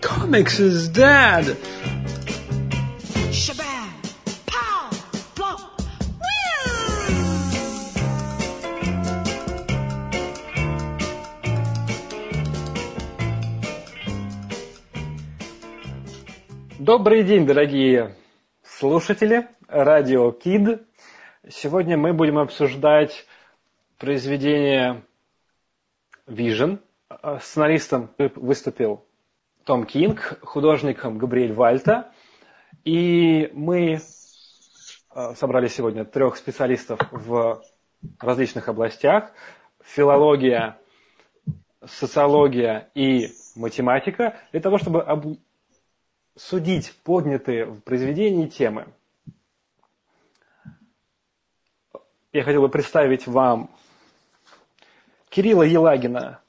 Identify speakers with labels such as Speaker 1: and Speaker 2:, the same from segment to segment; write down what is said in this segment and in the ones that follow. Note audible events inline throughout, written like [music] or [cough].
Speaker 1: Comics is dead! Добрый день, дорогие слушатели радио Кид. Сегодня мы будем обсуждать произведение Vision. Сценаристом выступил том Кинг, художником Габриэль Вальта. И мы э, собрали сегодня трех специалистов в различных областях. Филология, социология и математика для того, чтобы судить поднятые в произведении темы. Я хотел бы представить вам Кирилла Елагина,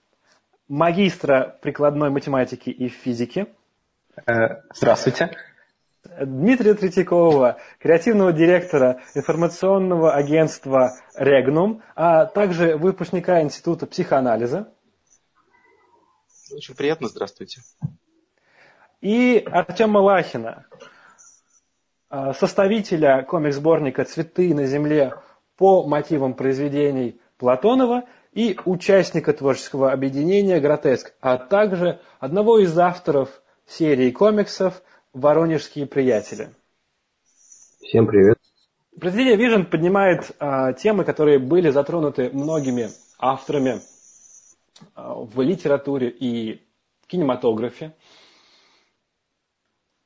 Speaker 1: магистра прикладной математики и физики.
Speaker 2: Э, здравствуйте.
Speaker 1: Дмитрия Третьякова, креативного директора информационного агентства «Регнум», а также выпускника Института психоанализа.
Speaker 2: Очень приятно, здравствуйте
Speaker 1: и Артема Лахина, а, составителя комикс-сборника «Цветы на земле» по мотивам произведений Платонова и участника творческого объединения «Гротеск», а также одного из авторов серии комиксов «Воронежские приятели».
Speaker 3: Всем привет.
Speaker 1: Произведение Vision поднимает а, темы, которые были затронуты многими авторами а, в литературе и кинематографе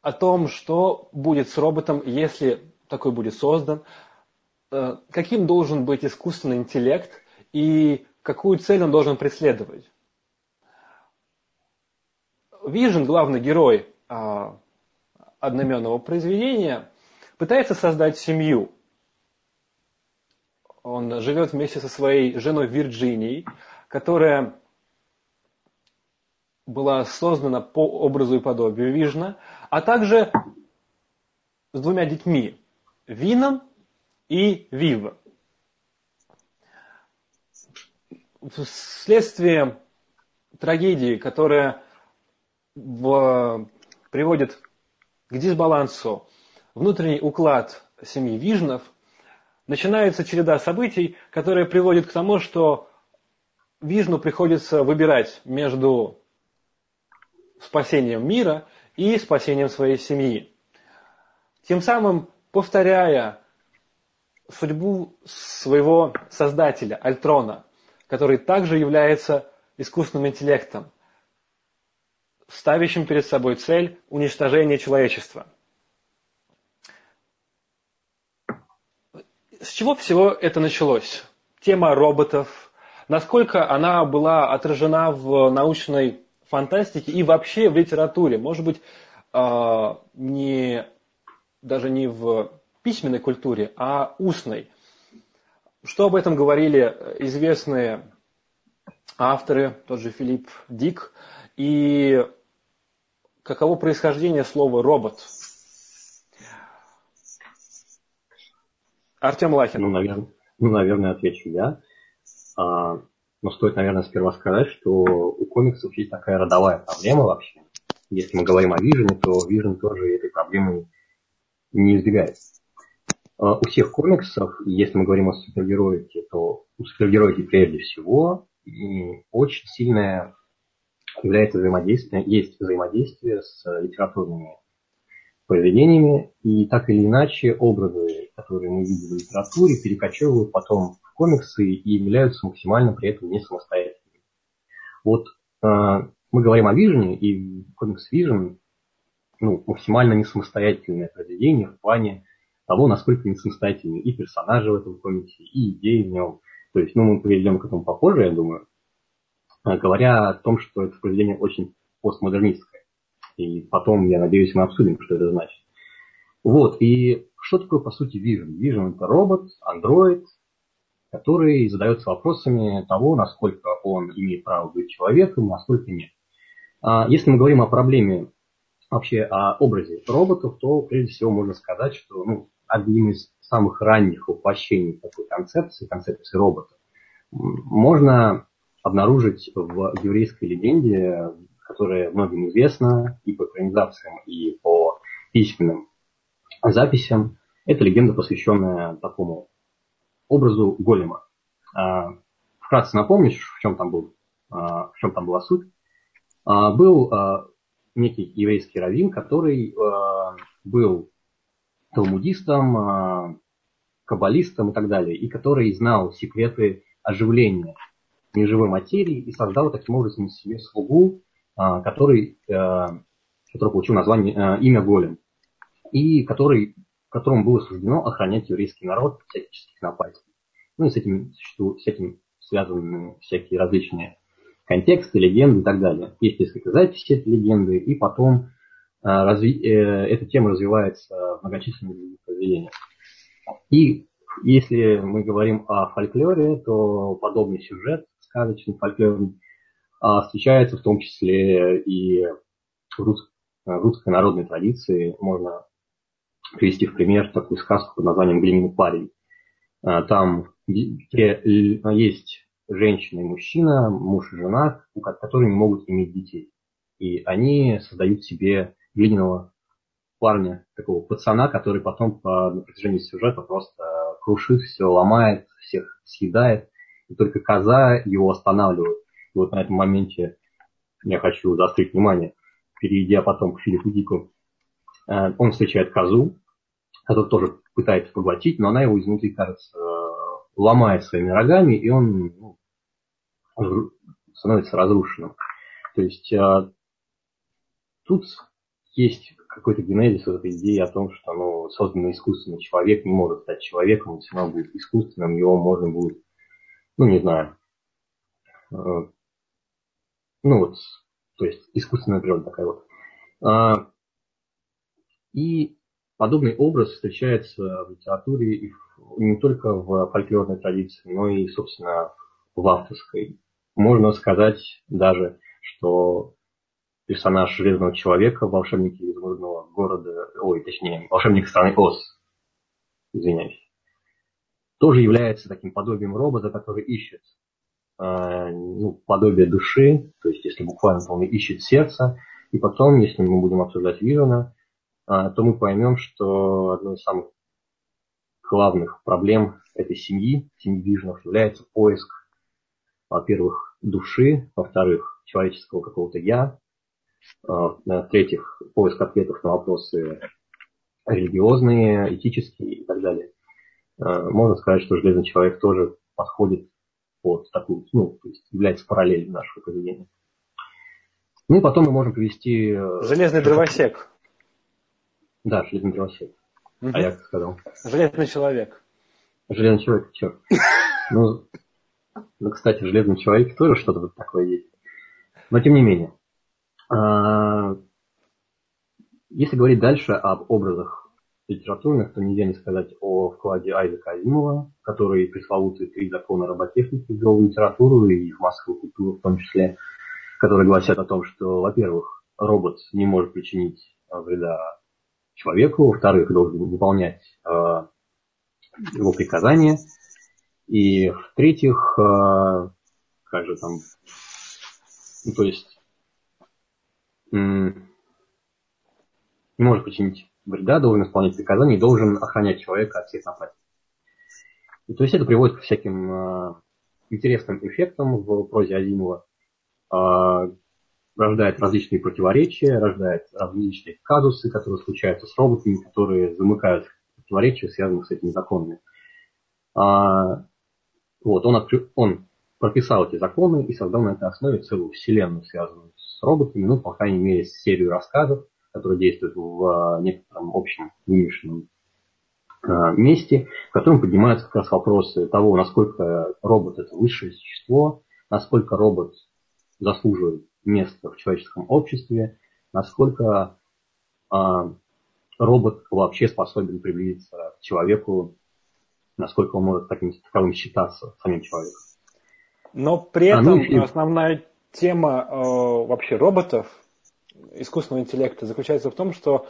Speaker 1: о том, что будет с роботом, если такой будет создан, э, каким должен быть искусственный интеллект и какую цель он должен преследовать. Вижен, главный герой а, одноименного произведения, пытается создать семью. Он живет вместе со своей женой Вирджинией, которая была создана по образу и подобию Вижна, а также с двумя детьми, Вином и Вив. Вследствие трагедии, которая в, приводит к дисбалансу внутренний уклад семьи Вижнов, начинается череда событий, которая приводит к тому, что Вижну приходится выбирать между спасением мира и спасением своей семьи. Тем самым повторяя судьбу своего создателя, Альтрона, который также является искусственным интеллектом, ставящим перед собой цель уничтожения человечества. С чего всего это началось? Тема роботов, насколько она была отражена в научной фантастике и вообще в литературе. Может быть, а, не, даже не в письменной культуре, а устной. Что об этом говорили известные авторы, тот же Филипп Дик, и каково происхождение слова «робот»? Артем Лахин.
Speaker 3: Ну, наверное, ну, наверное отвечу я. А, но стоит, наверное, сперва сказать, что у комиксов есть такая родовая проблема вообще. Если мы говорим о Вижене, то Vision тоже этой проблемы не избегает. А, у всех комиксов, если мы говорим о супергероике, то у супергероики прежде всего очень сильное является взаимодействие, есть взаимодействие с литературными произведениями, и так или иначе образы, которые мы видим в литературе, перекочевывают потом комиксы и являются максимально при этом не самостоятельными. Вот э, мы говорим о Vision, и комикс Vision ну, максимально не самостоятельное произведение в плане того, насколько не самостоятельны и персонажи в этом комиксе, и идеи в нем. То есть, ну, мы перейдем к этому попозже, я думаю, э, говоря о том, что это произведение очень постмодернистское. И потом, я надеюсь, мы обсудим, что это значит. Вот, и что такое, по сути, Vision? Vision – это робот, андроид, который задается вопросами того, насколько он имеет право быть человеком, насколько нет. А если мы говорим о проблеме, вообще о образе роботов, то прежде всего можно сказать, что ну, одним из самых ранних воплощений такой концепции, концепции робота, можно обнаружить в еврейской легенде, которая многим известна и по экранизациям, и по письменным записям. Это легенда, посвященная такому образу голема. А, вкратце напомнишь, в чем там, был, а, в чем там была суть? А, был некий еврейский раввин, который был талмудистом, каббалистом и так далее, и который знал секреты оживления неживой материи и создал таким образом себе слугу, который, который получил название имя Голем, и который, которому было суждено охранять еврейский народ от всяческих напастей. Ну и с этим, с этим связаны всякие различные контексты, легенды и так далее. Есть несколько записей этой легенды, и потом э, разви... э, эта тема развивается в многочисленных произведениях. И если мы говорим о фольклоре, то подобный сюжет, сказочный фольклорный, э, встречается в том числе и в, рус... в русской народной традиции. Можно привести в пример такую сказку под названием «Глиняный парень». Э, там есть женщина и мужчина, муж и жена, которые не могут иметь детей. И они создают себе глиняного парня, такого пацана, который потом по, на протяжении сюжета просто крушит все, ломает, всех съедает. И только коза его останавливает. И вот на этом моменте я хочу заострить внимание, перейдя потом к Филиппу Дику. Э, он встречает козу, которая тоже пытается поглотить, но она его изнутри, кажется, ломает своими рогами, и он ну, становится разрушенным. То есть тут есть какой-то генезис вот этой идеи о том, что ну, созданный искусственный человек не может стать человеком, все равно будет искусственным, его можно будет, ну не знаю, э, ну вот, то есть искусственная природа такая вот. А, и подобный образ встречается в литературе и не только в фольклорной традиции, но и, собственно, в авторской. Можно сказать даже, что персонаж Железного Человека, волшебники изумрудного города, ой, точнее, волшебник страны Оз, извиняюсь, тоже является таким подобием робота, который ищет э, ну, подобие души, то есть если буквально он ищет сердце, и потом, если мы будем обсуждать Вижена, э, то мы поймем, что одно из самых главных проблем этой семьи, семьи Вижнов, является поиск, во-первых, души, во-вторых, человеческого какого-то «я», в-третьих, поиск ответов на вопросы религиозные, этические и так далее. А, можно сказать, что «Железный человек» тоже подходит под такую, ну, то есть является параллелью нашего поведения. Ну и потом мы можем привести...
Speaker 1: Э, Железный дровосек.
Speaker 3: Да, железный дровосек. Угу. А я как сказал?
Speaker 1: Железный человек.
Speaker 3: Железный человек, черт. Ну, ну, кстати, в Железном человеке тоже что-то такое есть. Но тем не менее. А, если говорить дальше об образах литературных, то нельзя не сказать о вкладе Айзека Азимова, который пресловутые три закона роботехники ввел в литературу и в массовую культуру в том числе, которые гласят о том, что, во-первых, робот не может причинить вреда человеку, во-вторых, должен выполнять э, его приказания, и в-третьих, э, как же там, ну, то есть может причинить вреда, должен исполнять приказания и должен охранять человека от всех напастей. И, то есть это приводит к всяким э, интересным эффектам в прозе Азимова. Э, рождает различные противоречия, рождает различные казусы, которые случаются с роботами, которые замыкают противоречия, связанные с этими законами. А, вот, он, откры... он прописал эти законы и создал на этой основе целую вселенную, связанную с роботами, ну, по крайней мере, серию рассказов, которые действуют в а, некотором общем вымышленном а, месте, в котором поднимаются как раз вопросы того, насколько робот это высшее существо, насколько робот заслуживает место в человеческом обществе, насколько а, робот вообще способен приблизиться к человеку, насколько он может таким таковым считаться самим человеком.
Speaker 1: Но при этом а, ну, основная тема э, вообще роботов, искусственного интеллекта заключается в том, что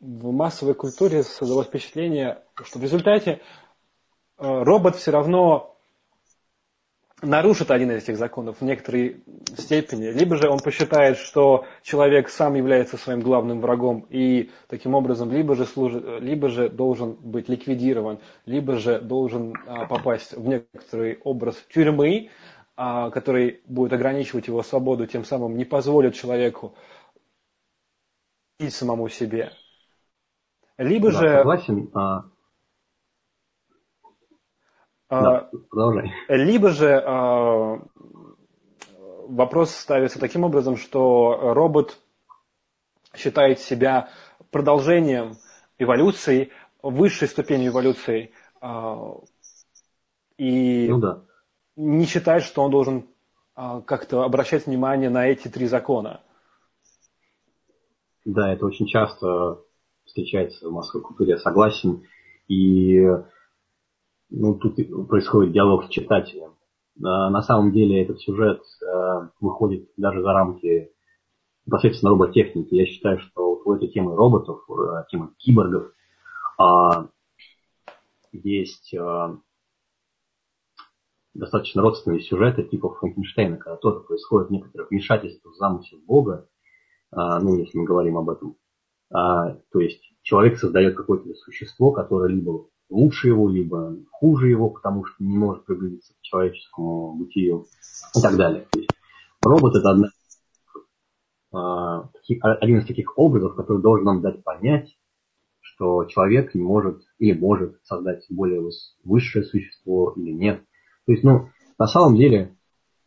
Speaker 1: в массовой культуре создалось впечатление, что в результате э, робот все равно нарушит один из этих законов в некоторой степени, либо же он посчитает, что человек сам является своим главным врагом и таким образом либо же, служит, либо же должен быть ликвидирован, либо же должен а, попасть в некоторый образ тюрьмы, который будет ограничивать его свободу, тем самым не позволит человеку и самому себе. Либо
Speaker 3: да,
Speaker 1: же...
Speaker 3: Согласен. А,
Speaker 1: а, да, продолжай. Либо же а, вопрос ставится таким образом, что робот считает себя продолжением эволюции, высшей ступенью эволюции, а, и ну, да. Не считает, что он должен как-то обращать внимание на эти три закона.
Speaker 3: Да, это очень часто встречается в массовой культуре, я согласен. И ну, тут происходит диалог с читателем. А, на самом деле этот сюжет а, выходит даже за рамки непосредственно роботехники. Я считаю, что вот у этой темы роботов, а, темы киборгов, есть достаточно родственные сюжеты типа Франкенштейна, когда тоже происходит некоторое вмешательство в замысел Бога, ну, если мы говорим об этом. То есть человек создает какое-то существо, которое либо лучше его, либо хуже его, потому что не может приблизиться к человеческому бытию и так далее. То есть робот это одна, а, один из таких образов, который должен нам дать понять, что человек не может или может создать более высшее существо или нет. То есть, ну, на самом деле,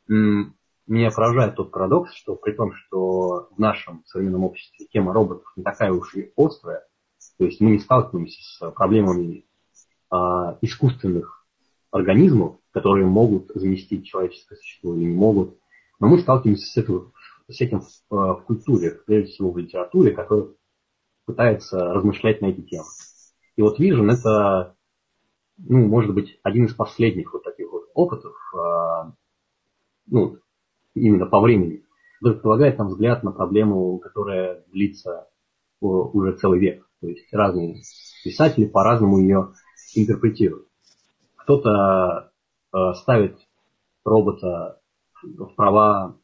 Speaker 3: меня поражает тот парадокс, что при том, что в нашем современном обществе тема роботов не такая уж и острая, то есть мы не сталкиваемся с проблемами а, искусственных организмов, которые могут заместить человеческое существо или не могут. Но мы сталкиваемся с этим, с этим в, а, в культуре, прежде всего в литературе, которая пытается размышлять на эти темы. И вот Vision это, ну, может быть, один из последних вот таких вот опытов, а, ну, именно по времени, предполагает нам взгляд на проблему, которая длится уже целый век. То есть разные писатели по-разному ее интерпретируют. Кто-то э, ставит робота в права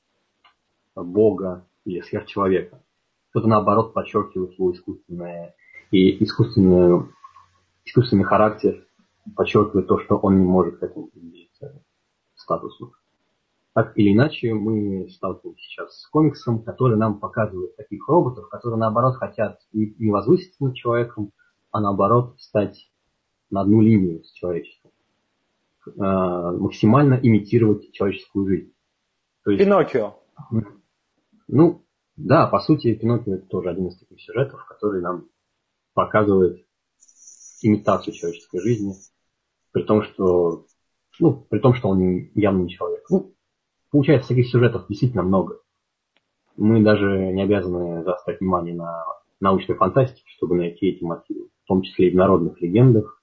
Speaker 3: Бога или сверхчеловека. Кто-то наоборот подчеркивает его искусственное и искусственную, искусственный характер, подчеркивает то, что он не может к этому приблизиться статусу. Так или иначе, мы сталкиваемся сейчас с комиксом, который нам показывает таких роботов, которые наоборот хотят не возвыситься над человеком, а наоборот стать на одну линию с человечеством. Э, максимально имитировать человеческую жизнь.
Speaker 1: То есть, Пиноккио.
Speaker 3: Ну, да, по сути, Пиноккио это тоже один из таких сюжетов, который нам показывает имитацию человеческой жизни, при том, что, ну, при том, что он явно не человек. Ну, получается, таких сюжетов действительно много. Мы даже не обязаны заострять внимание на научной фантастике, чтобы найти эти мотивы, в том числе и в народных легендах,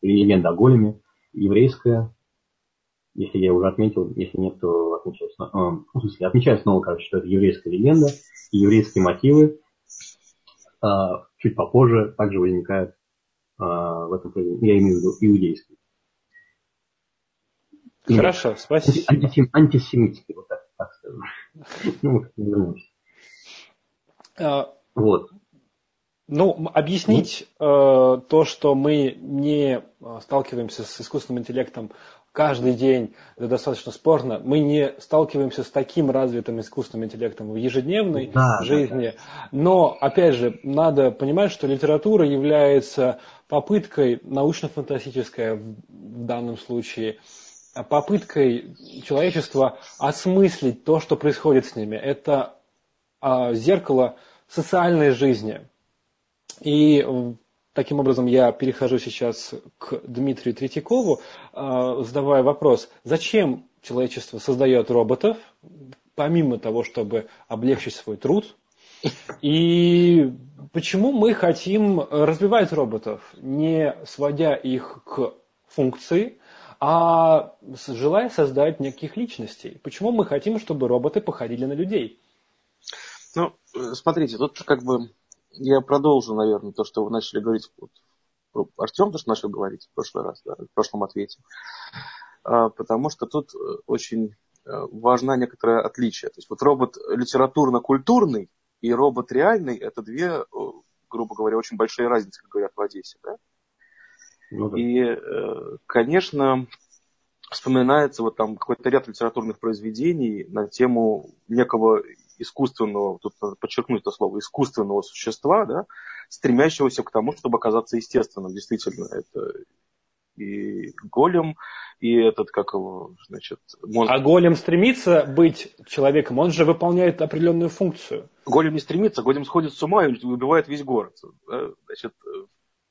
Speaker 3: легенда о големе, еврейская, если я уже отметил, если нет, то отмечаю, э, в смысле, отмечаю снова, короче, что это еврейская легенда, и еврейские мотивы э, чуть попозже также возникают в этом произведении, я имею в виду иудейские.
Speaker 1: Хорошо, спасибо.
Speaker 3: Антисем, антисемитский, вот так, так скажем. Ну, вернемся.
Speaker 1: А, вот. Ну, объяснить э, то, что мы не э, сталкиваемся с искусственным интеллектом каждый день, это достаточно спорно. Мы не сталкиваемся с таким развитым искусственным интеллектом в ежедневной да, жизни. Да, да. Но, опять же, надо понимать, что литература является попыткой научно-фантастической в данном случае, попыткой человечества осмыслить то, что происходит с ними. Это э, зеркало социальной жизни – и таким образом я перехожу сейчас к Дмитрию Третьякову, а, задавая вопрос, зачем человечество создает роботов, помимо того, чтобы облегчить свой труд, и почему мы хотим развивать роботов, не сводя их к функции, а желая создать неких личностей. Почему мы хотим, чтобы роботы походили на людей?
Speaker 2: Ну, смотрите, тут как бы я продолжу, наверное, то, что вы начали говорить. Вот, Артем, то, что начал говорить в прошлый раз, да, в прошлом ответе. а, потому что тут очень важна некоторое отличие. То есть вот робот литературно-культурный и робот реальный – это две, грубо говоря, очень большие разницы, как говорят в Одессе. Да? Ну, да. И, конечно, вспоминается вот там какой-то ряд литературных произведений на тему некого искусственного, тут надо подчеркнуть это слово, искусственного существа, да, стремящегося к тому, чтобы оказаться естественным. Действительно, это и голем, и этот, как его, значит...
Speaker 1: Монстр. А голем стремится быть человеком, он же выполняет определенную функцию.
Speaker 2: Голем не стремится, голем сходит с ума и убивает весь город. Значит,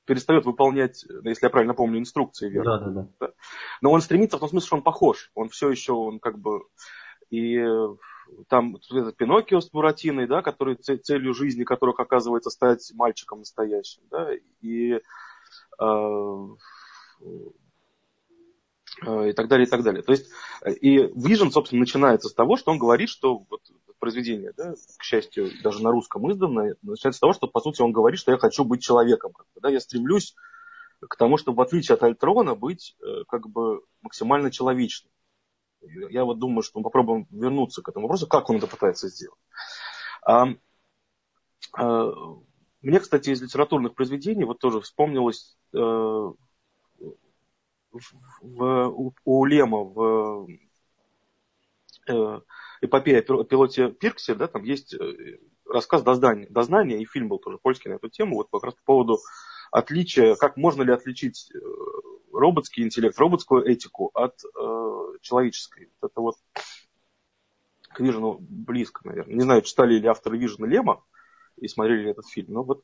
Speaker 2: перестает выполнять, если я правильно помню, инструкции верно. Да, да, да. Но он стремится в том смысле, что он похож. Он все еще, он как бы... И там этот Пиноккио с Буратиной, да, который целью жизни которых оказывается стать мальчиком настоящим. Да, и, э, э, и так далее, и так далее. То есть, и Vision, собственно, начинается с того, что он говорит, что вот, произведение, да, к счастью, даже на русском изданное, начинается с того, что, по сути, он говорит, что я хочу быть человеком. Как бы, да, я стремлюсь к тому, чтобы, в отличие от Альтрона, быть э, как бы максимально человечным. Я вот думаю, что мы попробуем вернуться к этому вопросу, как он это пытается сделать. А, а, мне, кстати, из литературных произведений вот тоже вспомнилось э, в, у, у Лема в э, эпопея о пилоте Пирксе, да, там есть э, рассказ «Дознание», «Дознание», и фильм был тоже польский на эту тему, вот как раз по поводу отличия, как можно ли отличить э, роботский интеллект, роботскую этику от э, человеческой. Вот это вот к Вижену близко, наверное. Не знаю, читали ли авторы Вижена Лема и смотрели ли этот фильм, но вот а,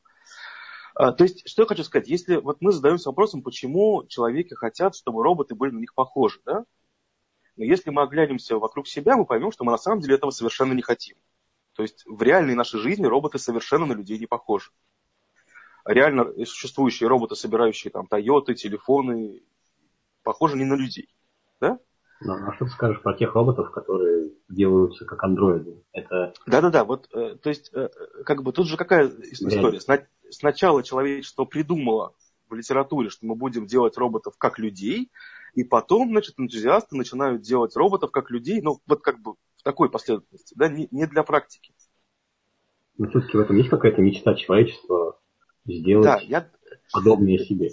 Speaker 2: то есть, что я хочу сказать, если вот мы задаемся вопросом, почему человеки хотят, чтобы роботы были на них похожи, да? Но если мы оглянемся вокруг себя, мы поймем, что мы на самом деле этого совершенно не хотим. То есть в реальной нашей жизни роботы совершенно на людей не похожи. Реально существующие роботы, собирающие там Тойоты, телефоны, похожи не на людей. Да?
Speaker 3: Ну, а что ты скажешь про тех роботов, которые делаются как андроиды? Это...
Speaker 2: Да-да-да, вот, э, то есть, э, как бы тут же какая история? Сна- сначала человечество придумало в литературе, что мы будем делать роботов как людей, и потом, значит, энтузиасты начинают делать роботов как людей, ну, вот как бы в такой последовательности, да, не, не для практики.
Speaker 3: Но все-таки в этом есть какая-то мечта человечества сделать да, я... подобнее себе.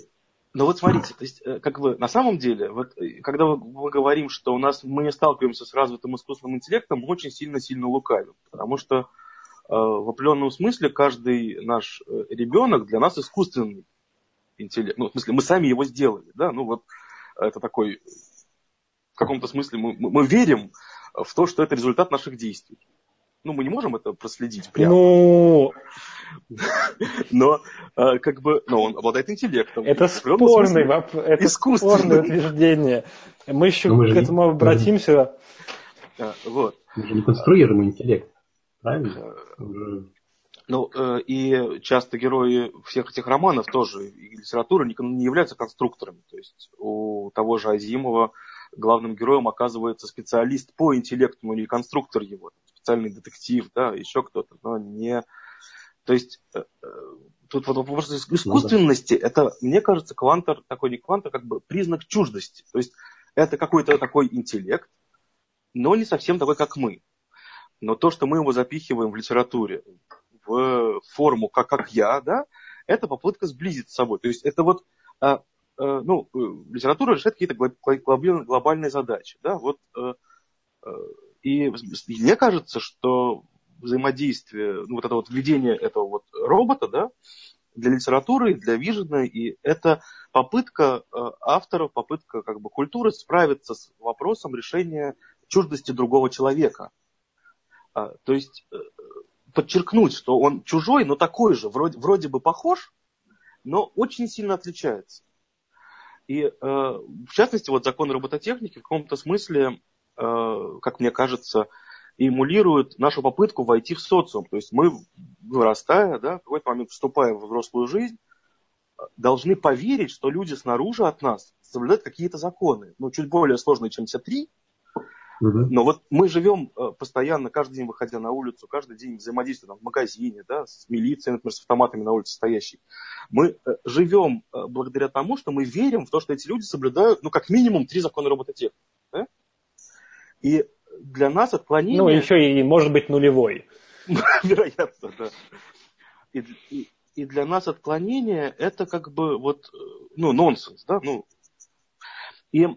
Speaker 2: Ну вот смотрите, то есть, э, как бы на самом деле, вот э, когда мы говорим, что у нас мы не сталкиваемся с развитым искусственным интеллектом, мы очень сильно-сильно лукавим. Потому что э, в определенном смысле каждый наш э, ребенок для нас искусственный интеллект. Ну, в смысле, мы сами его сделали, да, ну вот это такой, в каком-то смысле мы, мы верим в то, что это результат наших действий. Ну, мы не можем это проследить прямо. Ну... Но, э, как бы, но он обладает интеллектом.
Speaker 1: Это спорный, это спорное утверждение. Мы еще мы к этому обратимся.
Speaker 3: А, вот. Мы же не конструируем интеллект. Правильно?
Speaker 2: Э, ну, э, и часто герои всех этих романов тоже, и литературы, не, не являются конструкторами. То есть у того же Азимова главным героем оказывается специалист по интеллекту, но не конструктор его, специальный детектив, да, еще кто-то, но не... То есть э, э, тут вот вопрос искусственности, ну, да. это, мне кажется, квантор, такой не квантор, как бы признак чуждости. То есть это какой-то такой интеллект, но не совсем такой, как мы. Но то, что мы его запихиваем в литературе, в форму как, как я, да, это попытка сблизить с собой. То есть это вот, а, а, ну, э, литература решает какие-то глобальные задачи, да, вот, и мне кажется, что взаимодействие, ну, вот это вот введение этого вот робота, да, для литературы, для Вижена, и это попытка авторов, попытка как бы культуры справиться с вопросом решения чуждости другого человека. То есть подчеркнуть, что он чужой, но такой же, вроде, вроде бы похож, но очень сильно отличается. И э, в частности, вот закон робототехники в каком-то смысле, э, как мне кажется, эмулирует нашу попытку войти в социум. То есть мы, вырастая, да, в какой-то момент вступая в взрослую жизнь, должны поверить, что люди снаружи от нас соблюдают какие-то законы. Ну, чуть более сложные, чем все три, Но вот мы живем э, постоянно, каждый день выходя на улицу, каждый день взаимодействуя там, в магазине, да, с милицией, например, с автоматами на улице стоящей. Мы э, живем э, благодаря тому, что мы верим в то, что эти люди соблюдают, ну, как минимум, три закона робототехники. Да? И для нас отклонение...
Speaker 1: Ну, еще и может быть нулевой. [laughs]
Speaker 2: Вероятно, да. И, и, и для нас отклонение это как бы вот, ну, нонсенс, да, ну. И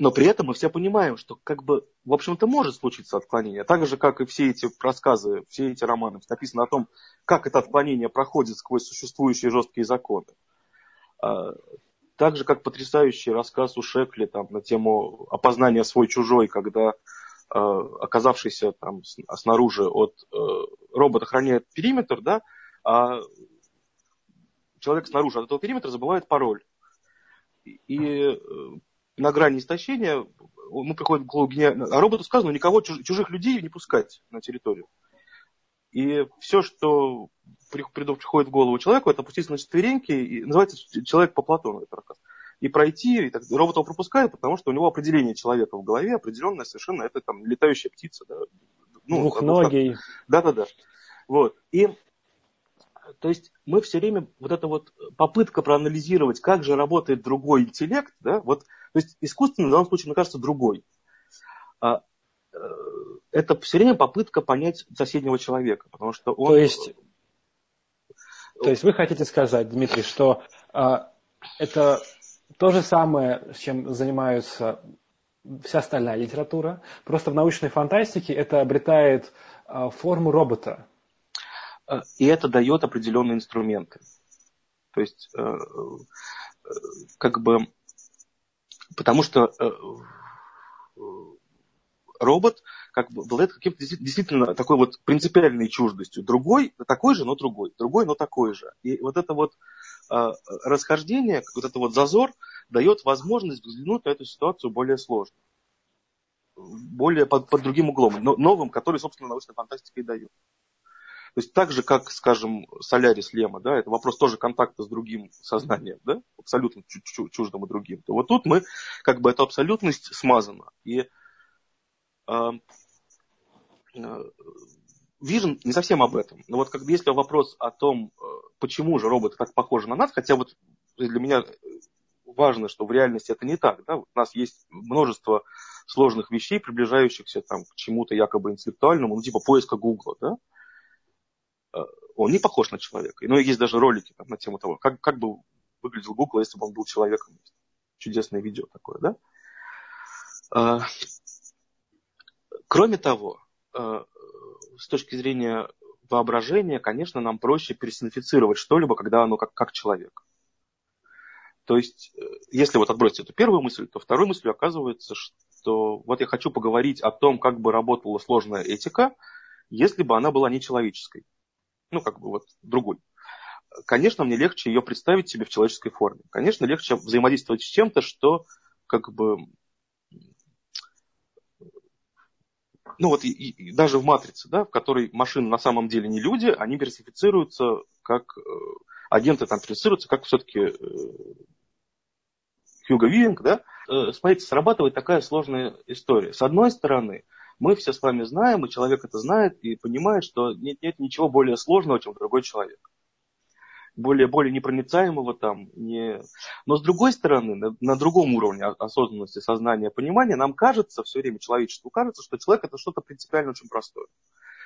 Speaker 2: но при этом мы все понимаем, что как бы, в общем-то, может случиться отклонение. Так же, как и все эти рассказы, все эти романы написано о том, как это отклонение проходит сквозь существующие жесткие законы. А, так же, как потрясающий рассказ у Шекли там, на тему опознания свой-чужой, когда а, оказавшийся там снаружи от э, робот охраняет периметр, да, а человек снаружи от этого периметра забывает пароль. И э, на грани истощения, мы приходим к гения, а роботу сказано никого, чужих людей не пускать на территорию. И все, что приходит в голову человеку, это опуститься на четвереньки, и называется человек по Платону, это рассказ. И пройти, и так, робот его пропускает, потому что у него определение человека в голове, определенное совершенно, это там летающая птица. Да,
Speaker 1: ну, Двухногий.
Speaker 2: Да-да-да. Вот. И то есть мы все время, вот эта вот попытка проанализировать, как же работает другой интеллект, да, вот, то есть искусственный в данном случае, мне кажется, другой. А, э, это все время попытка понять соседнего человека, потому что он...
Speaker 1: То есть, то есть вы хотите сказать, Дмитрий, что а, это то же самое, чем занимаются вся остальная литература, просто в научной фантастике это обретает а, форму робота.
Speaker 2: Э, и это дает определенные инструменты. То есть, э, э, как бы, потому что робот как бы обладает каким-то действительно такой вот принципиальной чуждостью. Другой, такой же, но другой. Другой, но такой же. И вот это вот расхождение, вот это вот зазор дает возможность взглянуть на эту ситуацию более сложно. Более под, под другим углом, но новым, который, собственно, научная фантастика и дает. То есть так же, как, скажем, Солярис Лема, да, это вопрос тоже контакта с другим сознанием, да, абсолютно чуждым и другим, то вот тут мы, как бы, эта абсолютность смазана. И э, э, Vision не совсем об этом. Но вот как бы если вопрос о том, э, почему же роботы так похожи на нас, хотя вот для меня важно, что в реальности это не так. Да? У нас есть множество сложных вещей, приближающихся там, к чему-то якобы интеллектуальному, ну типа поиска Гугла. Да? Э, он не похож на человека. Но есть даже ролики там, на тему того, как, как бы выглядел Google, если бы он был человеком. Чудесное видео такое, да? Э, кроме того, э, с точки зрения воображения, конечно, нам проще персонифицировать что-либо, когда оно как, как человек. То есть, если вот отбросить эту первую мысль, то второй мыслью оказывается, что вот я хочу поговорить о том, как бы работала сложная этика, если бы она была нечеловеческой ну, как бы вот другой. Конечно, мне легче ее представить себе в человеческой форме. Конечно, легче взаимодействовать с чем-то, что как бы ну вот и, и, даже в матрице, да, в которой машины на самом деле не люди, они персонифицируются как э, агенты там персонифицируются как все-таки э, Хьюго Вивинг, да. Э, смотрите, срабатывает такая сложная история. С одной стороны, мы все с вами знаем, и человек это знает и понимает, что нет, нет ничего более сложного, чем другой человек. Более, более непроницаемого там. Не... Но с другой стороны, на, на другом уровне осознанности, сознания, понимания, нам кажется все время, человечеству кажется, что человек это что-то принципиально очень простое.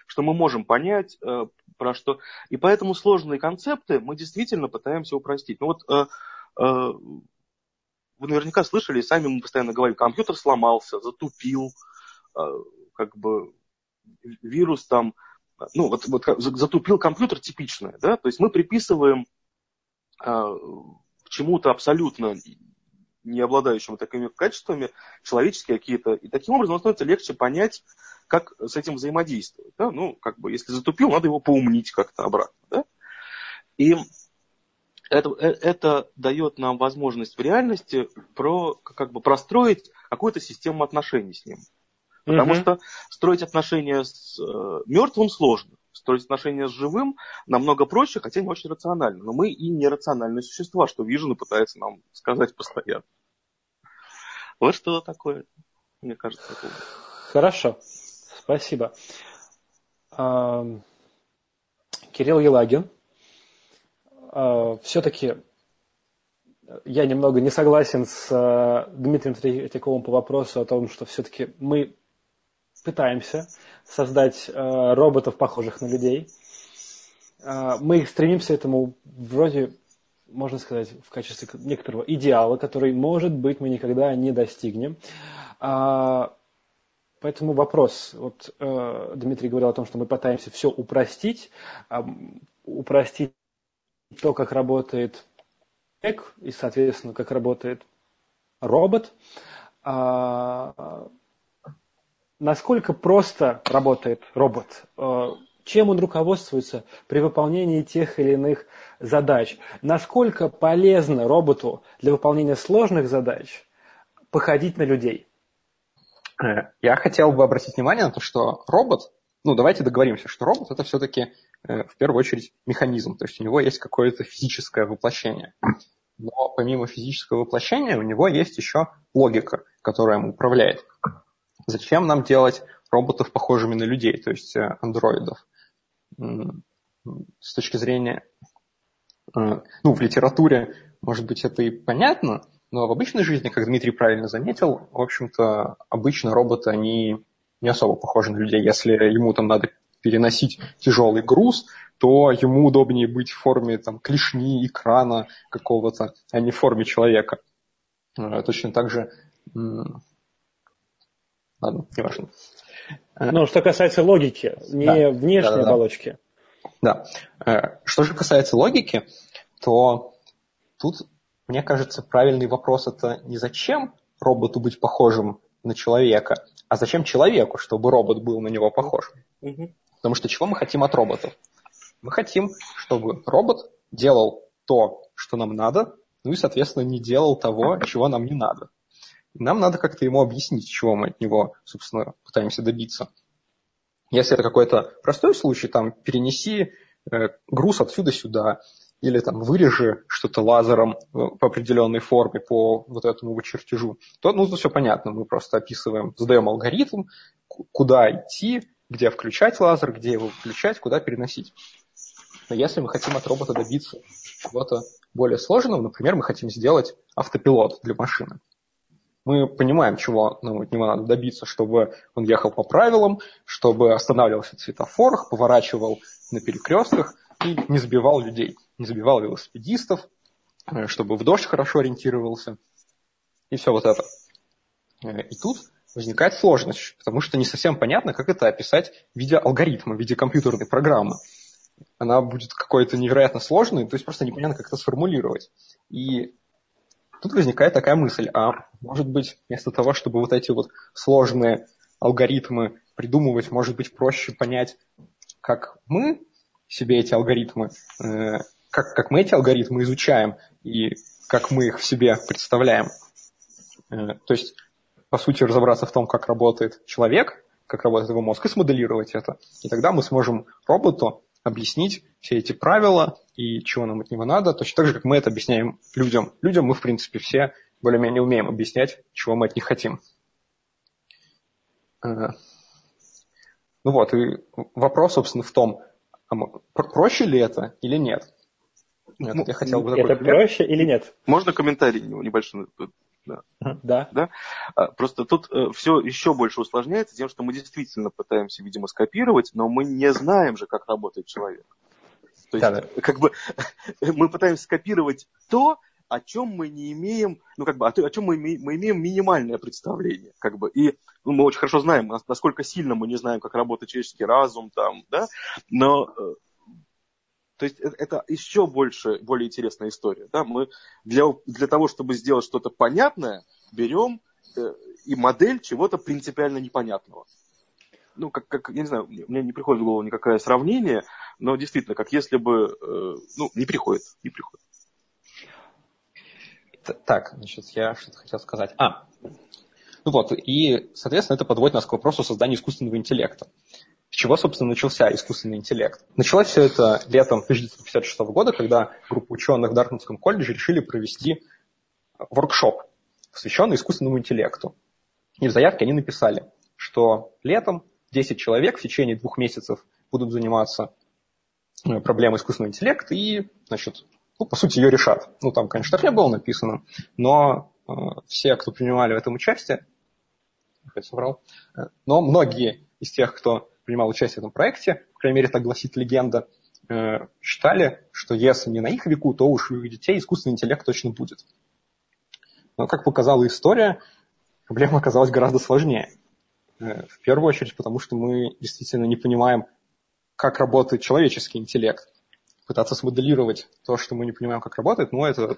Speaker 2: Что мы можем понять, э, про что. И поэтому сложные концепты мы действительно пытаемся упростить. Ну вот э, э, вы наверняка слышали, сами мы постоянно говорим, компьютер сломался, затупил, э, как бы вирус там, ну, вот, вот затупил компьютер типичное, да, то есть мы приписываем к чему-то абсолютно не обладающему такими качествами, человеческие какие-то, и таким образом становится легче понять, как с этим взаимодействовать. Да? Ну, как бы, если затупил, надо его поумнить как-то обратно. Да? И это, э, это дает нам возможность в реальности про, как бы простроить какую-то систему отношений с ним. Потому угу. что строить отношения с э, мертвым сложно. Строить отношения с живым намного проще, хотя не очень рационально. Но мы и нерациональные существа, что Вижен пытается нам сказать постоянно. Вот что такое. Мне кажется, это
Speaker 1: Хорошо, спасибо. Кирилл Елагин. А, Все-таки я немного не согласен с э, Дмитрием Третьяковым по вопросу о том, что все-таки мы пытаемся создать э, роботов, похожих на людей. А, мы стремимся этому вроде, можно сказать, в качестве некоторого идеала, который, может быть, мы никогда не достигнем. А, поэтому вопрос. Вот э, Дмитрий говорил о том, что мы пытаемся все упростить, упростить то, как работает человек и, соответственно, как работает робот. А, насколько просто работает робот? А, чем он руководствуется при выполнении тех или иных задач? Насколько полезно роботу для выполнения сложных задач походить на людей?
Speaker 4: Э, я хотел бы обратить внимание на то, что робот, ну давайте договоримся, что робот это все-таки э, в первую очередь механизм, то есть у него есть какое-то физическое воплощение но помимо физического воплощения у него есть еще логика, которая им управляет. Зачем нам делать роботов похожими на людей, то есть э, андроидов? С точки зрения, э, ну, в литературе, может быть, это и понятно, но в обычной жизни, как Дмитрий правильно заметил, в общем-то, обычно роботы, они не особо похожи на людей. Если ему там надо переносить тяжелый груз, то ему удобнее быть в форме там, клешни, экрана какого-то, а не в форме человека. Э, точно так же... Ладно, неважно.
Speaker 1: Э, ну, что касается логики, не да, внешней да, да, оболочки.
Speaker 4: Да. Э, что же касается логики, то тут, мне кажется, правильный вопрос это не зачем роботу быть похожим на человека, а зачем человеку, чтобы робот был на него похож. Угу. Потому что чего мы хотим от роботов? Мы хотим, чтобы робот делал то, что нам надо, ну и, соответственно, не делал того, чего нам не надо. Нам надо как-то ему объяснить, чего мы от него, собственно, пытаемся добиться. Если это какой-то простой случай, там, перенеси э, груз отсюда сюда, или там вырежи что-то лазером по определенной форме по вот этому вот чертежу, то ну, тут все понятно. Мы просто описываем, задаем алгоритм, куда идти, где включать лазер, где его включать, куда переносить. Но если мы хотим от робота добиться чего-то более сложного, например, мы хотим сделать автопилот для машины, мы понимаем, чего нам от него надо добиться, чтобы он ехал по правилам, чтобы останавливался в светофорах, поворачивал на перекрестках и не сбивал людей, не забивал велосипедистов, э, чтобы в дождь хорошо ориентировался и все вот это. Э, и тут возникает сложность, потому что не совсем понятно, как это описать в виде алгоритма, в виде компьютерной программы она будет какой-то невероятно сложной, то есть просто непонятно, как это сформулировать. И тут возникает такая мысль, а может быть, вместо того, чтобы вот эти вот сложные алгоритмы придумывать, может быть, проще понять, как мы себе эти алгоритмы, э, как, как мы эти алгоритмы изучаем и как мы их в себе представляем. Э, то есть, по сути, разобраться в том, как работает человек, как работает его мозг, и смоделировать это. И тогда мы сможем роботу объяснить все эти правила и чего нам от него надо, точно так же, как мы это объясняем людям. Людям мы, в принципе, все более-менее умеем объяснять, чего мы от них хотим. Э, ну вот, и вопрос, собственно, в том, а проще ли это или нет?
Speaker 1: Ну, я хотел бы это проще или нет?
Speaker 2: Можно комментарий небольшой?
Speaker 1: Да. Да.
Speaker 2: да? А, просто тут э, все еще больше усложняется тем, что мы действительно пытаемся, видимо, скопировать, но мы не знаем же, как работает человек. То есть, да, да. как бы, [laughs] мы пытаемся скопировать то, о чем мы не имеем, ну, как бы, о, о чем мы имеем, мы имеем минимальное представление, как бы, и ну, мы очень хорошо знаем, насколько сильно мы не знаем, как работает человеческий разум, там, да, но э, то есть это, это еще больше, более интересная история. Да? Мы для, для того, чтобы сделать что-то понятное, берем э, и модель чего-то принципиально непонятного. Ну, как, как, я не знаю, мне не приходит в голову никакое сравнение, но действительно, как если бы, э, ну, не приходит, не приходит.
Speaker 4: Так, значит, я что-то хотел сказать. А, ну вот, и, соответственно, это подводит нас к вопросу создания искусственного интеллекта. С чего, собственно, начался искусственный интеллект? Началось все это летом 1956 года, когда группа ученых в Дартмутском колледже решили провести воркшоп, посвященный искусственному интеллекту. И в заявке они написали, что летом 10 человек в течение двух месяцев будут заниматься э, проблемой искусственного интеллекта и, значит, ну, по сути, ее решат. Ну, там, конечно, так не было написано, но э, все, кто принимали в этом участие, я соврал, э, но многие из тех, кто принимал участие в этом проекте, по крайней мере, так гласит легенда, э, считали, что если не на их веку, то уж у детей искусственный интеллект точно будет. Но, как показала история, проблема оказалась гораздо сложнее. Э, в первую очередь, потому что мы действительно не понимаем, как работает человеческий интеллект. Пытаться смоделировать то, что мы не понимаем, как работает, ну, это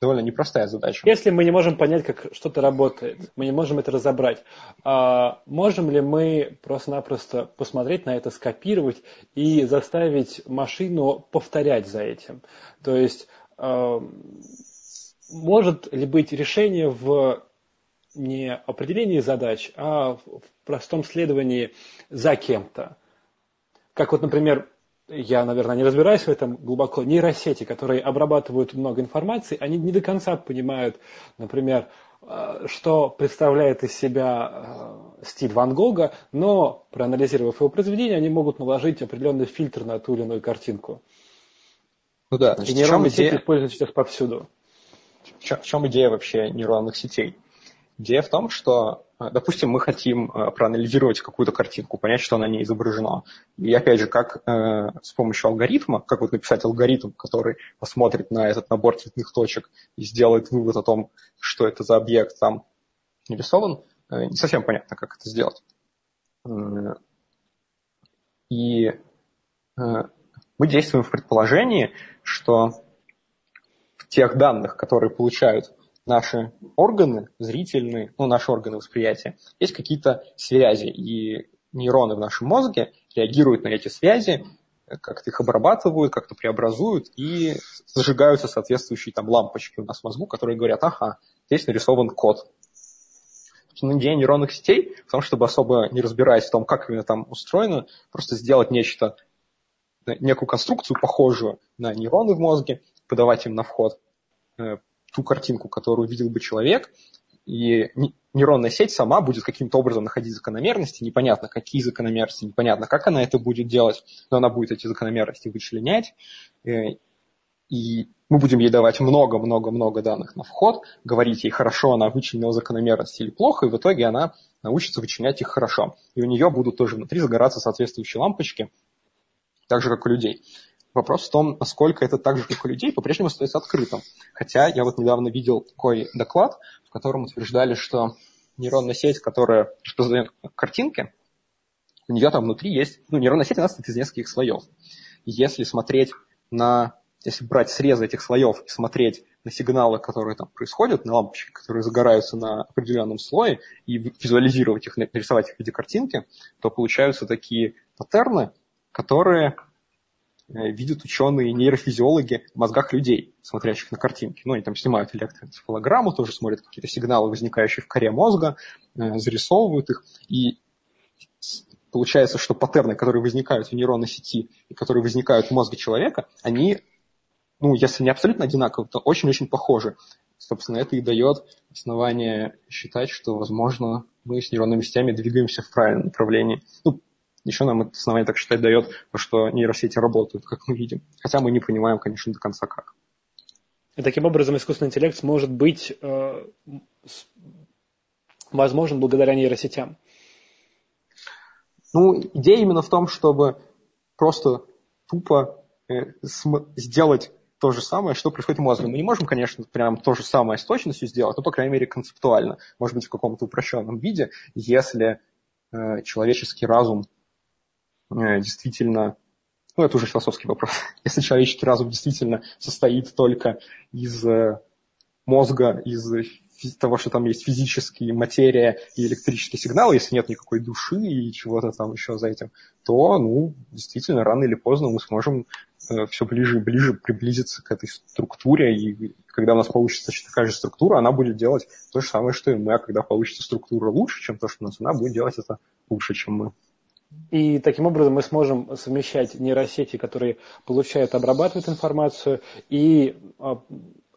Speaker 4: довольно непростая задача.
Speaker 1: Если мы не можем понять, как что-то работает, мы не можем это разобрать, а можем ли мы просто-напросто посмотреть на это, скопировать и заставить машину повторять за этим? То есть а, может ли быть решение в не определении задач, а в простом следовании за кем-то? Как вот, например, я, наверное, не разбираюсь в этом глубоко, нейросети, которые обрабатывают много информации, они не до конца понимают, например, э, что представляет из себя э, стиль Ван Гога, но, проанализировав его произведение, они могут наложить определенный фильтр на ту или иную картинку.
Speaker 4: Ну да, значит,
Speaker 1: И нейронные сети идея... используются сейчас повсюду.
Speaker 4: В чем, в чем идея вообще нейронных сетей? Идея в том, что, допустим, мы хотим э, проанализировать какую-то картинку, понять, что на ней изображено. И опять же, как э, с помощью алгоритма, как вот написать алгоритм, который посмотрит на этот набор цветных точек и сделает вывод о том, что это за объект там нарисован, э, не совсем понятно, как это сделать. Э, и э, мы действуем в предположении, что в тех данных, которые получают наши органы зрительные, ну, наши органы восприятия, есть какие-то связи, и нейроны в нашем мозге реагируют на эти связи, как-то их обрабатывают, как-то преобразуют, и зажигаются соответствующие там лампочки у нас в мозгу, которые говорят, ага, здесь нарисован код. Собственно, идея нейронных сетей в том, чтобы особо не разбираясь в том, как именно там устроено, просто сделать нечто, некую конструкцию, похожую на нейроны в мозге, подавать им на вход, э, ту картинку, которую видел бы человек, и нейронная сеть сама будет каким-то образом находить закономерности, непонятно, какие закономерности, непонятно, как она это будет делать, но она будет эти закономерности вычленять, э, и мы будем ей давать много-много-много данных на вход, говорить ей, хорошо она вычленила закономерности или плохо, и в итоге она научится вычленять их хорошо. И у нее будут тоже внутри загораться соответствующие лампочки, так же, как у людей. Вопрос в том, насколько это так же, как у людей, по-прежнему остается открытым. Хотя я вот недавно видел такой доклад, в котором утверждали, что нейронная сеть, которая распознает картинки, у нее там внутри есть... Ну, нейронная сеть, она состоит из нескольких слоев. Если смотреть на... Если брать срезы этих слоев и смотреть на сигналы, которые там происходят, на лампочки, которые загораются на определенном слое, и визуализировать их, нарисовать их в виде картинки, то получаются такие паттерны, которые видят ученые нейрофизиологи в мозгах людей, смотрящих на картинки. Ну, они там снимают электроэнцефалограмму, тоже смотрят какие-то сигналы, возникающие в коре мозга, э, зарисовывают их. И получается, что паттерны, которые возникают в нейронной сети и которые возникают в мозге человека, они, ну, если не абсолютно одинаковые, то очень-очень похожи. Собственно, это и дает основание считать, что, возможно, мы с нейронными сетями двигаемся в правильном направлении. Ну, еще нам это основание так считать дает, что нейросети работают, как мы видим. Хотя мы не понимаем, конечно, до конца как.
Speaker 1: И таким образом искусственный интеллект может быть э, возможен благодаря нейросетям.
Speaker 4: Ну, идея именно в том, чтобы просто тупо э, сделать то же самое, что происходит в мозге. Мы не можем, конечно, прям то же самое с точностью сделать, но, по крайней мере, концептуально. Может быть, в каком-то упрощенном виде, если э, человеческий разум действительно, ну это уже философский вопрос, [laughs] если человеческий разум действительно состоит только из э, мозга, из того, что там есть физические материя и электрические сигналы, если нет никакой души и чего-то там еще за этим, то, ну, действительно, рано или поздно мы сможем э, все ближе и ближе приблизиться к этой структуре, и когда у нас получится такая же структура, она будет делать то же самое, что и мы, а когда получится структура лучше, чем то, что у нас, она будет делать это лучше, чем мы.
Speaker 1: И таким образом мы сможем совмещать нейросети, которые получают, обрабатывают информацию, и а,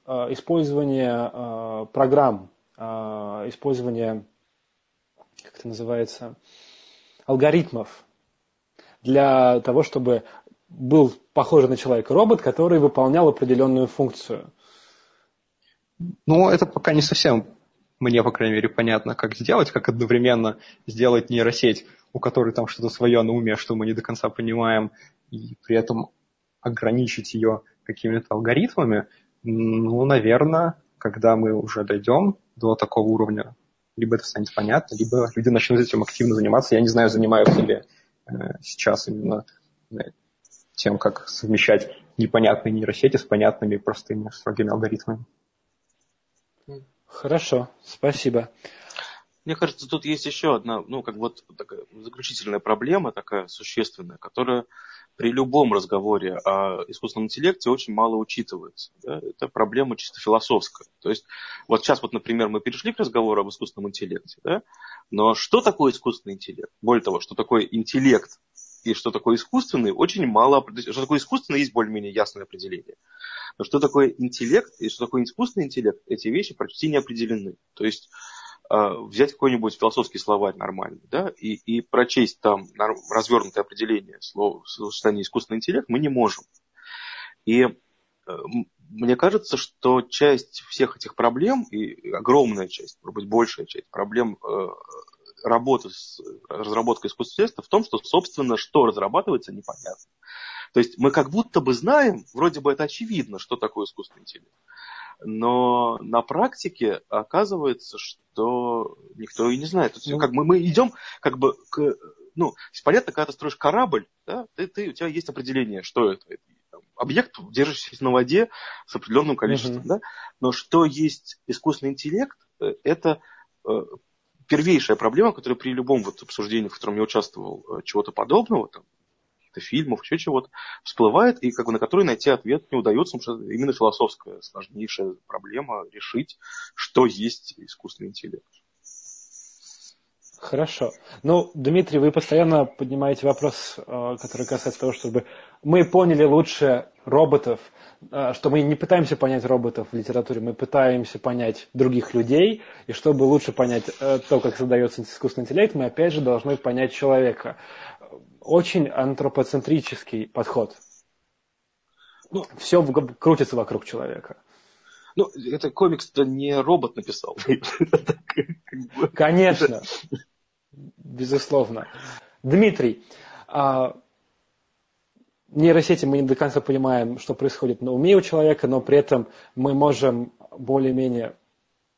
Speaker 1: а, использование а, программ, использование как это называется, алгоритмов для того, чтобы был похожий на человека робот, который выполнял определенную функцию.
Speaker 4: Ну, это пока не совсем мне, по крайней мере, понятно, как сделать, как одновременно сделать нейросеть, у которой там что-то свое на уме, что мы не до конца понимаем, и при этом ограничить ее какими-то алгоритмами, ну, наверное, когда мы уже дойдем до такого уровня, либо это станет понятно, либо люди начнут этим активно заниматься. Я не знаю, занимаются ли э, сейчас именно э, тем, как совмещать непонятные нейросети с понятными простыми строгими алгоритмами.
Speaker 1: Хорошо, спасибо.
Speaker 2: Мне кажется, тут есть еще одна, ну, как вот такая заключительная проблема, такая существенная, которая при любом разговоре о искусственном интеллекте очень мало учитывается. Да? Это проблема чисто философская. То есть, вот сейчас вот, например, мы перешли к разговору об искусственном интеллекте, да? но что такое искусственный интеллект? Более того, что такое интеллект и что такое искусственный, очень мало Что такое искусственный, есть более-менее ясное определение. Но что такое интеллект и что такое искусственный интеллект, эти вещи почти не определены. То есть взять какой-нибудь философский словарь нормальный, да, и, и прочесть там развернутое определение слова сочетания искусственный интеллект мы не можем. И э, мне кажется, что часть всех этих проблем, и огромная часть, может быть, большая часть проблем э, работы с разработкой искусственного интеллекта в том, что, собственно, что разрабатывается, непонятно. То есть мы как будто бы знаем, вроде бы это очевидно, что такое искусственный интеллект. Но на практике оказывается, что никто и не знает. То есть, ну, как мы, мы идем как бы к... Ну, понятно, когда ты строишь корабль, да, ты, ты, у тебя есть определение, что это. Объект, держащийся на воде с определенным количеством. Uh-huh. Да? Но что есть искусственный интеллект, э, это э, первейшая проблема, которая при любом вот обсуждении, в котором я участвовал, э, чего-то подобного, там, каких-то фильмов, еще чего-то, всплывает, и как бы на который найти ответ не удается, потому что именно философская сложнейшая проблема решить, что есть искусственный интеллект.
Speaker 1: Хорошо. Ну, Дмитрий, вы постоянно поднимаете вопрос, э, который касается того, чтобы мы поняли лучше роботов, э, что мы не пытаемся понять роботов в литературе, мы пытаемся понять других людей, и чтобы лучше понять э, то, как создается искусственный интеллект, мы опять же должны понять человека очень антропоцентрический подход. Ну, Все крутится вокруг человека.
Speaker 2: Ну, это комикс-то не робот написал. [laughs]
Speaker 1: Конечно. Безусловно. Дмитрий, а, нейросети мы не до конца понимаем, что происходит на уме у человека, но при этом мы можем более-менее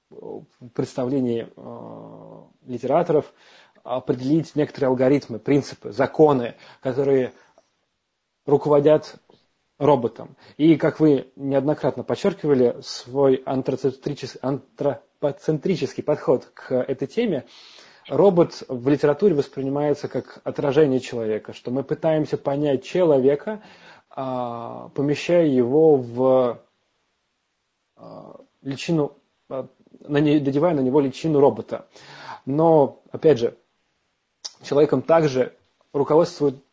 Speaker 1: в представлении э, литераторов определить некоторые алгоритмы, принципы, законы, которые руководят роботом. И, как вы неоднократно подчеркивали, свой антропоцентрический, подход к этой теме, робот в литературе воспринимается как отражение человека, что мы пытаемся понять человека, а, помещая его в а, личину, а, надевая на него личину робота. Но, опять же, человеком также руководствуют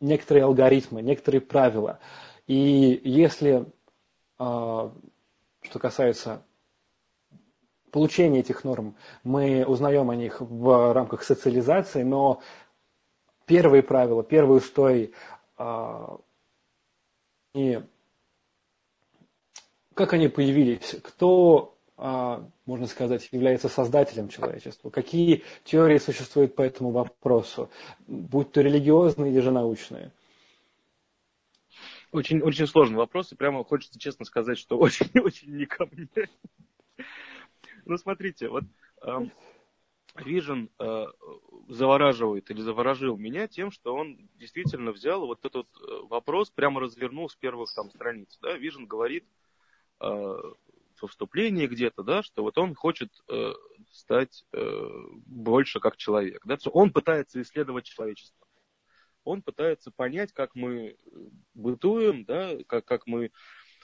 Speaker 1: некоторые алгоритмы, некоторые правила. И если, а, что касается получения этих норм, мы узнаем о них в рамках социализации, но первые правила, первые устои, а, и как они появились, кто можно сказать, является создателем человечества? Какие теории существуют по этому вопросу, будь то религиозные или же научные?
Speaker 2: Очень, очень сложный вопрос, и прямо хочется честно сказать, что [laughs] очень-очень не ко мне. Ну, смотрите, вот эм, Vision э, завораживает или заворожил меня тем, что он действительно взял вот этот э, вопрос, прямо развернул с первых там страниц. Да? Vision говорит э, во вступлении где-то, да, что вот он хочет э, стать э, больше как человек. Да, он пытается исследовать человечество. Он пытается понять, как мы бытуем, да, как, как мы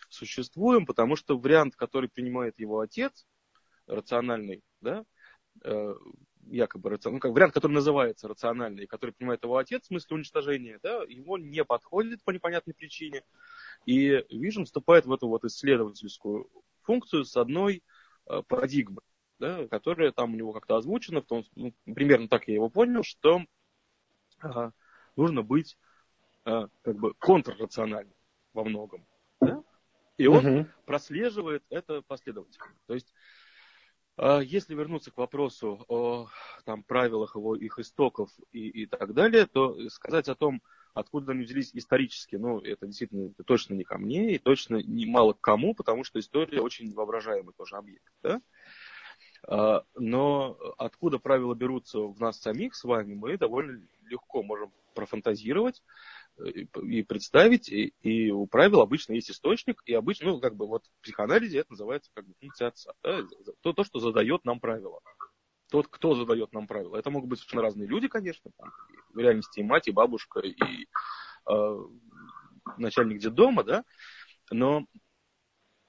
Speaker 2: существуем, потому что вариант, который принимает его отец, рациональный, да, э, якобы рациональный, ну, как вариант, который называется рациональный, который принимает его отец в смысле уничтожения, да, ему не подходит по непонятной причине. И Vision вступает в эту вот исследовательскую функцию с одной э, парадигмы. да, которое там у него как-то озвучено, в том, ну, примерно так я его понял, что а, нужно быть а, как бы контррациональным во многом. Да? И он угу. прослеживает это последовательно. То есть, а, если вернуться к вопросу о там, правилах его, их истоков и, и так далее, то сказать о том, откуда они взялись исторически, ну, это действительно это точно не ко мне и точно не мало к кому, потому что история очень воображаемый тоже объект. Да? А, но откуда правила берутся в нас самих с вами, мы довольно легко можем профантазировать э, и представить, и, и у правил обычно есть источник, и обычно, ну, как бы вот в психоанализе это называется как бы функция отца, да? то, то, что задает нам правила. Тот, кто задает нам правила. Это могут быть совершенно разные люди, конечно, там, в реальности и мать, и бабушка, и э, начальник детдома, да, но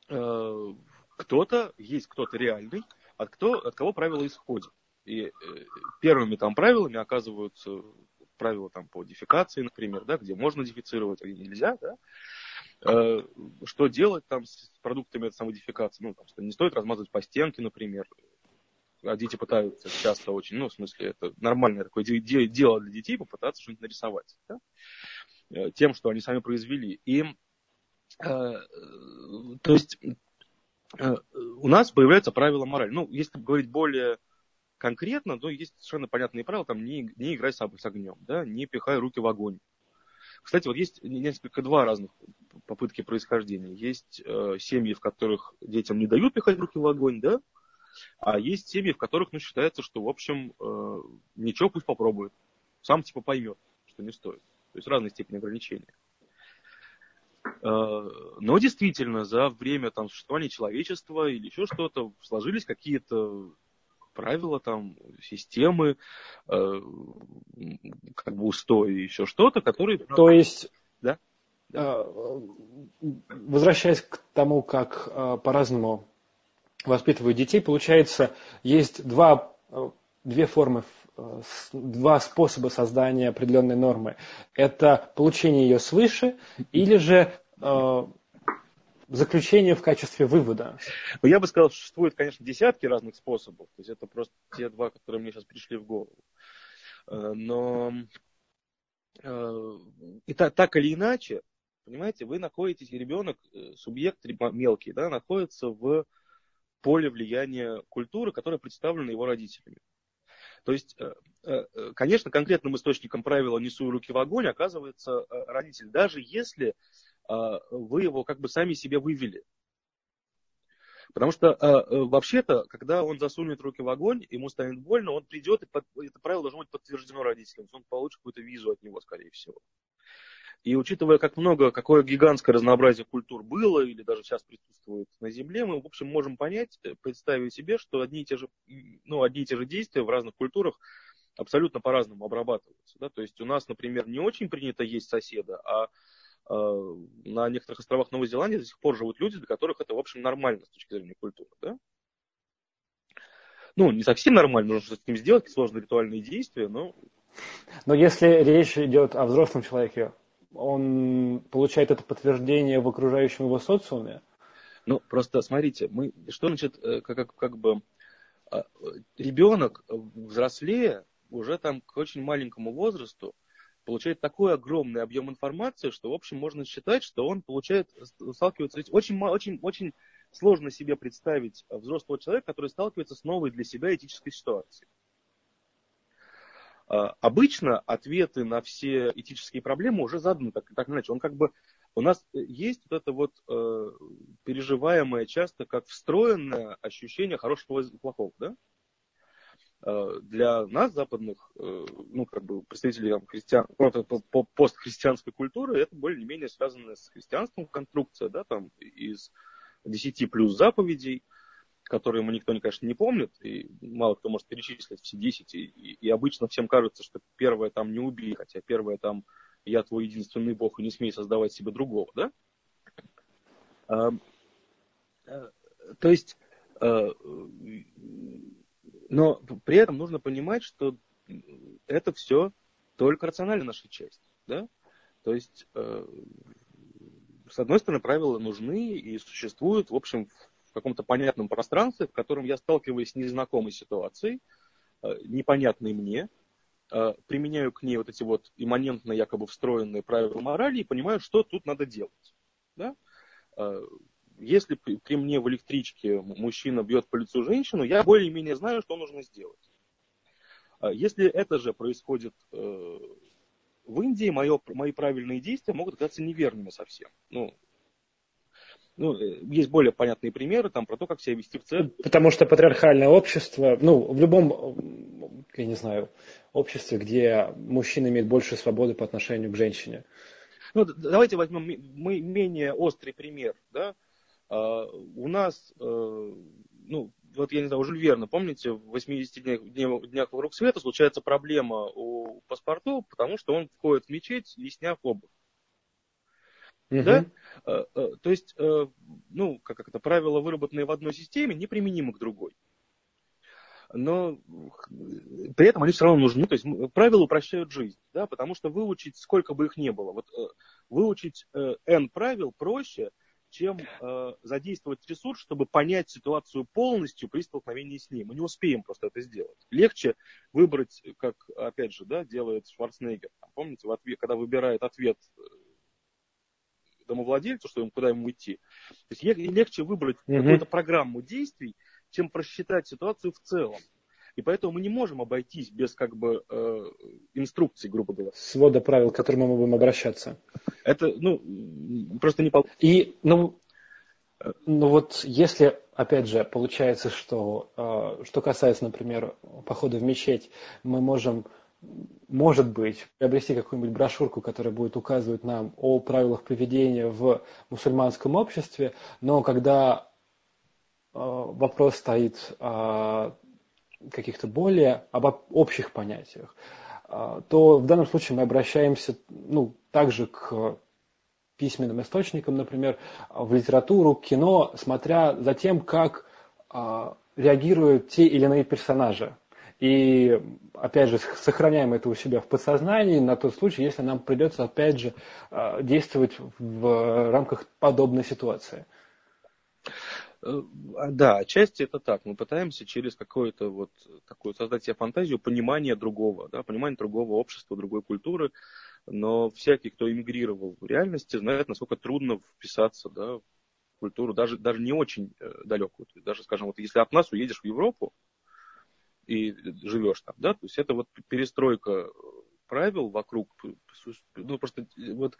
Speaker 2: э, кто-то, есть кто-то реальный, от, кто, от кого правила исходят. И э, первыми там правилами оказываются правила там по дефикации, например, да, где можно дефицировать, а где нельзя, да. Э, что делать там с продуктами этой самой дефикации? Ну, там, не стоит размазывать по стенке, например. А дети пытаются часто очень, ну, в смысле, это нормальное такое дело для детей попытаться что-нибудь нарисовать. Да? Э, тем, что они сами произвели. И, э, то есть, Э, у нас появляются правила морали. Ну, если говорить более конкретно, то есть совершенно понятные правила, там не, не играй с огнем, да, не пихай руки в огонь. Кстати, вот есть несколько два разных попытки происхождения. Есть э, семьи, в которых детям не дают пихать руки в огонь, да, а есть семьи, в которых ну, считается, что, в общем, э, ничего пусть попробует. Сам типа поймет, что не стоит. То есть разной степени ограничения. Э, но действительно, за время там, существования человечества или еще что-то сложились какие-то правила, там, системы, э, как бы устои, еще что-то, которые...
Speaker 1: То есть, да? Э, возвращаясь к тому, как по-разному воспитывают детей, получается, есть два, две формы два способа создания определенной нормы. Это получение ее свыше или же э, заключение в качестве вывода.
Speaker 2: Ну, я бы сказал, что существует, конечно, десятки разных способов. То есть это просто те два, которые мне сейчас пришли в голову. Э, но э, и так, так или иначе, понимаете, вы находитесь, ребенок, э, субъект мелкий, да, находится в поле влияния культуры, которая представлена его родителями. То есть, э, э, э, конечно, конкретным источником правила «несу руки в огонь» оказывается родитель, даже если вы его как бы сами себе вывели. Потому что вообще-то, когда он засунет руки в огонь, ему станет больно, он придет, и это правило должно быть подтверждено родителям. Он получит какую-то визу от него, скорее всего. И учитывая, как много, какое гигантское разнообразие культур было или даже сейчас присутствует на Земле, мы, в общем, можем понять, э, представить себе, что одни и те же, ну, одни и те же действия в разных культурах абсолютно по-разному обрабатываются. Да? То есть у нас, например, не очень принято есть соседа, а э, на некоторых островах Новой Зеландии до сих пор живут люди, для которых это, в общем, нормально с точки зрения культуры. Да? Ну, не совсем нормально, нужно что-то с ним сделать, сложные ритуальные действия, но...
Speaker 1: Но если речь идет о взрослом человеке, он получает это подтверждение в окружающем его социуме?
Speaker 2: Ну, просто смотрите, мы, что значит, э, как, как, как бы, а, ребенок, взрослее, уже там к очень маленькому возрасту, получает такой огромный объем информации, что, в общем, можно считать, что он получает, сталкивается, очень, очень, очень сложно себе представить взрослого человека, который сталкивается с новой для себя этической ситуацией. А, обычно ответы на все этические проблемы уже заданы так, так иначе. Он как бы у нас есть вот это вот э, переживаемое часто как встроенное ощущение хорошего и плохого, да? Э, для нас, западных, э, ну, как бы, представителей там, христиан, постхристианской культуры, это более-менее связано с христианством конструкция, да, там, из 10 плюс заповедей, которые мы никто, конечно, не помнит, и мало кто может перечислить все 10, и, и обычно всем кажется, что первое там не убей, хотя первое там я твой единственный Бог и не смей создавать себе другого, да? А, а, то есть, а, но при этом нужно понимать, что это все только рациональная наша часть, да? То есть, а, с одной стороны, правила нужны и существуют, в общем, в каком-то понятном пространстве, в котором я сталкиваюсь с незнакомой ситуацией, э, непонятной мне, э, применяю к ней вот эти вот имманентно якобы встроенные правила морали и понимаю, что тут надо делать. Да? Э, если при мне в электричке мужчина бьет по лицу женщину, я более-менее знаю, что нужно сделать. Если это же происходит в Индии, мое, мои правильные действия могут оказаться неверными совсем. Ну, ну, э, есть более понятные примеры там, про то, как себя вести в церкви.
Speaker 1: Потому что патриархальное общество, ну, в любом, я не знаю, обществе, где мужчина имеет больше свободы по отношению к женщине.
Speaker 2: Ну, давайте возьмем мы менее острый пример. Да? Uh, у нас, uh, ну, вот я не знаю, Жюль Верна, помните, в 80 днях, днях вокруг света случается проблема у паспорту, потому что он входит в мечеть, не сняв обувь. Угу. Да? Э, э, то есть, э, ну, как это, правила, выработанные в одной системе, неприменимы к другой. Но при этом они все равно нужны. То есть правила упрощают жизнь, да, потому что выучить, сколько бы их ни было, вот выучить N правил проще, чем задействовать ресурс, чтобы понять ситуацию полностью при столкновении с ней. Мы не успеем просто это сделать. Легче выбрать, как, опять же, да, делает Шварценеггер. Помните, в ответ, когда выбирает ответ домовладельцу, что ему, куда ему идти. То есть легче выбрать угу. какую-то программу действий, чем просчитать ситуацию в целом. И поэтому мы не можем обойтись без как бы э, инструкций, грубо говоря.
Speaker 1: Свода правил, к которым мы будем обращаться.
Speaker 2: Это, ну, просто не
Speaker 1: И, ну, ну вот если, опять же, получается, что, э, что касается, например, похода в мечеть, мы можем может быть, приобрести какую-нибудь брошюрку, которая будет указывать нам о правилах поведения в мусульманском обществе, но когда э, вопрос стоит о каких-то более об общих понятиях, э, то в данном случае мы обращаемся ну, также к письменным источникам, например, в литературу, кино, смотря за тем, как э, реагируют те или иные персонажи и, опять же, сохраняем это у себя в подсознании на тот случай, если нам придется, опять же, а, действовать в рамках подобной ситуации.
Speaker 2: Э, да, отчасти это так. Мы пытаемся через какое-то вот такую создать себе фантазию понимания другого, да, понимания другого общества, другой культуры. Но всякий, кто эмигрировал в реальности, знает, насколько трудно вписаться да, в культуру, даже, даже не очень э, далекую. Даже, скажем, вот если от нас уедешь в Европу, и живешь там, да, то есть это вот перестройка правил вокруг, ну просто вот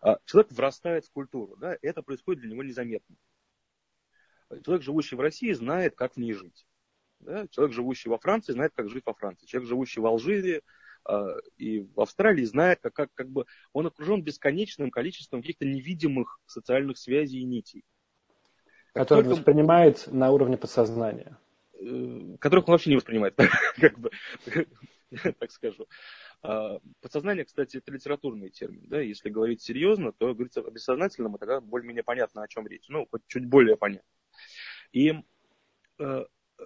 Speaker 2: а, человек врастает в культуру, да, это происходит для него незаметно. Человек, живущий в России, знает, как в ней жить. Да? Человек, живущий во Франции, знает, как жить во Франции. Человек, живущий в Алжире э, и в Австралии, знает, как, как, как бы он окружен бесконечным количеством каких-то невидимых социальных связей и нитей.
Speaker 1: Которые только... воспринимает на уровне подсознания.
Speaker 2: Э, которых он вообще не воспринимает, [laughs] как бы, [laughs] так скажу. А, подсознание, кстати, это литературный термин. Да? Если говорить серьезно, то говорится о бессознательном, и тогда более-менее понятно, о чем речь. Ну, хоть чуть более понятно. И э,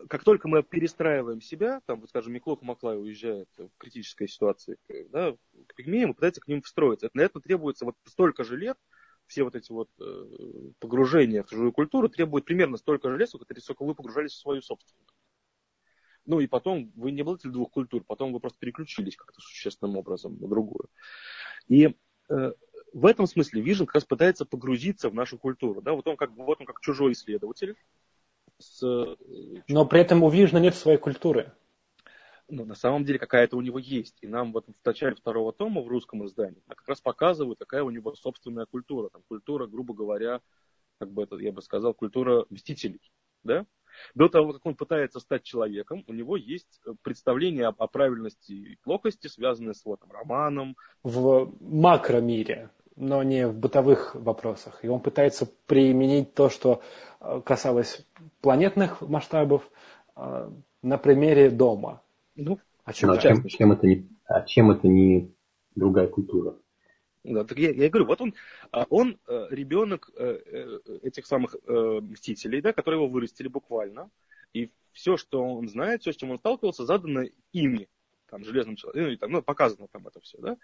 Speaker 2: как только мы перестраиваем себя, там, вот, скажем, Миклов Маклай уезжает в критической ситуации да, к пигмеям и пытается к ним встроиться. Для этого требуется вот столько же лет, все вот эти вот э, погружения в чужую культуру требуют примерно столько же лет, сколько вы погружались в свою собственную. Ну и потом вы не обладатель двух культур, потом вы просто переключились как-то существенным образом на другую. И э, в этом смысле Vision как раз пытается погрузиться в нашу культуру. Да? Вот, он как, вот он как чужой исследователь. С,
Speaker 1: э, Но при этом у Vision нет своей культуры
Speaker 2: ну, на самом деле какая-то у него есть. И нам вот в начале второго тома в русском издании как раз показывают, какая у него собственная культура. Там культура, грубо говоря, как бы это, я бы сказал, культура мстителей. Да? До того, как он пытается стать человеком, у него есть представление о, о правильности и плохости, связанные с вот, романом.
Speaker 1: В макромире, но не в бытовых вопросах. И он пытается применить то, что э, касалось планетных масштабов, э, на примере дома.
Speaker 3: Ну, а чем, а чем, чем, это не, а чем это не другая культура?
Speaker 2: Да, так я, я говорю, вот он, а, он э, ребенок э, э, этих самых мстителей, да, которые его вырастили буквально. И все, что он знает, все, с чем он сталкивался, задано ими, там, железным человеком, ну, там, ну, показано там это все, да.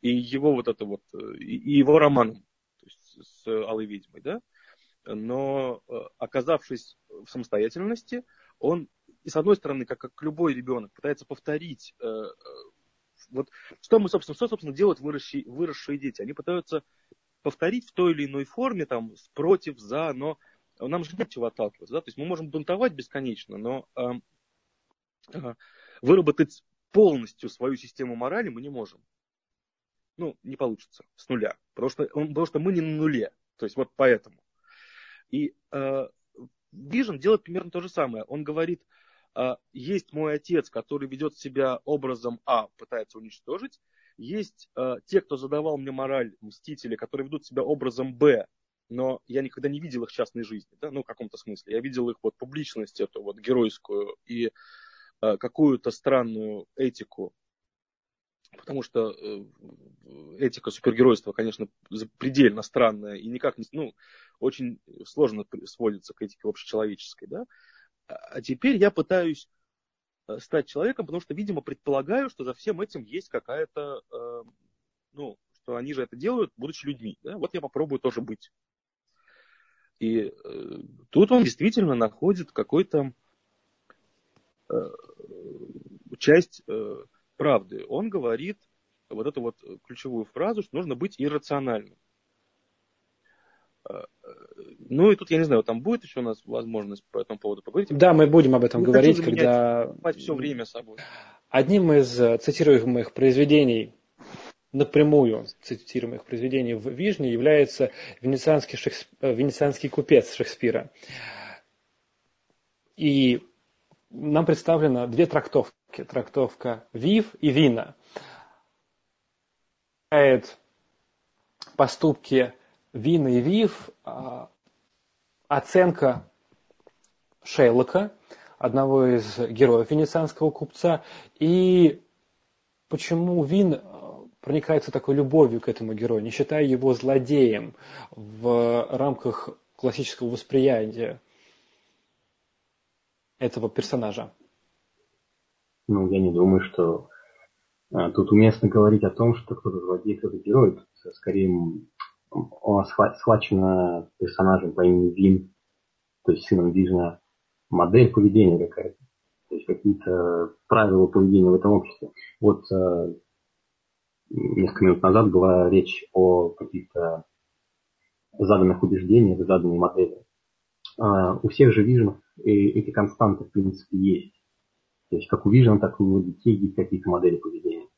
Speaker 2: И его вот это вот, и, и его романом, то есть с Алой ведьмой, да. но оказавшись в самостоятельности, он, и с одной стороны, как, как любой ребенок, пытается повторить вот что мы, собственно, что, собственно, делают выросшие, выросшие дети? Они пытаются повторить в той или иной форме, там, против, за, но нам же нет чего отталкиваться, да, то есть мы можем бунтовать бесконечно, но э, э, выработать полностью свою систему морали мы не можем. Ну, не получится с нуля, потому что, потому что мы не на нуле, то есть вот поэтому. И э, Vision делает примерно то же самое. Он говорит, э, есть мой отец, который ведет себя образом А, пытается уничтожить, есть э, те, кто задавал мне мораль, мстители, которые ведут себя образом Б, но я никогда не видел их в частной жизни, да, ну, в каком-то смысле. Я видел их вот публичность эту вот геройскую и э, какую-то странную этику, потому что э, этика супергеройства, конечно, предельно странная и никак не, ну, очень сложно сводится к этике общечеловеческой, да. А, а теперь я пытаюсь Э, стать человеком, потому что, видимо, предполагаю, что за всем этим есть какая-то, э, ну, что они же это делают, будучи людьми. Да? Вот я попробую тоже быть. И э, тут он действительно находит какой-то э, часть э, правды. Он говорит вот эту вот ключевую фразу, что нужно быть иррациональным. Э, ну и тут, я не знаю, там будет еще у нас возможность по этому поводу поговорить?
Speaker 1: Да, мы будем об этом не говорить, когда...
Speaker 2: все время собой.
Speaker 1: Одним из э, цитируемых произведений, напрямую цитируемых произведений в Вижне является венецианский, Шексп... Э, венецианский купец Шекспира. И нам представлено две трактовки. Трактовка Вив и Вина. Поступки Вин и Вив, а, оценка Шейлока, одного из героев венецианского купца, и почему Вин а, проникается такой любовью к этому герою, не считая его злодеем в рамках классического восприятия этого персонажа?
Speaker 3: Ну, я не думаю, что а, тут уместно говорить о том, что кто-то злодей, кто-то герой. Тут скорее схвачена персонажем по имени Вин, то есть сыном Вижна, модель поведения какая-то. То есть какие-то правила поведения в этом обществе. Вот э, несколько минут назад была речь о каких-то заданных убеждениях, заданной модели. А, у всех же виженов эти константы, в принципе, есть. То есть как у вижен, так и у детей есть какие-то модели поведения.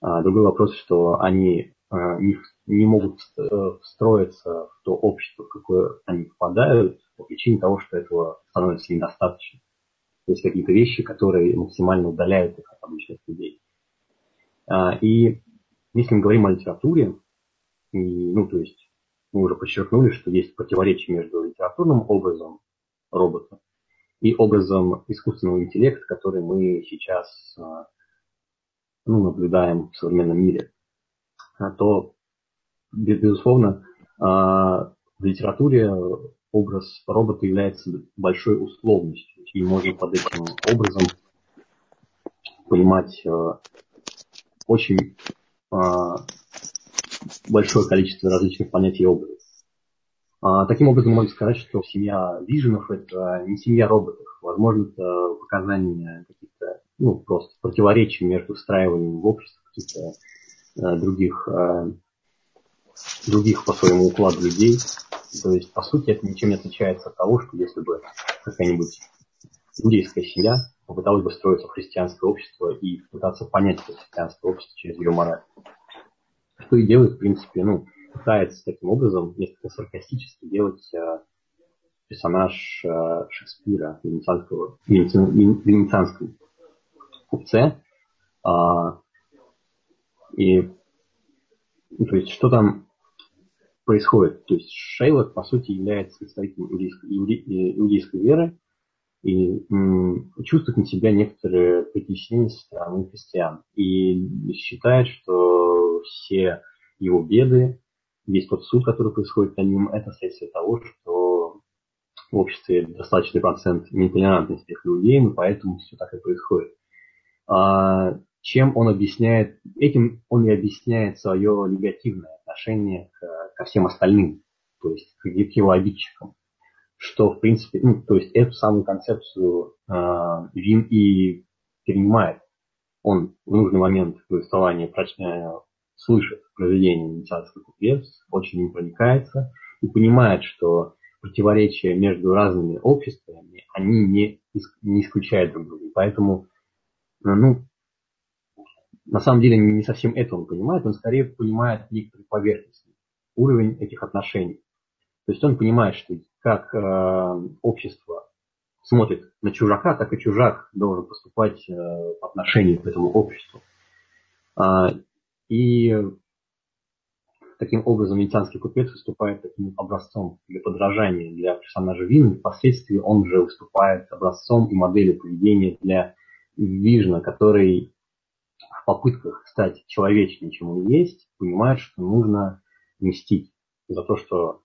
Speaker 3: А, другой вопрос, что они а, не, не могут э, встроиться в то общество, в какое они попадают, по причине того, что этого становится недостаточно. То есть какие-то вещи, которые максимально удаляют их от обычных людей. А, и если мы говорим о литературе, и, ну, то есть мы уже подчеркнули, что есть противоречие между литературным образом робота и образом искусственного интеллекта, который мы сейчас а, ну, наблюдаем в современном мире. А, то, безусловно, а, в литературе образ робота является большой условностью, и можно под этим образом понимать а, очень большое количество различных понятий и образов. Таким образом, можно сказать, что семья Виженов – это не семья роботов. Возможно, это показание каких-то, ну, просто противоречий между встраиванием в общество каких-то других, э, других по своему укладу людей. То есть, по сути, это ничем не отличается от того, что если бы какая-нибудь индейская семья попыталась бы строиться в христианское общество и пытаться понять это христианское общество через ее мораль. Что и делает, в принципе, ну, пытается таким образом, несколько саркастически делать э, персонаж э, Шекспира, венецианского, венецианского купце, э, и ну, то есть что там происходит? То есть Шейлок, по сути, является представителем иудейской, иудейской веры и м, чувствует на себя некоторые притеснения со стороны христиан. И считает, что все его беды, весь тот суд, который происходит на ним, это следствие того, что в обществе достаточный процент нетолерантности иудеям, и поэтому все так и происходит. А чем он объясняет, этим он и объясняет свое негативное отношение к, ко всем остальным. то есть к его обидчикам. Что, в принципе, ну, то есть эту самую концепцию э, Вин и перенимает. Он в нужный момент повествования э, слышит произведение «Венецианский купец», очень им проникается и понимает, что противоречия между разными обществами, они не, не исключают друг друга. Поэтому, ну, на самом деле не совсем это он понимает, он скорее понимает некоторый поверхностный уровень этих отношений. То есть он понимает, что как э, общество смотрит на чужака, так и чужак должен поступать э, по отношению к этому обществу. А, и таким образом венецианский купец выступает таким образцом для подражания для персонажа Вина. Впоследствии он же выступает образцом и моделью поведения для Вижна, который попытках стать человечнее, чем он есть, понимает, что нужно мстить за то, что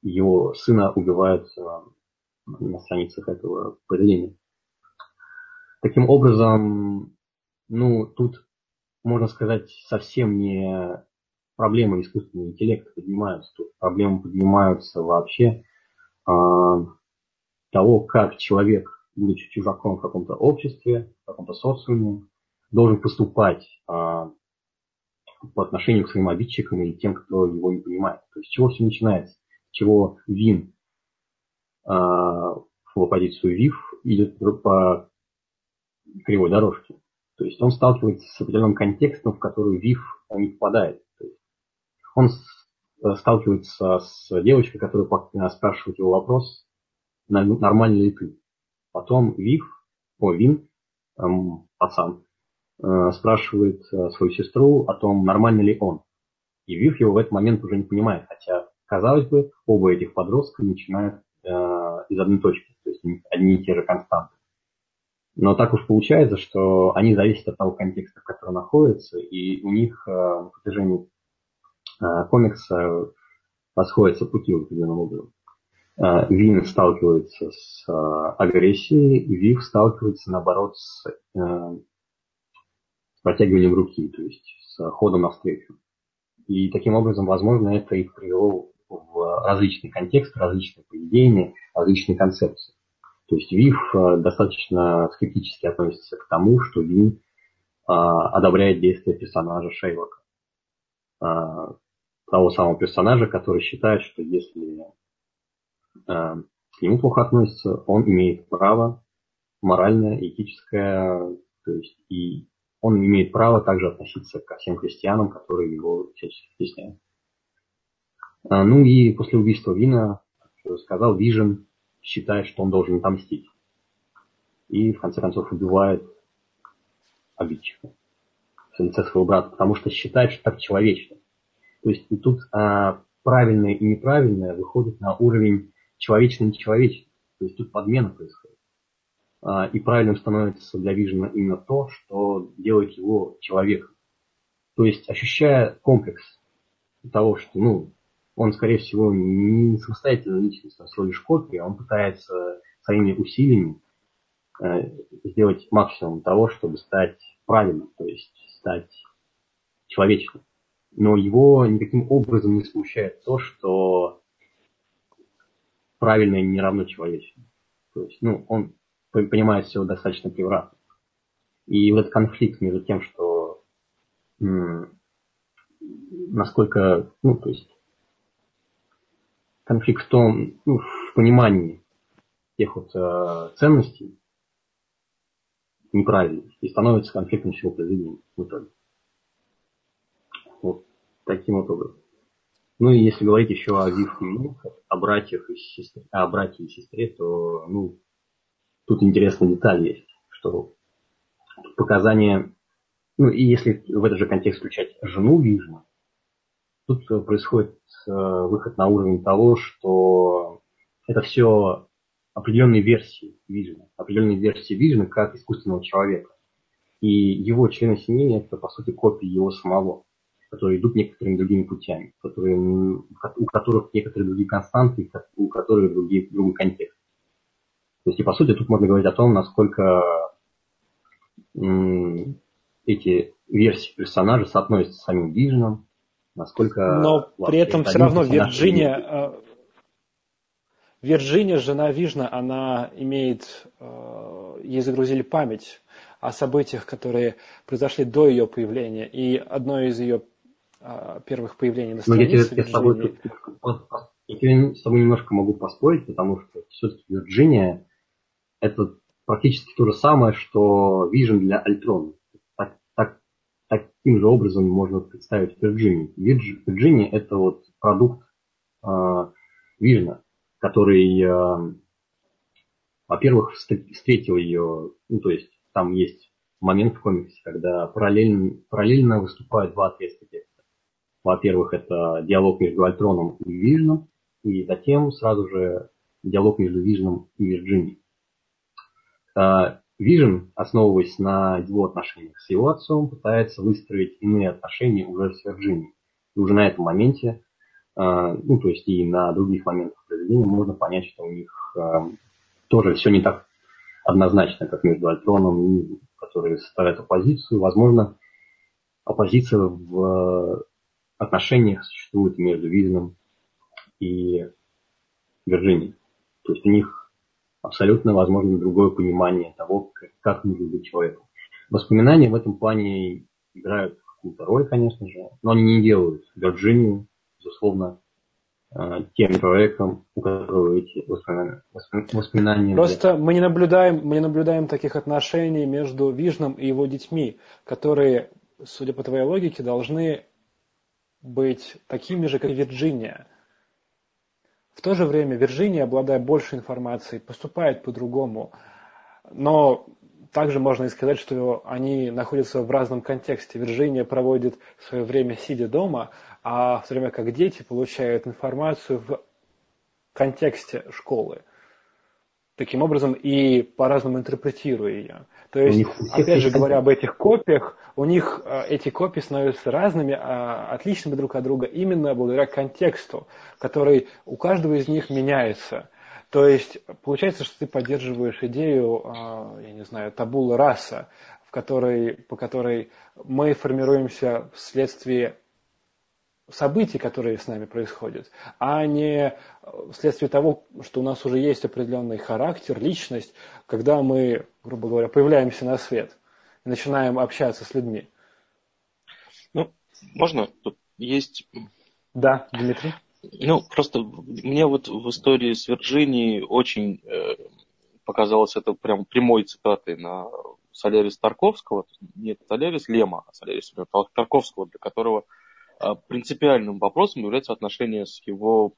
Speaker 3: его сына убивают э, на страницах этого произведения. Таким образом, ну, тут, можно сказать, совсем не проблемы искусственного интеллекта поднимаются, тут проблемы поднимаются вообще э, того, как человек, будучи чужаком в каком-то обществе, в каком-то социуме, должен поступать э, по отношению к своим обидчикам и тем, кто его не понимает. То есть с чего все начинается? С чего Вин в позицию ВИФ идет по кривой дорожке. То есть он сталкивается с определенным контекстом, в который ВИФ не попадает. То есть он сталкивается с девочкой, которая спрашивает его вопрос, нормальный ли ты. Потом ВИФ, о, Вин, эм, пацан, спрашивает э, свою сестру о том, нормальный ли он. И ВИФ его в этот момент уже не понимает, хотя, казалось бы, оба этих подростка начинают из одной точки, то есть одни и те же константы. Но так уж получается, что они зависят от того контекста, в котором находятся, и у них э, на протяжении э, комикса расходятся пути определенным образом. Э, Вин сталкивается с агрессией, Вив сталкивается, наоборот, с протягиванием руки, то есть с ходом навстречу. И таким образом, возможно, это их привело в различные контексты, различные поведения, различные концепции. То есть ВИФ э, достаточно скептически относится к тому, что Вин э, одобряет действия персонажа Шейлока. Э, того самого персонажа, который считает, что если к нему плохо относится, он имеет право моральное, этическое, то есть и он имеет право также относиться ко всем христианам, которые его всячески стесняют. Ну и после убийства Вина, как сказал, Вижен считает, что он должен отомстить. И в конце концов убивает обидчика в лице своего брата, потому что считает, что так человечно. То есть и тут а, правильное и неправильное выходит на уровень человечный и нечеловечный. То есть тут подмена происходит. А, и правильным становится для Вижена именно то, что делает его человеком. То есть ощущая комплекс того, что ну, он, скорее всего, не самостоятельная личность, а всего лишь копия, он пытается своими усилиями э, сделать максимум того, чтобы стать правильным, то есть стать человечным. Но его никаким образом не смущает то, что правильное не равно человечному. То есть, ну, он понимает все достаточно превратно. И вот этот конфликт между тем, что насколько, ну, то есть, конфликт в том, ну, в понимании тех вот э, ценностей неправильных и становится конфликтом всего произведения в итоге. Вот таким вот образом. Ну и если говорить еще о Вивке о братьях и сестре, о братьях и сестре, то ну, тут интересная деталь есть, что показания, ну и если в этот же контекст включать жену Вижна, тут происходит э, выход на уровень того, что это все определенные версии Вижена, определенные версии Вижена как искусственного человека. И его члены семьи это, по сути, копии его самого, которые идут некоторыми другими путями, которые, у которых некоторые другие константы, у которых другие, другой контекст. То есть, и по сути, тут можно говорить о том, насколько эти версии персонажа соотносятся с самим Виженом, насколько...
Speaker 1: Но при этом все равно Вирджиния, э, Вирджиния, жена Вижна, она имеет, э, ей загрузили память о событиях, которые произошли до ее появления. И одно из ее э, первых появлений на странице
Speaker 3: Но я, тебе, я, с тобой, я тебе с тобой немножко могу поспорить, потому что все-таки Вирджиния это практически то же самое, что Vision для Альтрона. Так, так, таким же образом можно представить Virginia. Virginia это вот продукт э, Vision, который, э, во-первых, встретил ее, ну то есть там есть момент в комиксе, когда параллельно, параллельно выступают два отрезка текста. Во-первых, это диалог между Альтроном и Вижном, и затем сразу же диалог между Вижном и Вирджинией. Vision, основываясь на его отношениях с его отцом, пытается выстроить иные отношения уже с Вирджинией. И уже на этом моменте, а, ну, то есть и на других моментах произведения можно понять, что у них а, тоже все не так однозначно, как между Альтроном и Низом, которые составляют оппозицию. Возможно, оппозиция в отношениях существует между Визином и Вирджинией. То есть у них абсолютно возможно другое понимание того, как, нужно быть человеком. Воспоминания в этом плане играют какую-то роль, конечно же, но они не делают Вирджинию, безусловно, э, тем человеком, у которого эти воспоминания. воспоминания
Speaker 1: Просто мы не, наблюдаем, мы не наблюдаем таких отношений между Вижном и его детьми, которые, судя по твоей логике, должны быть такими же, как Вирджиния. В то же время Вирджиния, обладая большей информацией, поступает по-другому. Но также можно и сказать, что они находятся в разном контексте. Вирджиния проводит свое время сидя дома, а в то время как дети получают информацию в контексте школы. Таким образом и по-разному интерпретируя ее. То есть, опять же говоря об этих копиях, у них э, эти копии становятся разными, а, отличными друг от друга именно благодаря контексту, который у каждого из них меняется. То есть получается, что ты поддерживаешь идею, э, я не знаю, табула раса, в которой, по которой мы формируемся вследствие событий, которые с нами происходят, а не вследствие того, что у нас уже есть определенный характер, личность, когда мы, грубо говоря, появляемся на свет и начинаем общаться с людьми.
Speaker 2: Ну, можно? Тут есть...
Speaker 1: Да, Дмитрий.
Speaker 2: Ну, просто мне вот в истории с Вирджинией очень э, показалось это прям прямой цитатой на Солярис Тарковского, нет Солярис Лема, а Солярис Тарковского, для которого принципиальным вопросом является отношение с его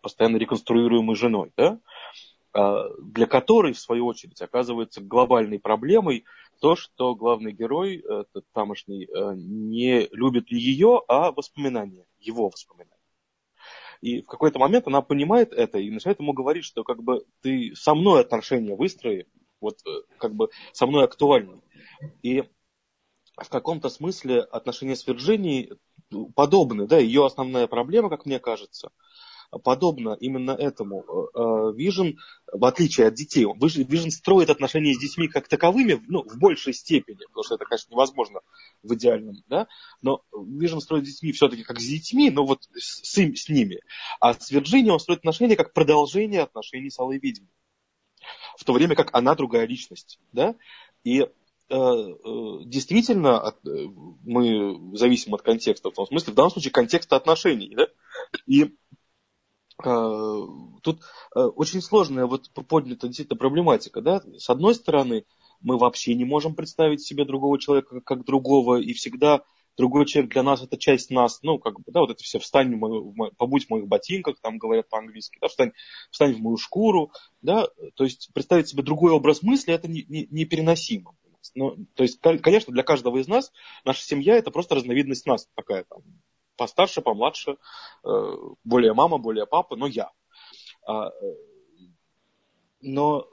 Speaker 2: постоянно реконструируемой женой, да? А, для которой, в свою очередь, оказывается глобальной проблемой то, что главный герой, этот тамошний, э, не любит ее, а воспоминания, его воспоминания. И в какой-то момент она понимает это и начинает ему говорить, что как бы ты со мной отношения выстрои, вот э, как бы со мной актуальны. И в каком-то смысле отношения с Вирджинией подобны, да, ее основная проблема, как мне кажется, подобно именно этому. Vision, э, в отличие от детей, Vision строит отношения с детьми как таковыми, ну, в большей степени, потому что это, конечно, невозможно в идеальном, да, но Vision строит с детьми все-таки как с детьми, но вот с, с ними. А с Вирджинией он строит отношения как продолжение отношений с Алой Ведьмой. В то время как она другая личность, да, и Э, э, действительно э, мы зависим от контекста, в том смысле, в данном случае контекста отношений. Да? И тут очень сложная вот поднята действительно проблематика. Да? С одной стороны, мы вообще не можем представить себе другого человека как другого, и всегда другой человек для нас это часть нас, ну, как бы, да, вот это все, встань, в мою, побудь в моих ботинках, там говорят по-английски, да, встань, встань в мою шкуру, да, то есть представить себе другой образ мысли, это непереносимо. Не, не ну, то есть, конечно, для каждого из нас наша семья это просто разновидность нас такая там, постарше, помладше, э, более мама, более папа, но я. А, э, но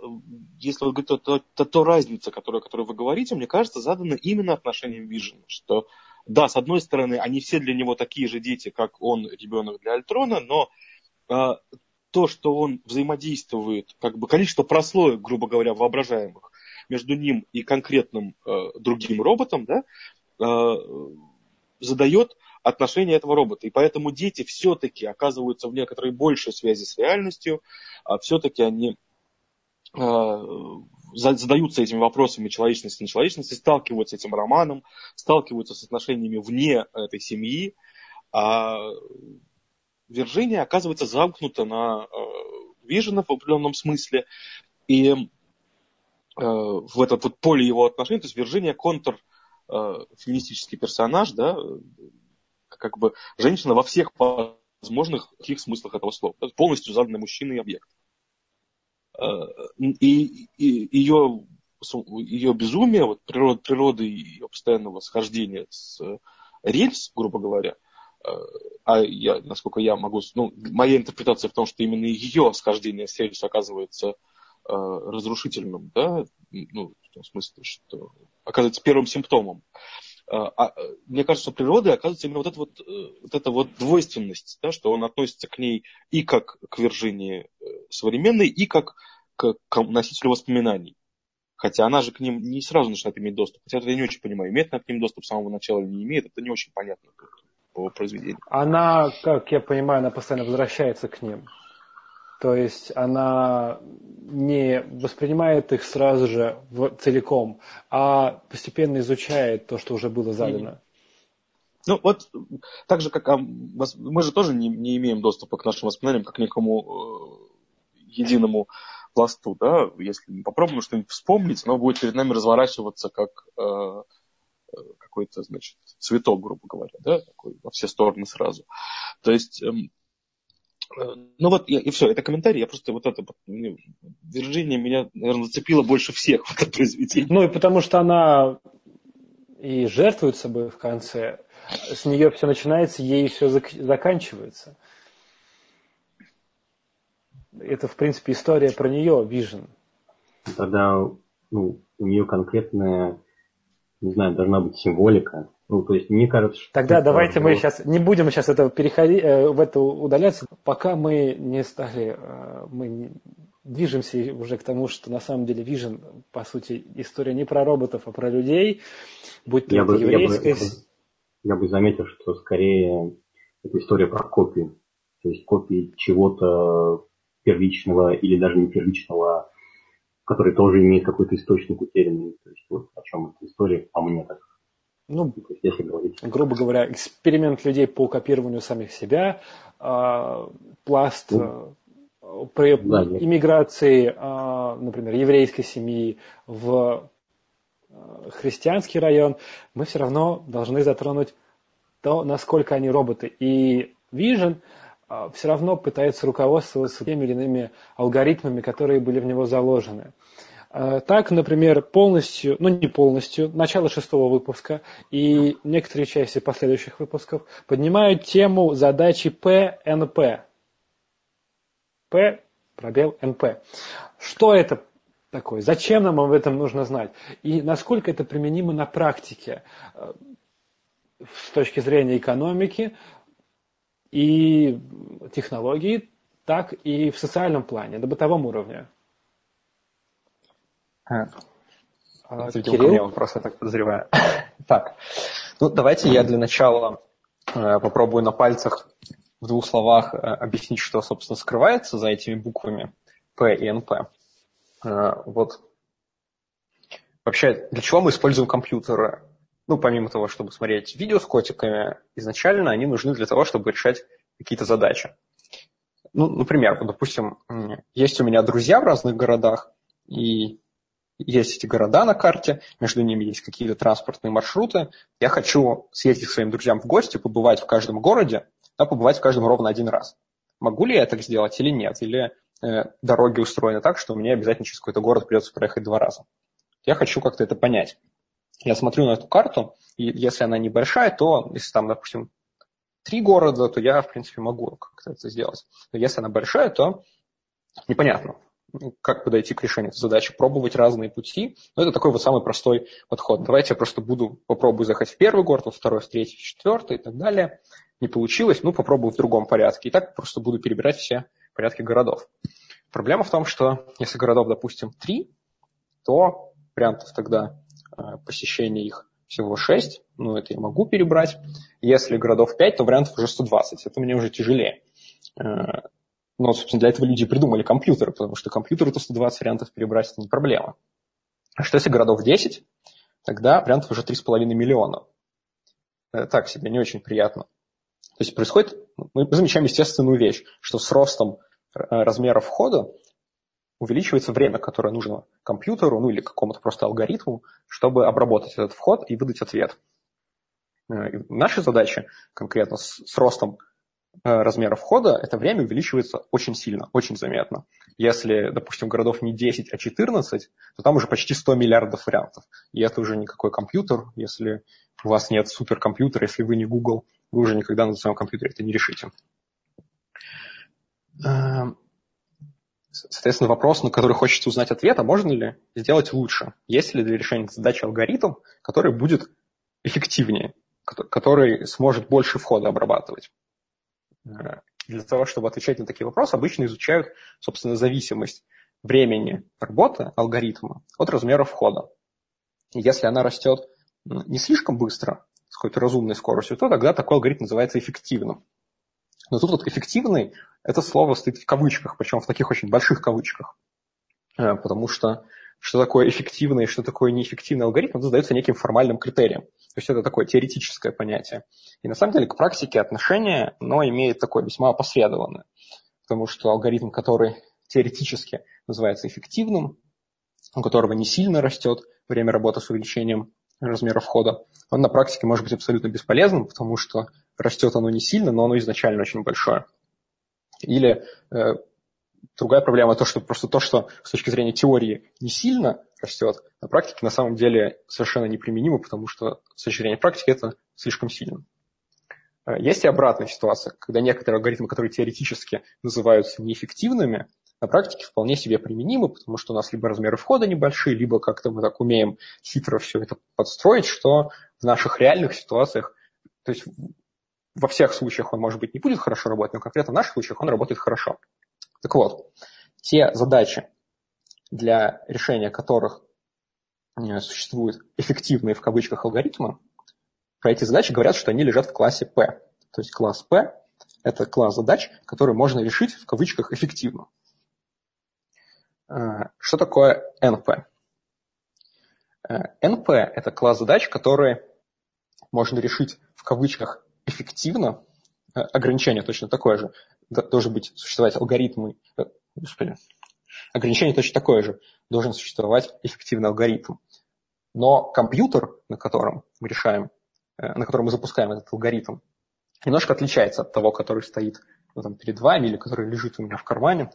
Speaker 2: если вы говорите, то, то, то разница, которую, которую вы говорите, мне кажется, задана именно отношением Вижена, что да, с одной стороны, они все для него такие же дети, как он ребенок для Альтрона, но э, то, что он взаимодействует, как бы количество прослоек, грубо говоря, воображаемых, между ним и конкретным э, другим роботом, да, э, задает отношения этого робота. И поэтому дети все-таки оказываются в некоторой большей связи с реальностью, а все-таки они э, задаются этими вопросами человечности и нечеловечности, сталкиваются с этим романом, сталкиваются с отношениями вне этой семьи, а Вирджиния оказывается замкнута на э, Вижена в определенном смысле, и в это вот поле его отношений, то есть Вирджиния контр э, феминистический персонаж, да, как бы женщина во всех возможных каких смыслах этого слова, полностью заданный мужчиной объект. И, и ее, ее безумие, вот природа, природы ее постоянного схождения с рельс, грубо говоря, а я, насколько я могу, ну, моя интерпретация в том, что именно ее схождение с рельс оказывается э, разрушительным, да, ну, в том смысле, что оказывается первым симптомом. А, а, мне кажется, что природа оказывается именно вот эта вот, э, вот, эта вот двойственность, да, что он относится к ней и как к Виржинии э, современной, и как к, к носителю воспоминаний. Хотя она же к ним не сразу начинает иметь доступ. Хотя я не очень понимаю, имеет она к ним доступ с самого начала или не имеет, это не очень понятно по произведению.
Speaker 1: Она, как я понимаю, она постоянно возвращается к ним. То есть она не воспринимает их сразу же в, целиком, а постепенно изучает то, что уже было задано.
Speaker 2: Ну вот, так же, как а, мы же тоже не, не имеем доступа к нашим воспоминаниям, как к некому э, единому пласту, да, если мы попробуем что-нибудь вспомнить, оно будет перед нами разворачиваться как э, какой-то, значит, цветок, грубо говоря, да, такой во все стороны сразу. То есть эм, ну вот, и, все, это комментарий, я просто вот это, Вирджиния меня, наверное, зацепила больше всех в этом произведении.
Speaker 1: Ну и потому что она и жертвует собой в конце, с нее все начинается, ей все заканчивается. Это, в принципе, история про нее, Вижен.
Speaker 3: Тогда ну, у нее конкретная, не знаю, должна быть символика, ну, то есть мне кажется, что...
Speaker 1: Тогда давайте мы сейчас не будем сейчас это переходить, э, в это удаляться, пока мы не стали, э, мы движемся уже к тому, что на самом деле Vision, по сути, история не про роботов, а про людей, будь то я бы, еврейская... Я бы,
Speaker 3: я бы заметил, что скорее это история про копии. То есть копии чего-то первичного или даже не первичного, который тоже имеет какой-то источник утерянный. То есть вот о чем эта история, по мне так
Speaker 1: ну, если говорить. грубо говоря, эксперимент людей по копированию самих себя, э, пласт ну, при да, иммиграции, э, например, еврейской семьи в э, христианский район, мы все равно должны затронуть то, насколько они роботы. И Vision все равно пытается руководствоваться теми или иными алгоритмами, которые были в него заложены. Э, так, например, полностью, ну не полностью, начало шестого выпуска и некоторые части последующих выпусков поднимают тему задачи ПНП. П, пробел, НП. Что это такое? Зачем нам об этом нужно знать? И насколько это применимо на практике э, с точки зрения экономики и технологий, так и в социальном плане, на бытовом уровне.
Speaker 4: А, Это, видимо, Кирилл? ко мне вопрос, я так подозреваю. [laughs] так, ну давайте я для начала э, попробую на пальцах в двух словах э, объяснить, что, собственно, скрывается за этими буквами P и NP. Э, вот. Вообще, для чего мы используем компьютеры? Ну, помимо того, чтобы смотреть видео с котиками, изначально они нужны для того, чтобы решать какие-то задачи. Ну, например, вот, допустим, есть у меня друзья в разных городах, и есть эти города на карте, между ними есть какие-то транспортные маршруты. Я хочу съездить к своим друзьям в гости, побывать в каждом городе, а побывать в каждом ровно один раз. Могу ли я это сделать или нет? Или э, дороги устроены так, что мне обязательно через какой-то город придется проехать два раза? Я хочу как-то это понять. Я смотрю на эту карту, и если она небольшая, то если там, допустим, три города, то я, в принципе, могу как-то это сделать. Но если она большая, то непонятно, как подойти к решению этой задачи, пробовать разные пути. Но это такой вот самый простой подход. Давайте я просто буду, попробую заехать в первый город, во второй, в третий, в четвертый и так далее. Не получилось, ну, попробую в другом порядке. И так просто буду перебирать все порядки городов. Проблема в том, что если городов, допустим, три, то вариантов тогда э, посещения их всего 6, ну, это я могу перебрать. Если городов 5, то вариантов уже 120. Это мне уже тяжелее. Но, собственно, для этого люди придумали компьютеры, потому что компьютеру-то 120 вариантов перебрать – это не проблема. А что если городов 10, тогда вариантов уже 3,5 миллиона. Э, так себе, не очень приятно. То есть происходит, мы замечаем естественную вещь, что с ростом э, размера входа увеличивается время, которое нужно компьютеру, ну или какому-то просто алгоритму, чтобы обработать этот вход и выдать ответ. Э, и наша задача конкретно с, с ростом размера входа, это время увеличивается очень сильно, очень заметно. Если, допустим, городов не 10, а 14, то там уже почти 100 миллиардов вариантов. И это уже никакой компьютер. Если у вас нет суперкомпьютера, если вы не Google, вы уже никогда на своем компьютере это не решите. Эм, Соответственно, вопрос, на который хочется узнать ответ, а можно ли сделать лучше? Есть ли для решения задачи алгоритм, который будет эффективнее, который сможет больше входа обрабатывать? Э, для того, чтобы отвечать на такие вопросы, обычно изучают, собственно, зависимость времени работы алгоритма от размера входа. если она растет не слишком быстро, с какой-то разумной скоростью, то тогда такой алгоритм называется эффективным. Но тут вот эффективный это слово стоит в кавычках, причем в таких очень больших кавычках. Э, потому что что такое эффективный и что такое неэффективный алгоритм, это задается неким формальным критерием. То есть это такое теоретическое понятие. И на самом деле к практике отношение, но имеет такое весьма опосредованное. Потому что алгоритм, который теоретически называется эффективным, у которого не сильно растет время работы с увеличением размера входа, он на практике может быть абсолютно бесполезным, потому что растет оно не сильно, но оно изначально очень большое. Или э, другая проблема то, что просто то, что с точки зрения теории не сильно растет, на практике на самом деле совершенно неприменимо, потому что с точки зрения практики это слишком сильно. Э, есть и обратная ситуация, когда некоторые алгоритмы, которые теоретически называются неэффективными, на практике вполне себе применимы, потому что у нас либо размеры входа небольшие, либо как-то мы так умеем хитро все это подстроить, что в наших реальных ситуациях, то есть во всех случаях он, может быть, не будет хорошо работать, но конкретно в наших случаях он работает хорошо. Так вот, те задачи, для решения которых э, существуют эффективные в кавычках алгоритмы, про эти задачи говорят, что они лежат в классе P. То есть класс P – это класс задач, которые можно решить в кавычках эффективно. Э, что такое NP? NP э, – это класс задач, которые можно решить в кавычках эффективно, ограничение точно такое же, должен быть существовать алгоритмы, господи, ограничение точно такое же, должен существовать эффективный алгоритм. Но компьютер, на котором мы решаем, э, на котором мы запускаем этот алгоритм, немножко отличается от того, который стоит ну, там, перед вами или который лежит у меня в кармане.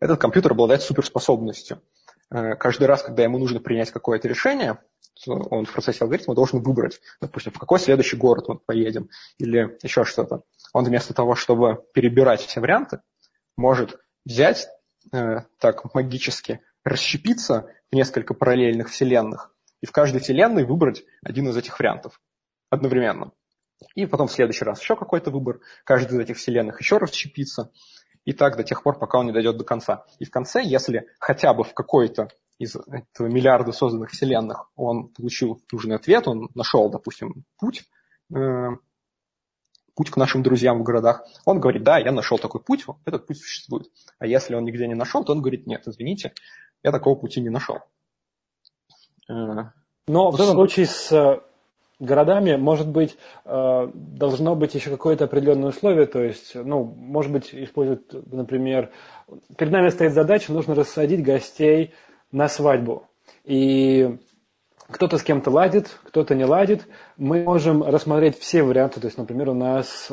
Speaker 4: Этот компьютер обладает суперспособностью. Каждый раз, когда ему нужно принять какое-то решение, он в процессе алгоритма должен выбрать, допустим, в какой следующий город мы поедем или еще что-то. Он вместо того, чтобы перебирать все варианты, может взять э, так магически, расщепиться в несколько параллельных вселенных и в каждой вселенной выбрать один из этих вариантов одновременно. И потом в следующий раз еще какой-то выбор, каждый из этих вселенных еще расщепится, и так до тех пор, пока он не дойдет до конца. И в конце, если хотя бы в какой-то из этого миллиарда созданных вселенных он получил нужный ответ, он нашел, допустим, путь, э, путь к нашим друзьям в городах. Он говорит, да, я нашел такой путь, этот путь существует. А если он нигде не нашел, то он говорит, нет, извините, я такого пути не нашел.
Speaker 1: Э, Но в этом случае с э, городами, может быть, э, должно быть еще какое-то определенное условие, то есть, ну, может быть, используют, например, перед нами стоит задача, нужно рассадить гостей на свадьбу. И кто-то с кем-то ладит, кто-то не ладит. Мы можем рассмотреть все варианты. То есть, например, у нас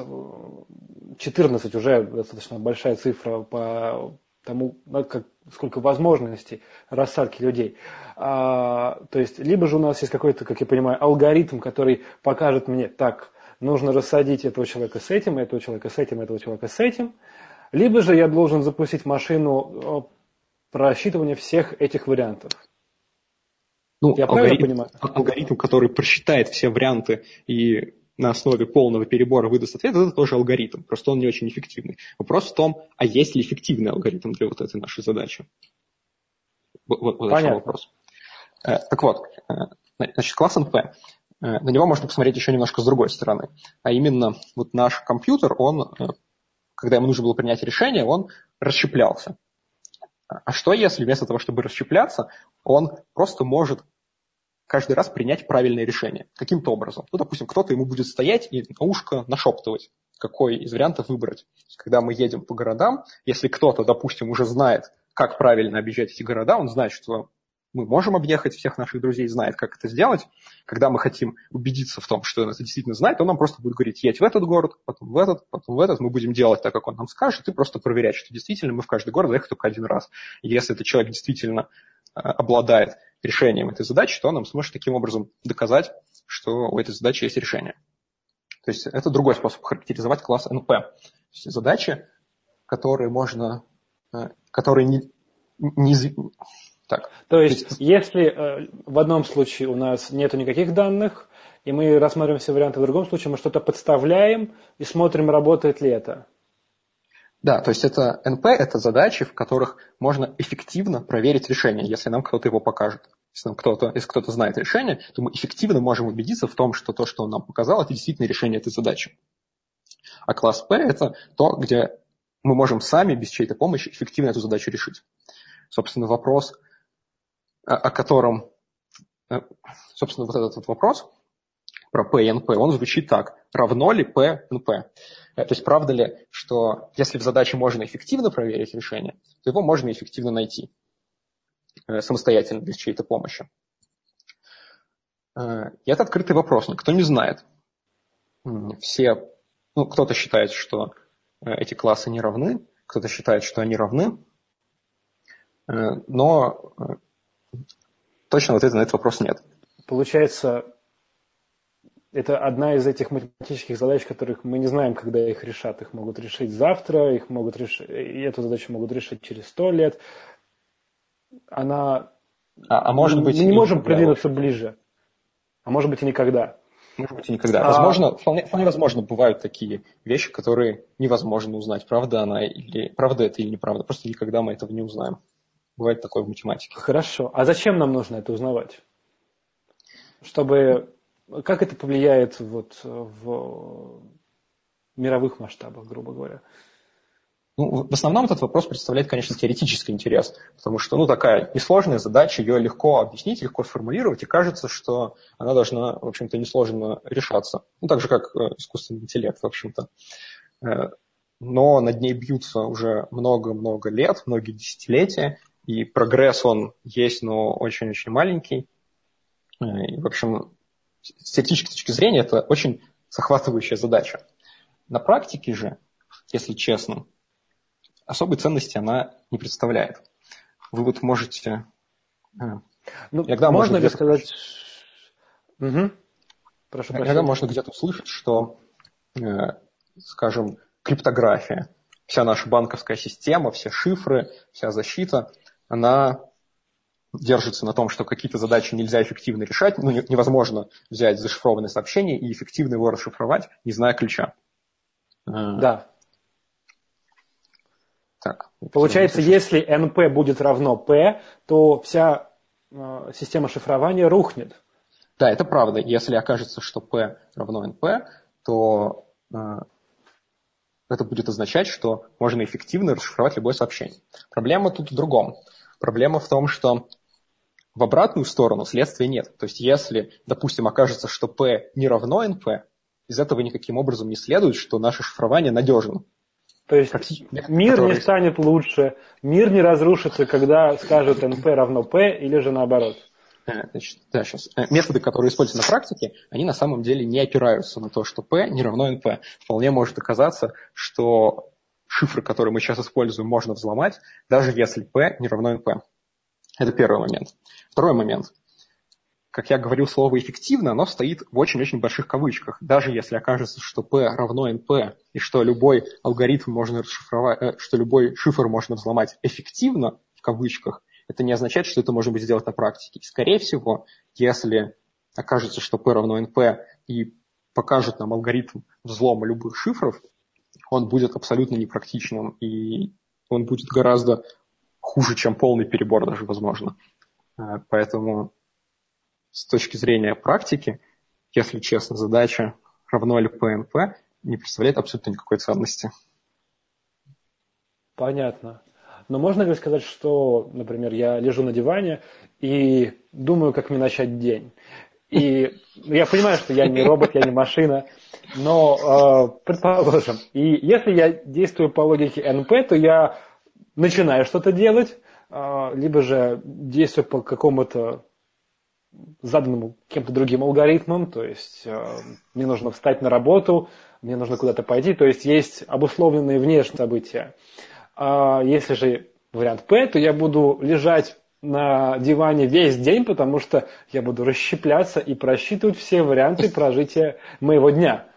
Speaker 1: 14 уже достаточно большая цифра по тому, как, сколько возможностей рассадки людей. А, то есть, либо же у нас есть какой-то, как я понимаю, алгоритм, который покажет мне, так, нужно рассадить этого человека с этим, этого человека с этим, этого человека с этим. Либо же я должен запустить машину просчитывание всех этих вариантов.
Speaker 4: Ну, Я алгоритм, понимаю? Алгоритм, который просчитает все варианты и на основе полного перебора выдаст ответ, это тоже алгоритм, просто он не очень эффективный. Вопрос в том, а есть ли эффективный алгоритм для вот этой нашей задачи? Вот, вот Понятно. вопрос. Э, так вот, э, Значит, класс NP, э, на него можно посмотреть еще немножко с другой стороны. А именно, вот наш компьютер, он, когда ему нужно было принять решение, он расщеплялся. А что если вместо того, чтобы расщепляться, он просто может каждый раз принять правильное решение. Каким-то образом. Ну, допустим, кто-то ему будет стоять и на ушко нашептывать, какой из вариантов выбрать. Когда мы едем по городам, если кто-то, допустим, уже знает, как правильно объезжать эти города, он знает, что мы можем объехать всех наших друзей, знает, как это сделать. Когда мы хотим убедиться в том, что он это действительно знает, он нам просто будет говорить, едь в этот город, потом в этот, потом в этот. Мы будем делать так, как он нам скажет, и просто проверять, что действительно мы в каждый город заехали только один раз. И если этот человек действительно э, обладает решением этой задачи, то нам сможет таким образом доказать, что у этой задачи есть решение. То есть это другой способ характеризовать класс NP. То есть задачи, которые можно, э, которые не, не,
Speaker 1: так. То есть, есть, если э, в одном случае у нас нет никаких данных, и мы рассматриваем все варианты, в другом случае мы что-то подставляем и смотрим, работает ли это.
Speaker 4: Да, то есть это NP – это задачи, в которых можно эффективно проверить решение, если нам кто-то его покажет. Если, нам кто-то, если кто-то знает решение, то мы эффективно можем убедиться в том, что то, что он нам показал, это действительно решение этой задачи. А класс P – это то, где мы можем сами, без чьей-то помощи, эффективно эту задачу решить. Собственно, вопрос – о котором, э, собственно, вот этот вот вопрос про P и NP, он звучит так. Равно ли P NP? Э, то есть правда ли, что если в задаче можно эффективно проверить решение, то его можно эффективно найти самостоятельно, без чьей-то помощи? И это открытый вопрос, никто не знает. Все, ну, кто-то считает, что эти классы не равны, кто-то считает, что они равны, но точно ответа на этот вопрос нет.
Speaker 1: Получается, это одна из этих математических задач, которых мы не знаем, когда их решат. Их могут решить завтра, их могут решить, эту задачу могут решить через сто лет. Она...
Speaker 4: А, а может быть...
Speaker 1: Мы не можем продвинуться ближе. А может быть и никогда.
Speaker 4: Может быть и никогда. А... Возможно, вполне, вполне возможно, бывают такие вещи, которые невозможно узнать, правда она или правда это или неправда. Просто никогда мы этого не узнаем. Бывает такое в математике.
Speaker 1: Хорошо. А зачем нам нужно это узнавать? Чтобы... Как это повлияет вот в мировых масштабах, грубо говоря?
Speaker 4: Ну, в основном этот вопрос представляет, конечно, теоретический интерес, потому что, ну, такая несложная задача, ее легко объяснить, легко сформулировать, и кажется, что она должна, в общем-то, несложно решаться. Ну, так же, как э, искусственный интеллект, в общем-то. Э, но над ней бьются уже много-много лет, многие десятилетия, и прогресс он есть, но очень-очень маленький. Э, и, в общем, с теоретической точки зрения это очень захватывающая задача. На практике же, если честно, особой ценности она не представляет. Вы вот можете...
Speaker 1: Э, ну, иногда можно ли сказать... Угу.
Speaker 4: Прошу прощения. Иногда можно где-то услышать, что, э, скажем, криптография, вся наша банковская система, все шифры, вся защита – она держится на том, что какие-то задачи нельзя эффективно решать, ну, невозможно взять зашифрованное сообщение и эффективно его расшифровать, не зная ключа.
Speaker 1: Э, да. Так. Получается, если NP будет равно P, то вся э, система шифрования рухнет.
Speaker 4: Да, это правда. Если окажется, что P равно NP, то э, это будет означать, что можно эффективно расшифровать любое сообщение. Проблема тут в другом. Проблема в том, что в обратную сторону следствия нет. То есть если, допустим, окажется, что P не равно NP, из этого никаким образом не следует, что наше шифрование надежно.
Speaker 1: То есть мир который... не станет лучше, мир не разрушится, когда скажут NP равно P или же наоборот.
Speaker 4: Э, значит, да, сейчас. Э, методы, которые используются на практике, они на самом деле не опираются на то, что P не равно NP. Вполне может оказаться, что шифры, которые мы сейчас используем, можно взломать, даже если P не равно NP. Это первый момент. Второй момент. Как я говорил, слово «эффективно», оно стоит в очень-очень больших кавычках. Даже если окажется, что P равно NP, и что любой алгоритм можно расшифровать, э, что любой шифр можно взломать эффективно, в кавычках, это не означает, что это можно быть сделать на практике. Скорее всего, если окажется, что P равно NP и покажет нам алгоритм взлома любых шифров, он будет абсолютно непрактичным, и он будет гораздо хуже, чем полный перебор даже, возможно. Э, поэтому с точки зрения практики, если честно, задача равно ли ПНП не представляет абсолютно никакой ценности.
Speaker 1: Понятно. Но можно ли сказать, что, например, я лежу на диване и думаю, как мне начать день. И я понимаю, что я не робот, я не машина, но э, предположим, и если я действую по логике НП, то я начинаю что-то делать, э, либо же действую по какому-то заданному кем-то другим алгоритмом, то есть э, мне нужно встать на работу, мне нужно куда-то пойти, то есть есть обусловленные внешние события. А если же вариант П, то я буду лежать на диване весь день, потому что я буду расщепляться и просчитывать все варианты прожития моего дня.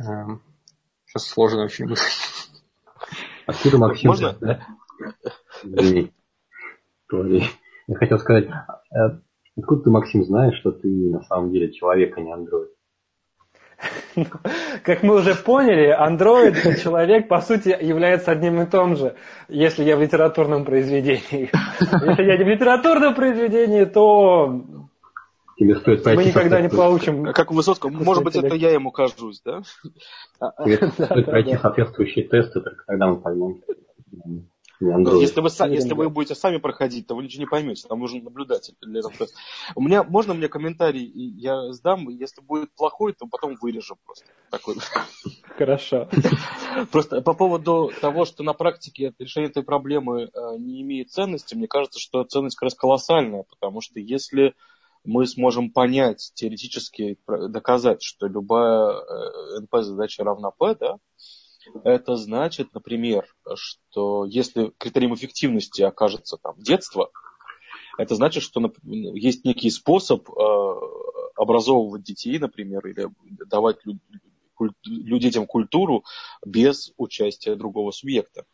Speaker 4: Эм, сейчас сложно очень мысль.
Speaker 3: Откуда Максим?
Speaker 2: Можно?
Speaker 3: Да? Я хотел сказать, э, откуда ты, Максим, знаешь, что ты на самом деле человек, а не андроид? [laughs]
Speaker 1: Как мы уже поняли, андроид и человек, по сути, является одним и том же, если я в литературном произведении. [laughs] Если я не в литературном произведении, то
Speaker 3: Тебе стоит
Speaker 1: мы никогда не получим...
Speaker 2: Как у Высоцкого, может быть, это я ему кажусь, да?
Speaker 3: Тебе [laughs] стоит пройти соответствующие тесты, только тогда мы поймем.
Speaker 2: Ну, если вы, если вы будете сами проходить, то вы ничего не поймете. Там нужен наблюдатель для этого. У меня, можно мне комментарий я сдам? Если будет плохой, то потом вырежу просто. Такой.
Speaker 1: Хорошо. [laughs]
Speaker 2: Просто по поводу того, что на практике решение этой проблемы э, не имеет ценности, мне кажется, что ценность как раз колоссальная, потому что если мы сможем понять, теоретически доказать, что любая э, НП-задача равна P, да, это значит, например, что если критерием эффективности окажется там детство, это значит, что есть некий способ э, образовывать детей, например, или давать детям культуру без участия другого субъекта.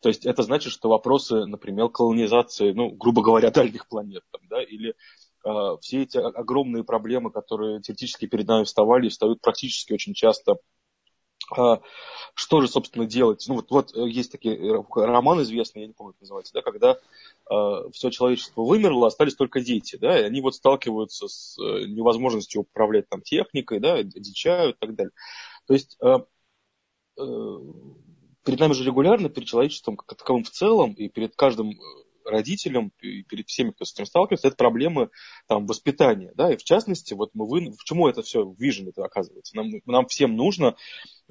Speaker 2: То есть это значит, что вопросы, например, колонизации, ну, грубо говоря, [laughs] дальних планет, там, да, или э, все эти огромные проблемы, которые теоретически перед нами вставали, встают практически очень часто что же, собственно, делать? Ну, вот, вот э, есть такие э, роман известный, я не помню, как называется, да, когда э, все человечество вымерло, остались только дети, да, и они вот сталкиваются с э, невозможностью управлять там техникой, да, дичают и так далее. То есть э, э, перед нами же регулярно, перед человечеством как таковым в целом, и перед каждым родителям и перед всеми, кто с этим сталкивается, это проблемы там, воспитания. Да? И в частности, вот мы вы... в чему это все Vision это оказывается? Нам, нам всем нужно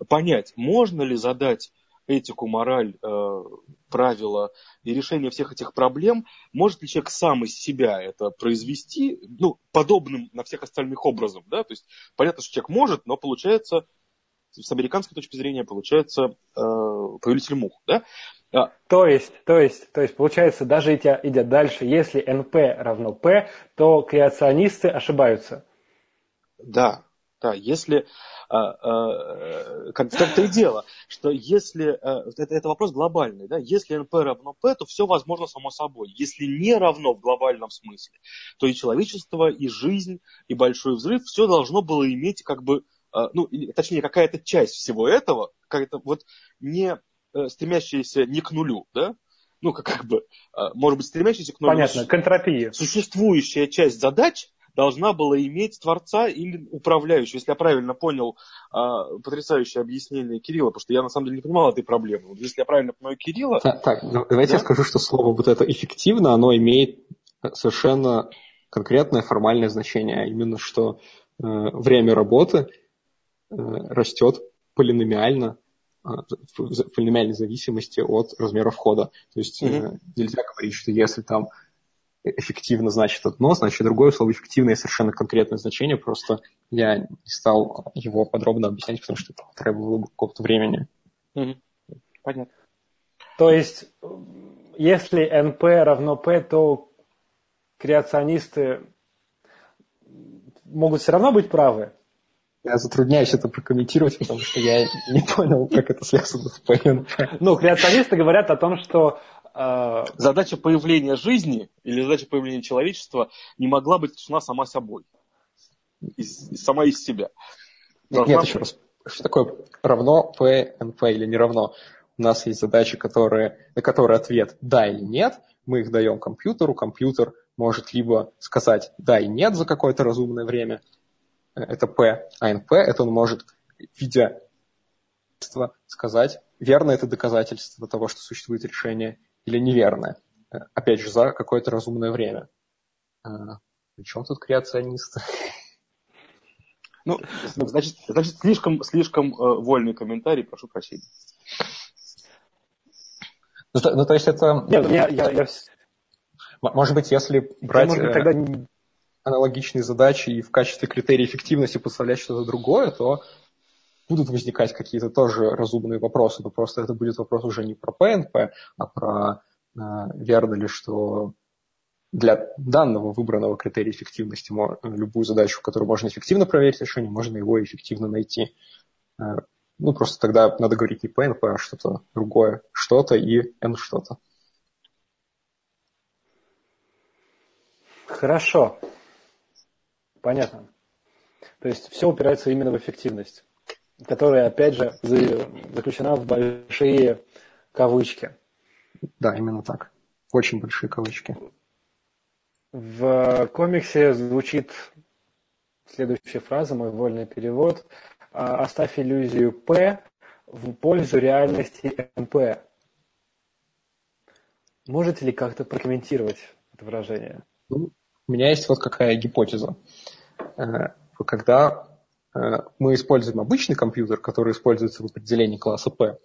Speaker 2: понять, можно ли задать этику, мораль, э, правила и решение всех этих проблем, может ли человек сам из себя это произвести, ну, подобным на всех остальных образом, да, то есть понятно, что человек может, но получается, с американской точки зрения, получается э, повелитель мух, да,
Speaker 1: а. То есть, то есть, то есть, получается, даже идя, идя дальше, если NP равно P, то креационисты ошибаются.
Speaker 2: Да, да, если а, а, как том-то и дело, что если а, это, это вопрос глобальный, да, если NP равно P, то все возможно само собой. Если не равно в глобальном смысле, то и человечество, и жизнь, и большой взрыв, все должно было иметь как бы, ну, точнее, какая-то часть всего этого, какая-то вот не Э, стремящиеся не к нулю, да? Ну, как, как бы, а, может быть, стремящиеся к нулю.
Speaker 1: Понятно, к энтропии.
Speaker 2: Существующая часть задач должна была иметь творца или управляющего. Если я правильно понял а, потрясающее объяснение Кирилла, потому что я на самом деле не понимал этой проблемы. Вот если я правильно понимаю Кирилла...
Speaker 4: Так, так ну, давайте да? я скажу, что слово вот это эффективно, оно имеет совершенно конкретное формальное значение, а именно, что э, время работы э, растет полиномиально а, в полиномиальной зависимости от размера входа. То есть mm-hmm. нельзя говорить, что если там эффективно значит одно, значит другое слово эффективное совершенно конкретное значение, просто я не стал его подробно объяснять, потому что это требовало бы какого-то времени.
Speaker 2: Mm-hmm. Понятно.
Speaker 1: То есть, если NP равно P, то креационисты могут все равно быть правы?
Speaker 4: Я затрудняюсь это прокомментировать, потому что я не понял, как это связано с ПНП.
Speaker 1: Ну, креационисты говорят о том, что
Speaker 2: э... задача появления жизни или задача появления человечества не могла быть решена сама собой, из, сама из себя.
Speaker 4: Должна... Нет, еще раз. Что такое равно ПНП или не равно? У нас есть задачи, которые, на которые ответ да или нет. Мы их даем компьютеру, компьютер может либо сказать да и нет за какое-то разумное время, это P, а NP это он может, видя сказать, верно это доказательство того, что существует решение, или неверное. Э, опять же, за какое-то разумное время. Причем тут креационисты?
Speaker 2: Ну, значит, значит слишком, слишком э, вольный комментарий, прошу прощения.
Speaker 4: Ну, то, ну, то есть это...
Speaker 1: Нет, я, я, я...
Speaker 4: Может быть, если брать может быть, тогда... аналогичные задачи и в качестве критерия эффективности поставлять что-то другое, то будут возникать какие-то тоже разумные вопросы, но просто это будет вопрос уже не про ПНП, а про э, верно ли, что для данного выбранного критерия эффективности любую задачу, которую можно эффективно проверить решение, можно его эффективно найти. Э, ну, просто тогда надо говорить не P, а что-то другое. Что-то и N что-то.
Speaker 1: Хорошо. Понятно. То есть все упирается именно в эффективность, которая, опять же, заключена в большие кавычки.
Speaker 4: Да, именно так. Очень большие кавычки.
Speaker 1: В комиксе звучит следующая фраза, мой вольный перевод. «А, Оставь иллюзию П в пользу реальности МП. Можете ли как-то прокомментировать это выражение?
Speaker 4: Ну, у меня есть вот какая гипотеза. Э, когда э, мы используем обычный компьютер, который используется в определении класса P,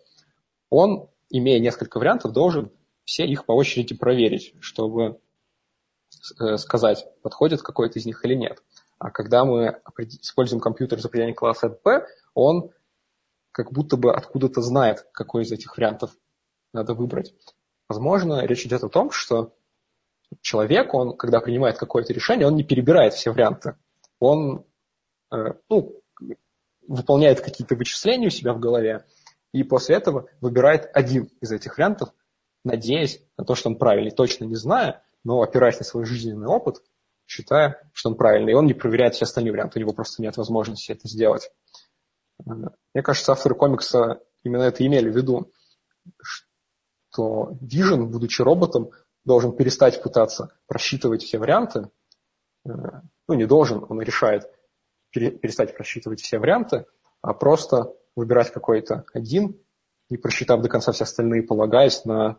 Speaker 4: он, имея несколько вариантов, должен все их по очереди проверить, чтобы Э, сказать, подходит какой-то из них или нет. А когда мы используем компьютер из определения класса P, он как будто бы откуда-то знает, какой из этих вариантов надо выбрать. Возможно, речь идет о том, что человек, он, когда принимает какое-то решение, он не перебирает все варианты. Он э, ну, выполняет какие-то вычисления у себя в голове, и после этого выбирает один из этих вариантов, надеясь на то, что он правильный, точно не зная, но опираясь на свой жизненный опыт, считая, что он правильный. И он не проверяет все остальные варианты, у него просто нет возможности это сделать. Мне кажется, авторы комикса именно это имели в виду, что Vision, будучи роботом, должен перестать пытаться просчитывать все варианты. Ну, не должен, он решает перестать просчитывать все варианты, а просто выбирать какой-то один, не просчитав до конца все остальные, полагаясь на,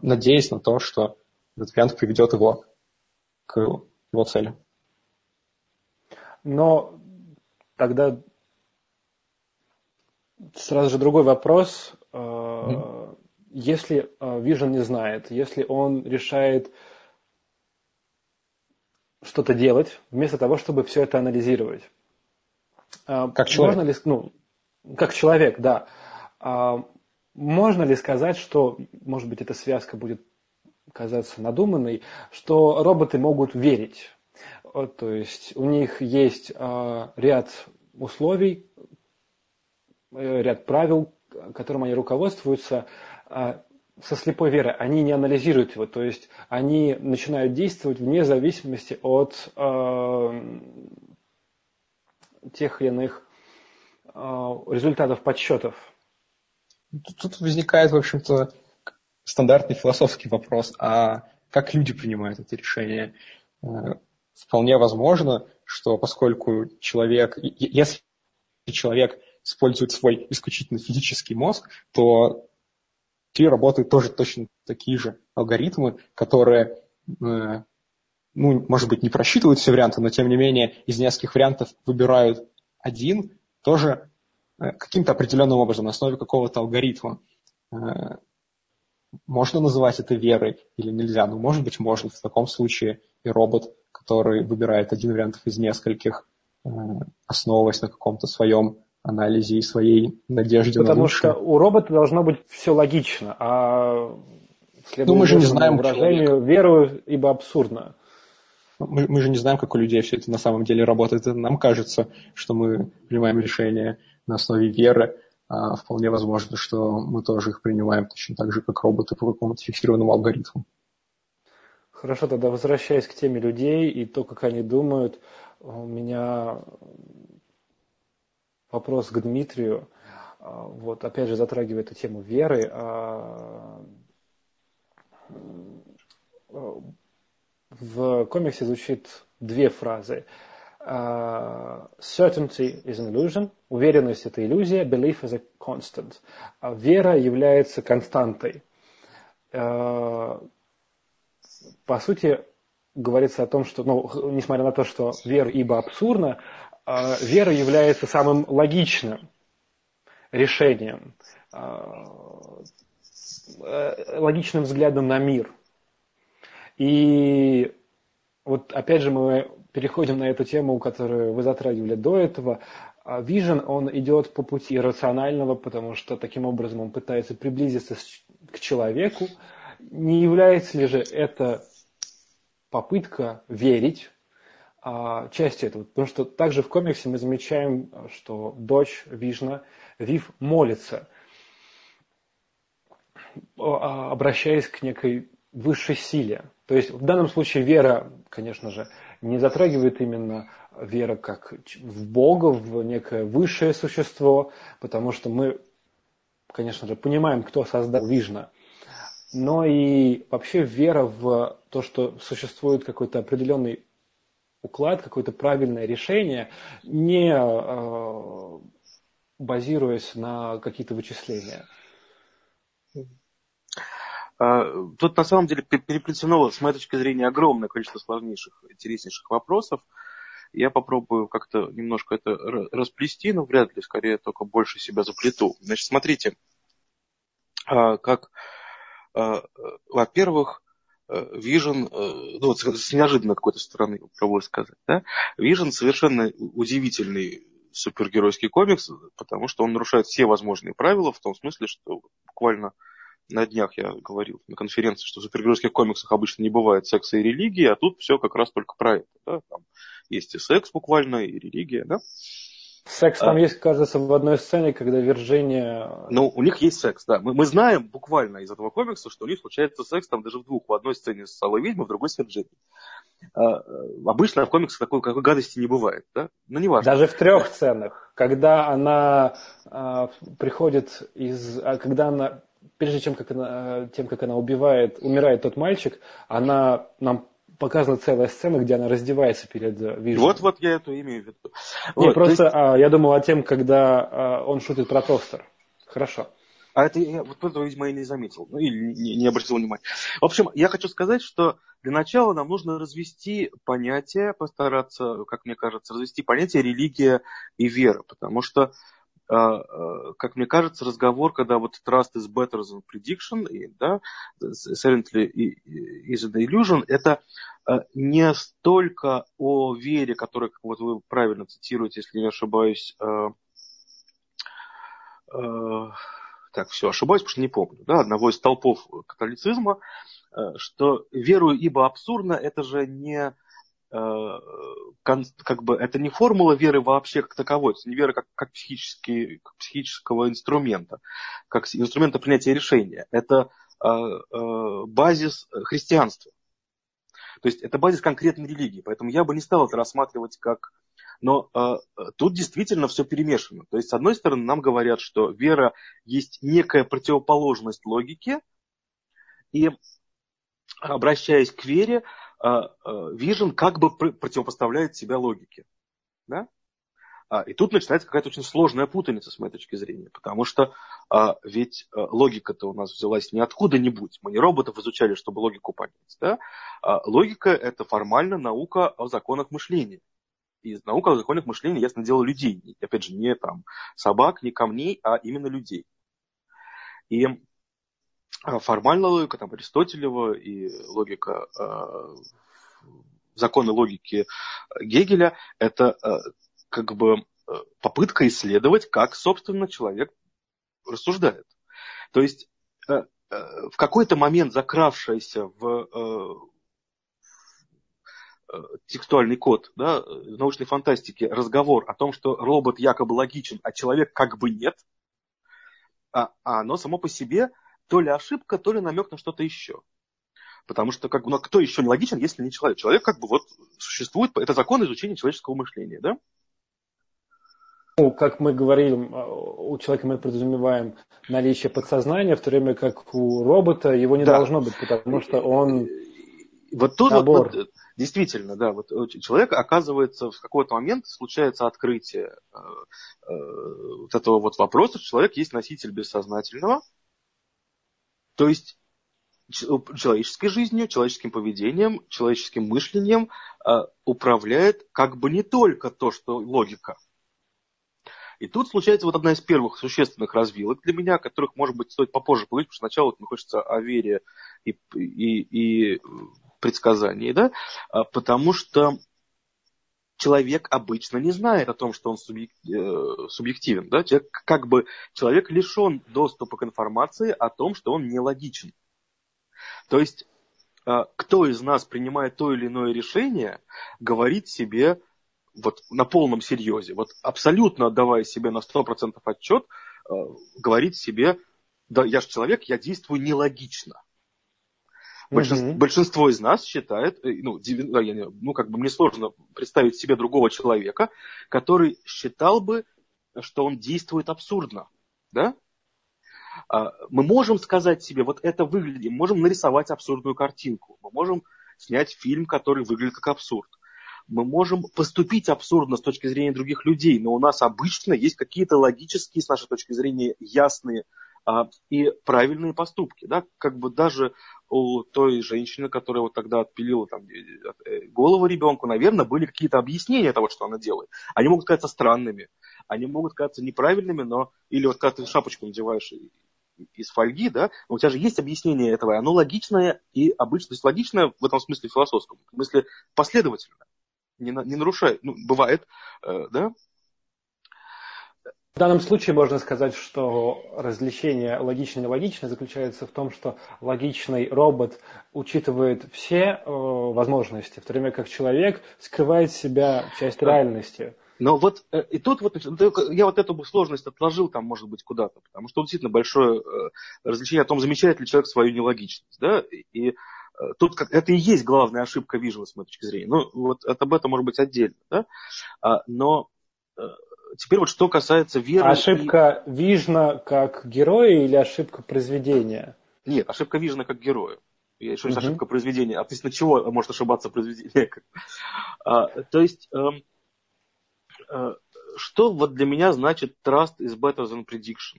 Speaker 4: надеясь на то, что этот вариант приведет его к его цели.
Speaker 1: Но тогда сразу же другой вопрос. Mm-hmm. Если э, Vision не знает, если он решает что-то делать, вместо того, чтобы все это анализировать.
Speaker 4: Э, как человек.
Speaker 1: Можно ли, ну, как человек, да. Можно ли сказать, что, может быть, эта связка будет казаться надуманной, что роботы могут верить. То есть у них есть а, ряд условий, э, ряд правил, которым они руководствуются, а, со слепой верой. Они не анализируют его, то есть они начинают действовать вне зависимости от а, тех или иных результатов подсчетов.
Speaker 4: Тут возникает, в общем-то, стандартный философский вопрос, а как люди принимают это решение? Э, вполне возможно, что поскольку человек, если человек использует свой исключительно физический мозг, то и работают тоже точно такие же алгоритмы, которые, э, ну, может быть, не просчитывают все варианты, но тем не менее из нескольких вариантов выбирают один, тоже э, каким-то определенным образом на основе какого-то алгоритма. Можно называть это верой или нельзя? Ну, может быть, можно. В таком случае и робот, который выбирает один вариант из нескольких, э, основываясь на каком-то своем анализе и своей надежде
Speaker 1: Потому на что у робота должно быть все логично, а
Speaker 4: ну, мы же не знаем
Speaker 1: выражению верую, ибо абсурдно.
Speaker 4: Мы, мы же не знаем, как у людей все это на самом деле работает. Нам кажется, что мы принимаем решения на основе веры, а вполне возможно, что мы тоже их принимаем точно так же, как роботы по какому-то фиксированному алгоритму.
Speaker 1: Хорошо, тогда возвращаясь к теме людей и то, как они думают, у меня вопрос к Дмитрию. Вот, опять же, затрагивая эту тему веры. в комиксе звучит две фразы. Uh, certainty is an illusion. Уверенность – это иллюзия. Belief is a constant. Вера является константой. По сути, говорится о том, что, ну, несмотря на то, что вера ибо абсурдна, вера является самым логичным решением, логичным взглядом на мир. И вот опять же мы переходим на эту тему, которую вы затрагивали до этого. Vision, он идет по пути рационального, потому что таким образом он пытается приблизиться к человеку. Не является ли же это попытка верить а, частью этого? Потому что также в комиксе мы замечаем, что дочь Вижна, Вив, молится, обращаясь к некой высшей силе. То есть в данном случае вера, конечно же, не затрагивает именно вера как в Бога, в некое высшее существо, потому что мы, конечно же, понимаем, кто создал Вижна. Но и вообще вера в то, что существует какой-то определенный уклад, какое-то правильное решение, не э, базируясь на какие-то вычисления.
Speaker 2: А, тут на самом деле переплетено, с моей точки зрения, огромное количество сложнейших, интереснейших вопросов. Я попробую как-то немножко это расплести, но вряд ли, скорее только больше себя заплету. Значит, смотрите, а, как, а, во-первых, Vision, ну вот с неожиданной какой-то стороны, пробую сказать, да, Vision совершенно удивительный супергеройский комикс, потому что он нарушает все возможные правила, в том смысле, что буквально на днях я говорил на конференции, что в супергеройских комиксах обычно не бывает секса и религии, а тут все как раз только про это. Да? Там есть и секс буквально, и религия, да?
Speaker 1: Секс там а, есть, кажется, в одной сцене, когда Вирджиния...
Speaker 2: Ну, у них есть секс, да. Мы, мы знаем буквально из этого комикса, что у них случается секс там даже в двух. В одной сцене с Алой Ведьмой, в другой с Вирджинией. А, обычно в комиксах такой, какой гадости не бывает, да?
Speaker 1: Но не важно. Даже в трех сценах. Когда она а, приходит из... А, когда она прежде чем как она, тем, как она убивает, умирает тот мальчик, она нам показана целая сцена, где она раздевается перед
Speaker 2: Виженом. Вот, вот я это имею в виду.
Speaker 1: Не, вот, просто есть... а, я думал о тем, когда а, он шутит про тостер. Хорошо.
Speaker 2: А это я вот этого, видимо, и не заметил, ну или не, не обратил внимания. В общем, я хочу сказать, что для начала нам нужно развести понятие, постараться, как мне кажется, развести понятие религия и вера, потому что как мне кажется, разговор, когда вот trust is better than prediction, и, да, silently is an illusion, это а, не столько о вере, которая, как вот вы правильно цитируете, если не ошибаюсь, так, все, ошибаюсь, потому что не помню, да, одного из столпов католицизма, что верую ибо абсурдно, это же не Э, как бы это не формула веры вообще как таковой, это не вера как, как, психический, как психического инструмента, как инструмента принятия решения. Это э, э, базис христианства. То есть это базис конкретной религии. Поэтому я бы не стал это рассматривать как... Но э, тут действительно все перемешано. То есть, с одной стороны, нам говорят, что вера есть некая противоположность логике, и обращаясь к вере, Vision как бы противопоставляет себя логике. Да? А, и тут начинается какая-то очень сложная путаница с моей точки зрения, потому что а, ведь а, логика-то у нас взялась не откуда-нибудь. Мы не роботов изучали, чтобы логику понять. Да? А, логика – это формально наука о законах мышления. И наука о законах мышления, ясно дело, людей. Опять же, не там собак, не камней, а именно людей. И а, формальная логика, там, Аристотелева и логика, э, законы логики Гегеля, это э, как бы попытка исследовать, как, собственно, человек рассуждает. То есть в какой-то момент закравшаяся в текстуальный код да, научной фантастике разговор о том, что робот якобы логичен, а человек как бы нет, а, а оно само по себе то ли ошибка, то ли намек на что-то еще. Потому что как бы, ну, кто еще не логичен, если не человек? Человек как бы вот существует, это закон изучения человеческого мышления, да?
Speaker 1: Ну, как мы говорим, а, у человека мы подразумеваем наличие подсознания, в то время как у робота его не да. должно быть, потому что он
Speaker 2: Вот тут вот, вот, действительно, да, вот человек оказывается в какой-то момент случается открытие э, э, вот этого вот вопроса, что человек есть носитель бессознательного, то есть человеческой жизнью, человеческим поведением, человеческим мышлением э, управляет как бы не только то, что логика. И тут случается вот одна из первых существенных развилок для меня, о которых, может быть, стоит попозже поговорить, потому что сначала мне хочется о вере и, и, и предсказании, да, а, потому что человек обычно не знает о том, что он э, субъективен. Да? Как бы человек лишен доступа к информации о том, что он нелогичен. То есть, а, кто из нас принимает то или иное решение, говорит себе вот на полном серьезе, вот абсолютно отдавая себе на 100% отчет, а, говорит себе, да я же человек, я действую нелогично. Большинство, угу. большинство из нас считает, э, ну, ну, как бы мне сложно представить себе другого человека, который считал бы, что он действует абсурдно. Да? А, мы можем сказать себе, вот это выглядит, можем нарисовать абсурдную картинку, мы можем снять фильм, который выглядит как абсурд. Мы можем поступить абсурдно с точки зрения других людей, но у нас обычно есть какие-то логические, с нашей точки зрения, ясные а, и правильные поступки. Да? Как бы даже у той женщины, которая вот тогда отпилила там, э, э, голову ребенку, наверное, были какие-то объяснения того, что она делает. Они могут казаться странными, они могут казаться неправильными, но или вот когда ты шапочку надеваешь из фольги, да, но у тебя же есть объяснение этого, оно логичное и обычно, то есть логичное в этом смысле философском, в смысле последовательно, не, не нарушает, ну, бывает, э, да,
Speaker 1: в данном случае можно сказать, что развлечение логичное и нелогичное заключается в том, что логичный робот учитывает все э, возможности, в то время как человек скрывает себя часть реальности.
Speaker 2: Но вот э, и тут вот я вот эту сложность отложил там, может быть, куда-то, потому что действительно большое э, развлечение о том, замечает ли человек свою нелогичность. Да? И э, тут как, это и есть главная ошибка Вижена с моей точки зрения. Ну, вот об этом может быть отдельно. Да? А, но теперь вот что касается веры...
Speaker 1: Ошибка и... Вижна как героя или ошибка произведения?
Speaker 2: Нет, ошибка Вижна как героя. Я еще угу. ошибка произведения. А относительно чего может ошибаться произведение? [laughs] а, то есть, э, э, что вот для меня значит trust is better than prediction?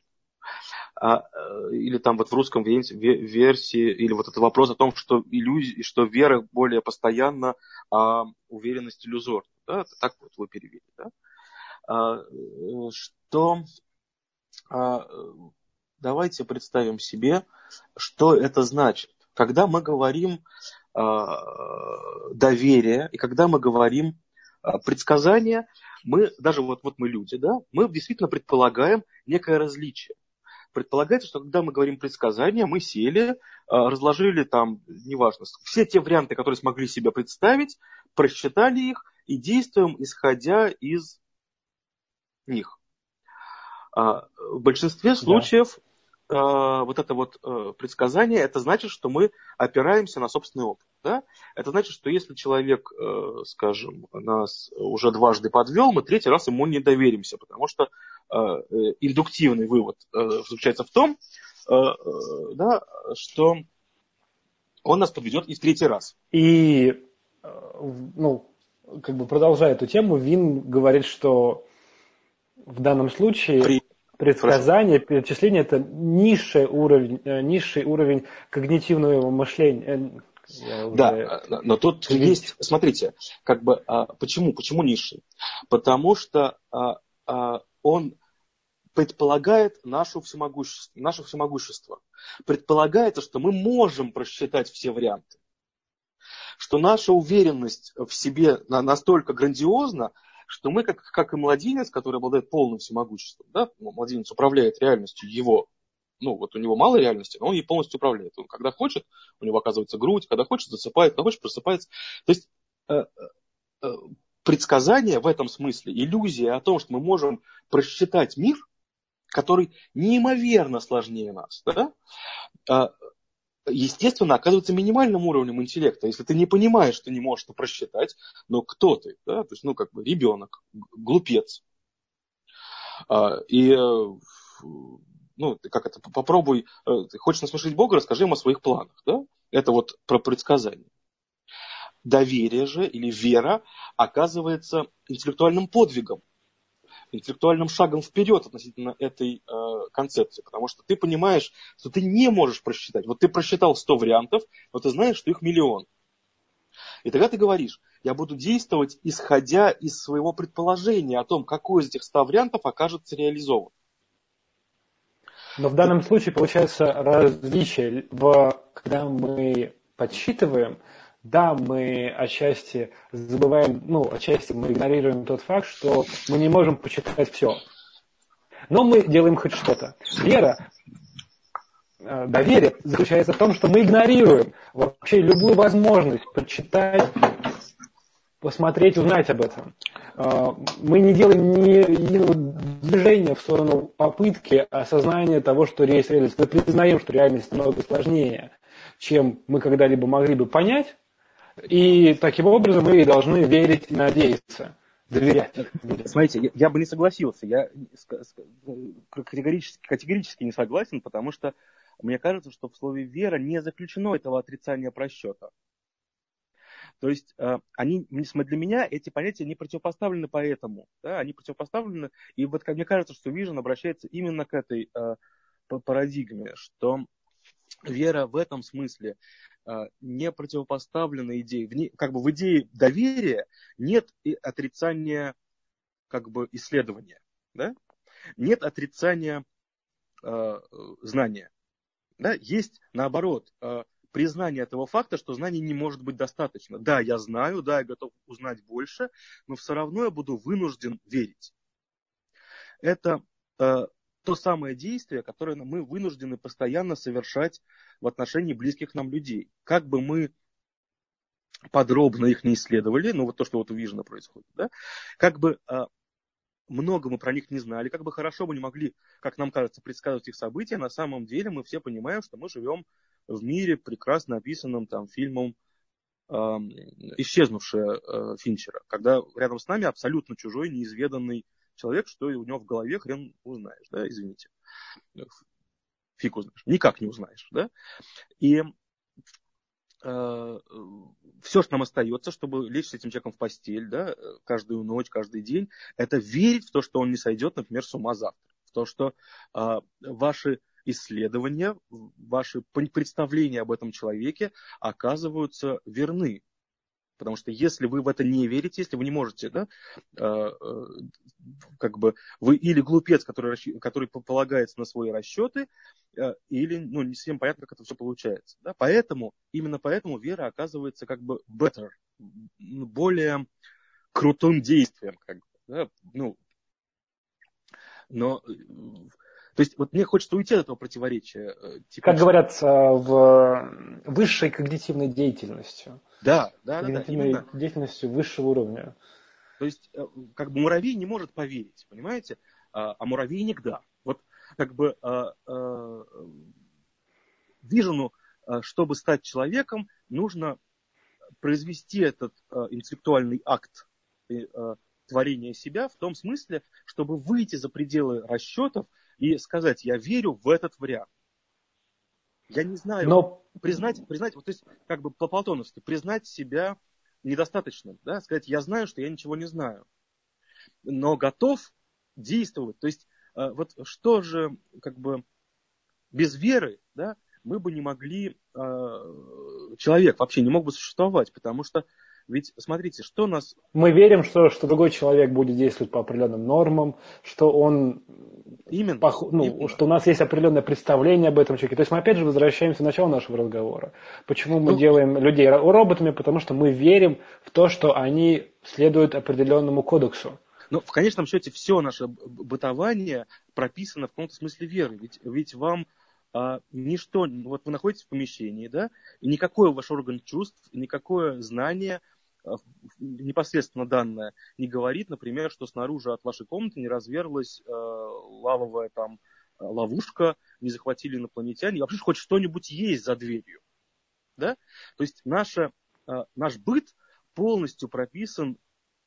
Speaker 2: А, э, или там вот в русском версии, или вот этот вопрос о том, что иллюзия, что вера более постоянна, а уверенность иллюзорна. Да? Так вот вы перевели. Да? А, что а, давайте представим себе, что это значит. Когда мы говорим а, доверие и когда мы говорим предсказание, мы, даже вот, вот мы люди, да, мы действительно предполагаем некое различие. Предполагается, что когда мы говорим предсказание, мы сели, разложили там, неважно, все те варианты, которые смогли себе представить, просчитали их и действуем, исходя из них. А, в большинстве случаев да. вот это вот э, предсказание, это значит, что мы опираемся на собственный опыт. Да? Это значит, что если человек, э, скажем, нас уже дважды подвел, мы третий раз ему не доверимся, потому что э, индуктивный вывод заключается в том, да, что он нас подведет и в третий раз.
Speaker 1: И, ну, как бы продолжая эту тему, Вин говорит, что в данном случае При... предсказание, перечисление это низший уровень, э, низший уровень когнитивного мышления.
Speaker 2: Э, уже... Да, но тут есть, смотрите, как бы а, почему, почему низший? Потому что а, а, он предполагает нашу всемогущество, наше всемогущество. Предполагается, что мы можем просчитать все варианты. Что наша уверенность в себе настолько грандиозна, что мы, как, как и младенец, который обладает полным всемогуществом, да, ну, младенец управляет реальностью его, ну, вот у него мало реальности, но он ей полностью управляет. Он когда хочет, у него оказывается грудь, когда хочет, засыпает, когда хочет, просыпается. То есть э, э, предсказание в этом смысле, иллюзия о том, что мы можем просчитать мир, который неимоверно сложнее нас, да, э, естественно, оказывается минимальным уровнем интеллекта. Если ты не понимаешь, ты не можешь это просчитать, но кто ты? Да? То есть, ну, как бы ребенок, глупец. А, и, э, ну, как это, попробуй, э, ты хочешь насмешить Бога, расскажи ему о своих планах. Да? Это вот про предсказание. доверие же или вера оказывается интеллектуальным подвигом, интеллектуальным шагом вперед относительно этой э, концепции. Потому что ты понимаешь, что ты не можешь просчитать. Вот ты просчитал 100 вариантов, но ты знаешь, что их миллион. И тогда ты говоришь, я буду действовать, исходя из своего предположения о том, какой из этих 100 вариантов окажется реализован.
Speaker 1: Но в данном случае получается различие, в, когда мы подсчитываем, да, мы отчасти забываем, ну, отчасти мы игнорируем тот факт, что мы не можем почитать все. Но мы делаем хоть что-то. Вера, э, доверие заключается в том, что мы игнорируем вообще любую возможность почитать, посмотреть, узнать об этом. Э, мы не делаем ни единого движения в сторону попытки осознания того, что реальность. Мы признаем, что реальность намного сложнее, чем мы когда-либо могли бы понять, и таким образом мы должны верить надеяться, доверять.
Speaker 2: Смотрите, я, бы не согласился. Я категорически, категорически не согласен, потому что мне кажется, что в слове вера не заключено этого отрицания просчета. То есть э, они, для меня эти понятия не противопоставлены поэтому. Да, они противопоставлены, и вот мне кажется, что Vision обращается именно к этой э, парадигме, что вера в этом смысле не противопоставлена идее. В ней, как бы в идее доверия нет и отрицания как бы исследования. Да? Нет отрицания э, знания. Да? Есть, наоборот, э, признание этого факта, что знаний не может быть достаточно. Да, я знаю, да, я готов узнать больше, но все равно я буду вынужден верить. Это э, то самое действие, которое мы вынуждены постоянно совершать в отношении близких нам людей. Как бы мы подробно их не исследовали, ну вот то, что вот у Вижена происходит, да, как бы а, много мы про них не знали, как бы хорошо мы не могли, как нам кажется, предсказывать их события, на самом деле мы все понимаем, что мы живем в мире, прекрасно описанном там фильмом э, «Исчезнувшая» э, Финчера, когда рядом с нами абсолютно чужой, неизведанный человек, что у него в голове хрен узнаешь, да, извините. Фиг узнаешь. Никак не узнаешь, да. И э, все, что нам остается, чтобы лечь с этим человеком в постель, да, каждую ночь, каждый день, это верить в то, что он не сойдет, например, с ума завтра. В то, что э, ваши исследования, ваши представления об этом человеке оказываются верны. Потому что если вы в это не верите, если вы не можете, да, э, э, как бы вы или глупец, который, который полагается на свои расчеты, э, или ну, не совсем понятно, как это все получается. Да? Поэтому, именно поэтому вера оказывается как бы better, более крутым действием. Как бы, да? ну, но то есть вот мне хочется уйти от этого противоречия.
Speaker 1: Типа, как говорят, в высшей когнитивной деятельностью.
Speaker 2: Да, да, да.
Speaker 1: да деятельностью высшего уровня.
Speaker 2: То есть, э, как бы муравей не может поверить, понимаете? А, а муравейник да. Вот как бы Вижену, чтобы стать человеком, нужно произвести этот интеллектуальный акт творения себя в том смысле, чтобы выйти за пределы расчетов и сказать, я верю в этот вариант. Я не знаю. Но... Признать, признать, вот, то есть, как бы по-платоновски, признать себя недостаточным, да, сказать, я знаю, что я ничего не знаю, но готов действовать. То есть, э, вот что же, как бы, без веры, да, мы бы не могли, э, человек вообще не мог бы существовать, потому что ведь, смотрите, что нас...
Speaker 1: Мы верим, что, что другой человек будет действовать по определенным нормам, что он
Speaker 2: Именно.
Speaker 1: Пох... Ну, Именно. Что у нас есть определенное представление об этом человеке. То есть мы опять же возвращаемся к началу нашего разговора. Почему мы ну, делаем людей роботами? Потому что мы верим в то, что они следуют определенному кодексу.
Speaker 2: Но в конечном счете все наше бытование прописано в каком-то смысле веры. Ведь, ведь вам а, ничто, вот вы находитесь в помещении, да, и никакой ваш орган чувств, никакое знание а, непосредственно данное не говорит, например, что снаружи от вашей комнаты не разверлась э, лавовая там ловушка, не захватили инопланетяне, и вообще хоть что-нибудь есть за дверью. Да? То есть наша, э, наш быт полностью прописан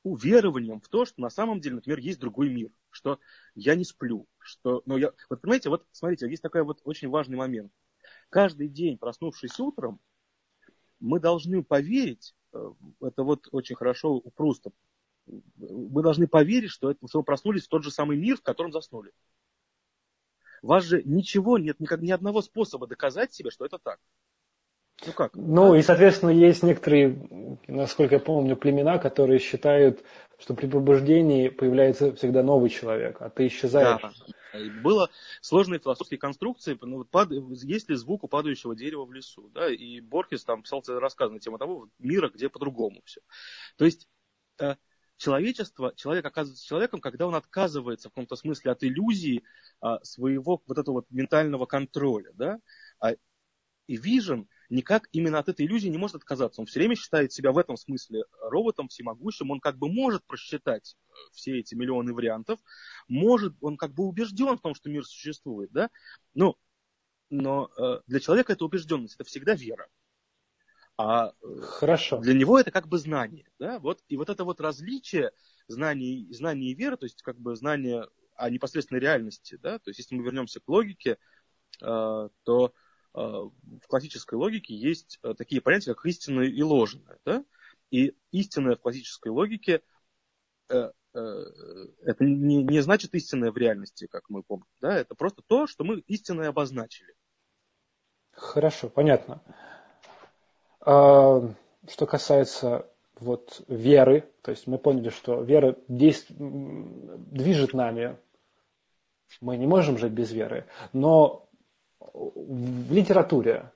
Speaker 2: уверованием в то, что на самом деле, например, есть другой мир, что я не сплю, что, но я, вот понимаете, вот смотрите, есть такой вот очень важный момент. Каждый день, проснувшись утром, мы должны поверить, это вот очень хорошо у Пруста. Мы должны поверить, что, это, что мы проснулись в тот же самый мир, в котором заснули. У вас же ничего нет, никак, ни одного способа доказать себе, что это так.
Speaker 1: Ну как? Ну и, соответственно, есть некоторые, насколько я помню, племена, которые считают, что при пробуждении появляется всегда новый человек, а ты исчезаешь. Да.
Speaker 2: Было сложные философские конструкции, ну, пад... есть ли звук у падающего дерева в лесу, да, и Борхес там писал рассказ на тему того мира, где по-другому все. То есть э, человечество, человек оказывается человеком, когда он отказывается в каком-то смысле от иллюзии а, своего вот этого вот ментального контроля, да, а, и Vision никак именно от этой иллюзии не может отказаться. Он все время считает себя в этом смысле роботом всемогущим. Он как бы может просчитать э, все эти миллионы вариантов. Может, он как бы убежден в том, что мир существует. Да? Ну, но э, для человека это убежденность, это всегда вера. А э, Хорошо. для него это как бы знание. Да? Вот, и вот это вот различие знаний, знаний и веры, то есть как бы знание о непосредственной реальности, да? то есть если мы вернемся к логике, то в классической логике есть э, такие понятия, как истинное и ложное. Да? И истинное в классической логике э, это не, не значит истинное в реальности, как мы помним. Да? Это просто то, что мы истинное обозначили.
Speaker 1: Хорошо, понятно. А, что касается вот веры, то есть мы поняли, что вера действ... движет нами. Мы не можем жить без веры. Но в литературе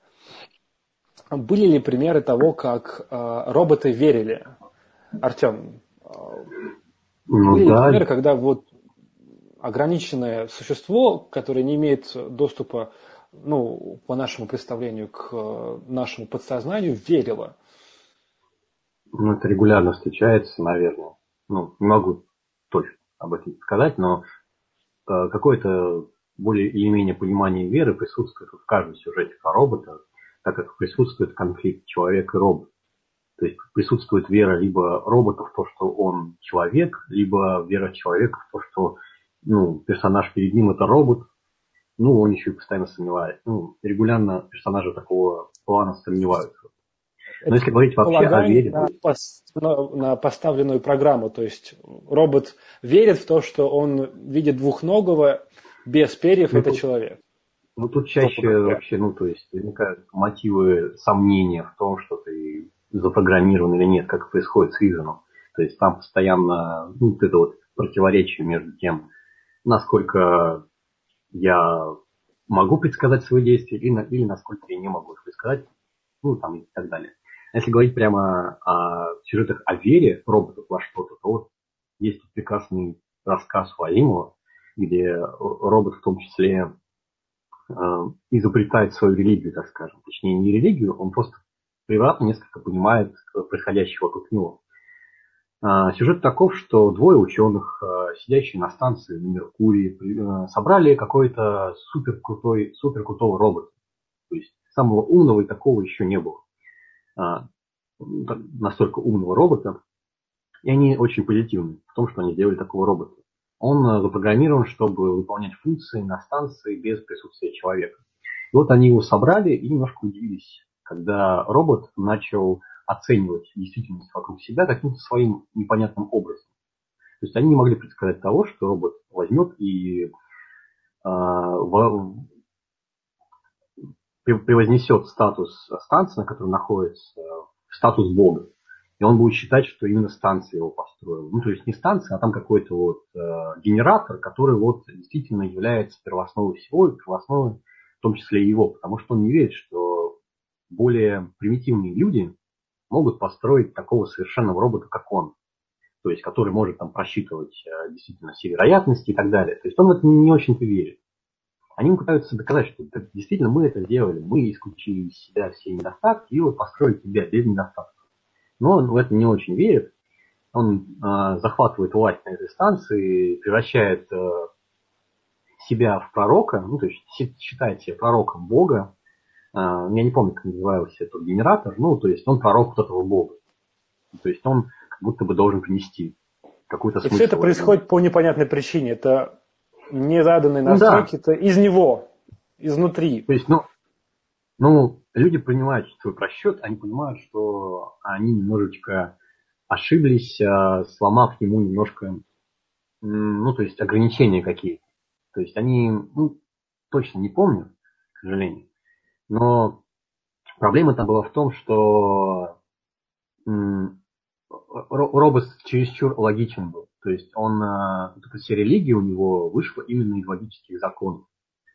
Speaker 1: были ли примеры того, как э, роботы верили? Артем, э, ну, были да. ли примеры, когда вот ограниченное существо, которое не имеет доступа, ну, по нашему представлению, к э, нашему подсознанию, верило?
Speaker 3: Ну, это регулярно встречается, наверное. Ну, не могу точно об этом сказать, но какое-то более или менее понимание веры присутствует в каждом сюжете про робота, так как присутствует конфликт человек и робот. То есть присутствует вера либо робота в то, что он человек, либо вера человека в то, что ну, персонаж перед ним это робот, ну, он еще и постоянно сомневается. Ну, регулярно персонажи такого плана сомневаются.
Speaker 1: Но если говорить вообще о вере... На, пос, на поставленную программу, то есть робот верит в то, что он видит двухногого без перьев ну, это тут, человек.
Speaker 3: Ну тут чаще вообще, ну то есть возникают мотивы сомнения в том, что ты запрограммирован или нет, как происходит с Vision. То есть там постоянно ну, вот это вот противоречие между тем, насколько я могу предсказать свои действия или, или насколько я не могу их предсказать, ну там и так далее. Если говорить прямо о сюжетах о вере роботов во что-то, то вот есть прекрасный рассказ у Алимова где робот в том числе э, изобретает свою религию, так скажем. Точнее, не религию, он просто превратно несколько понимает происходящего вокруг него. Э, сюжет таков, что двое ученых, э, сидящие на станции на Меркурии, собрали какой-то супер крутой, супер крутого робота. То есть самого умного и такого еще не было. Настолько умного робота. И они очень позитивны в том, что они сделали такого робота он э, запрограммирован, чтобы выполнять функции на станции без присутствия человека. И вот они его собрали и немножко удивились, когда робот начал оценивать действительность вокруг себя каким-то своим непонятным образом. То есть они не могли предсказать того, что робот возьмет и э, превознесет статус станции, на которой находится, в статус Бога и он будет считать, что именно станция его построила. Ну, то есть не станция, а там какой-то вот э, генератор, который вот действительно является первоосновой всего, и первоосновой в том числе и его, потому что он не верит, что более примитивные люди могут построить такого совершенного робота, как он. То есть, который может там просчитывать э, действительно все вероятности и так далее. То есть он в это не очень-то верит. Они пытаются доказать, что действительно мы это сделали, мы исключили из себя все недостатки и вот построили тебя без недостатков. Но он в это не очень верит. Он э, захватывает власть на этой станции, превращает э, себя в пророка, ну, то есть считает себя пророком Бога. Э, я не помню, как назывался этот генератор, ну, то есть он пророк вот этого Бога. То есть он как будто бы должен принести какую-то
Speaker 1: смысл. И все это происходит по непонятной причине. Это не заданные настройки, ну, да. это из него, изнутри.
Speaker 3: То есть, ну, ну, люди принимают свой просчет, они понимают, что они немножечко ошиблись, а, сломав ему немножко, ну, то есть ограничения какие-то. То есть они, ну, точно не помню, к сожалению. Но проблема там была в том, что робот чересчур логичен был. То есть он, а, вот эта вся религия у него вышла именно из логических законов.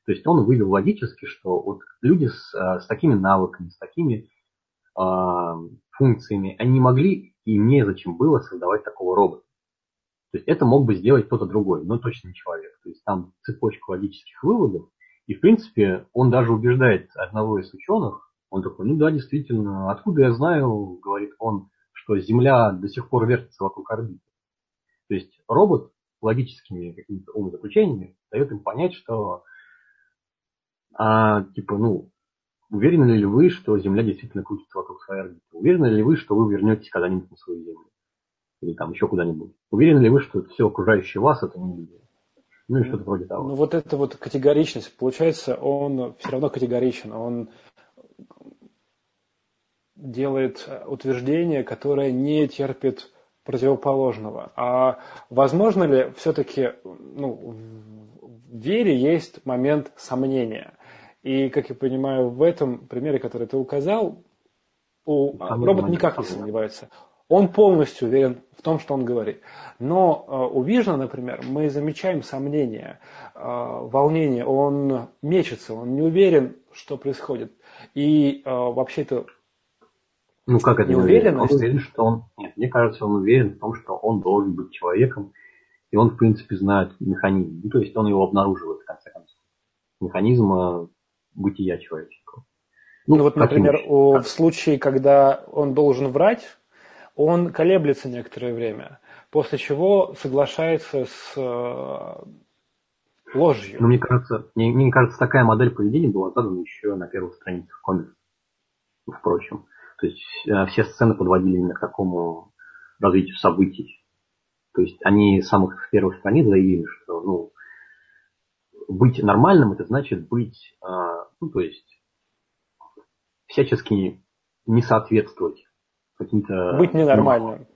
Speaker 3: То есть он вывел логически, что вот люди с, а, с такими навыками, с такими э, функциями, они могли и незачем было создавать такого робота. То есть это мог бы сделать кто-то другой, но точно не человек. То есть там цепочка логических выводов, и в принципе он даже убеждает одного из ученых, он такой, ну да, действительно, откуда я знаю, говорит он, что Земля до сих пор вертится вокруг орбиты. То есть робот логическими какими-то умозаключениями дает им понять, что а, типа, ну, уверены ли вы, что Земля действительно крутится вокруг своей орбиты? Уверены ли вы, что вы вернетесь когда-нибудь на свою Землю? Или там еще куда-нибудь? Уверены ли вы, что все окружающее вас это не люди? Ну и что-то вроде того.
Speaker 1: Ну вот эта вот категоричность, получается, он все равно категоричен, он делает утверждение, которое не терпит противоположного. А возможно ли все-таки ну, в вере есть момент сомнения? И, как я понимаю, в этом примере, который ты указал, у, робот никак не сомневается. Он полностью уверен в том, что он говорит. Но э, у Вижна, например, мы замечаем сомнения, э, волнение. Он мечется, он не уверен, что происходит. И э, вообще-то
Speaker 3: ну как это не уверен? Он уверен, что он... Нет, мне кажется, он уверен в том, что он должен быть человеком, и он, в принципе, знает механизм. Ну, то есть он его обнаруживает, в конце концов. Механизма бытия человеческого.
Speaker 1: Ну, ну вот, например, о, в случае, когда он должен врать, он колеблется некоторое время, после чего соглашается с э, ложью.
Speaker 3: Ну, мне кажется, мне, мне кажется, такая модель поведения была задана еще на первых страницах комикса. Впрочем. То есть э, все сцены подводили именно к такому развитию событий. То есть они с самых первых страниц заявили, что ну, быть нормальным это значит быть, э, ну, то есть всячески не соответствовать каким-то...
Speaker 1: Быть ненормальным.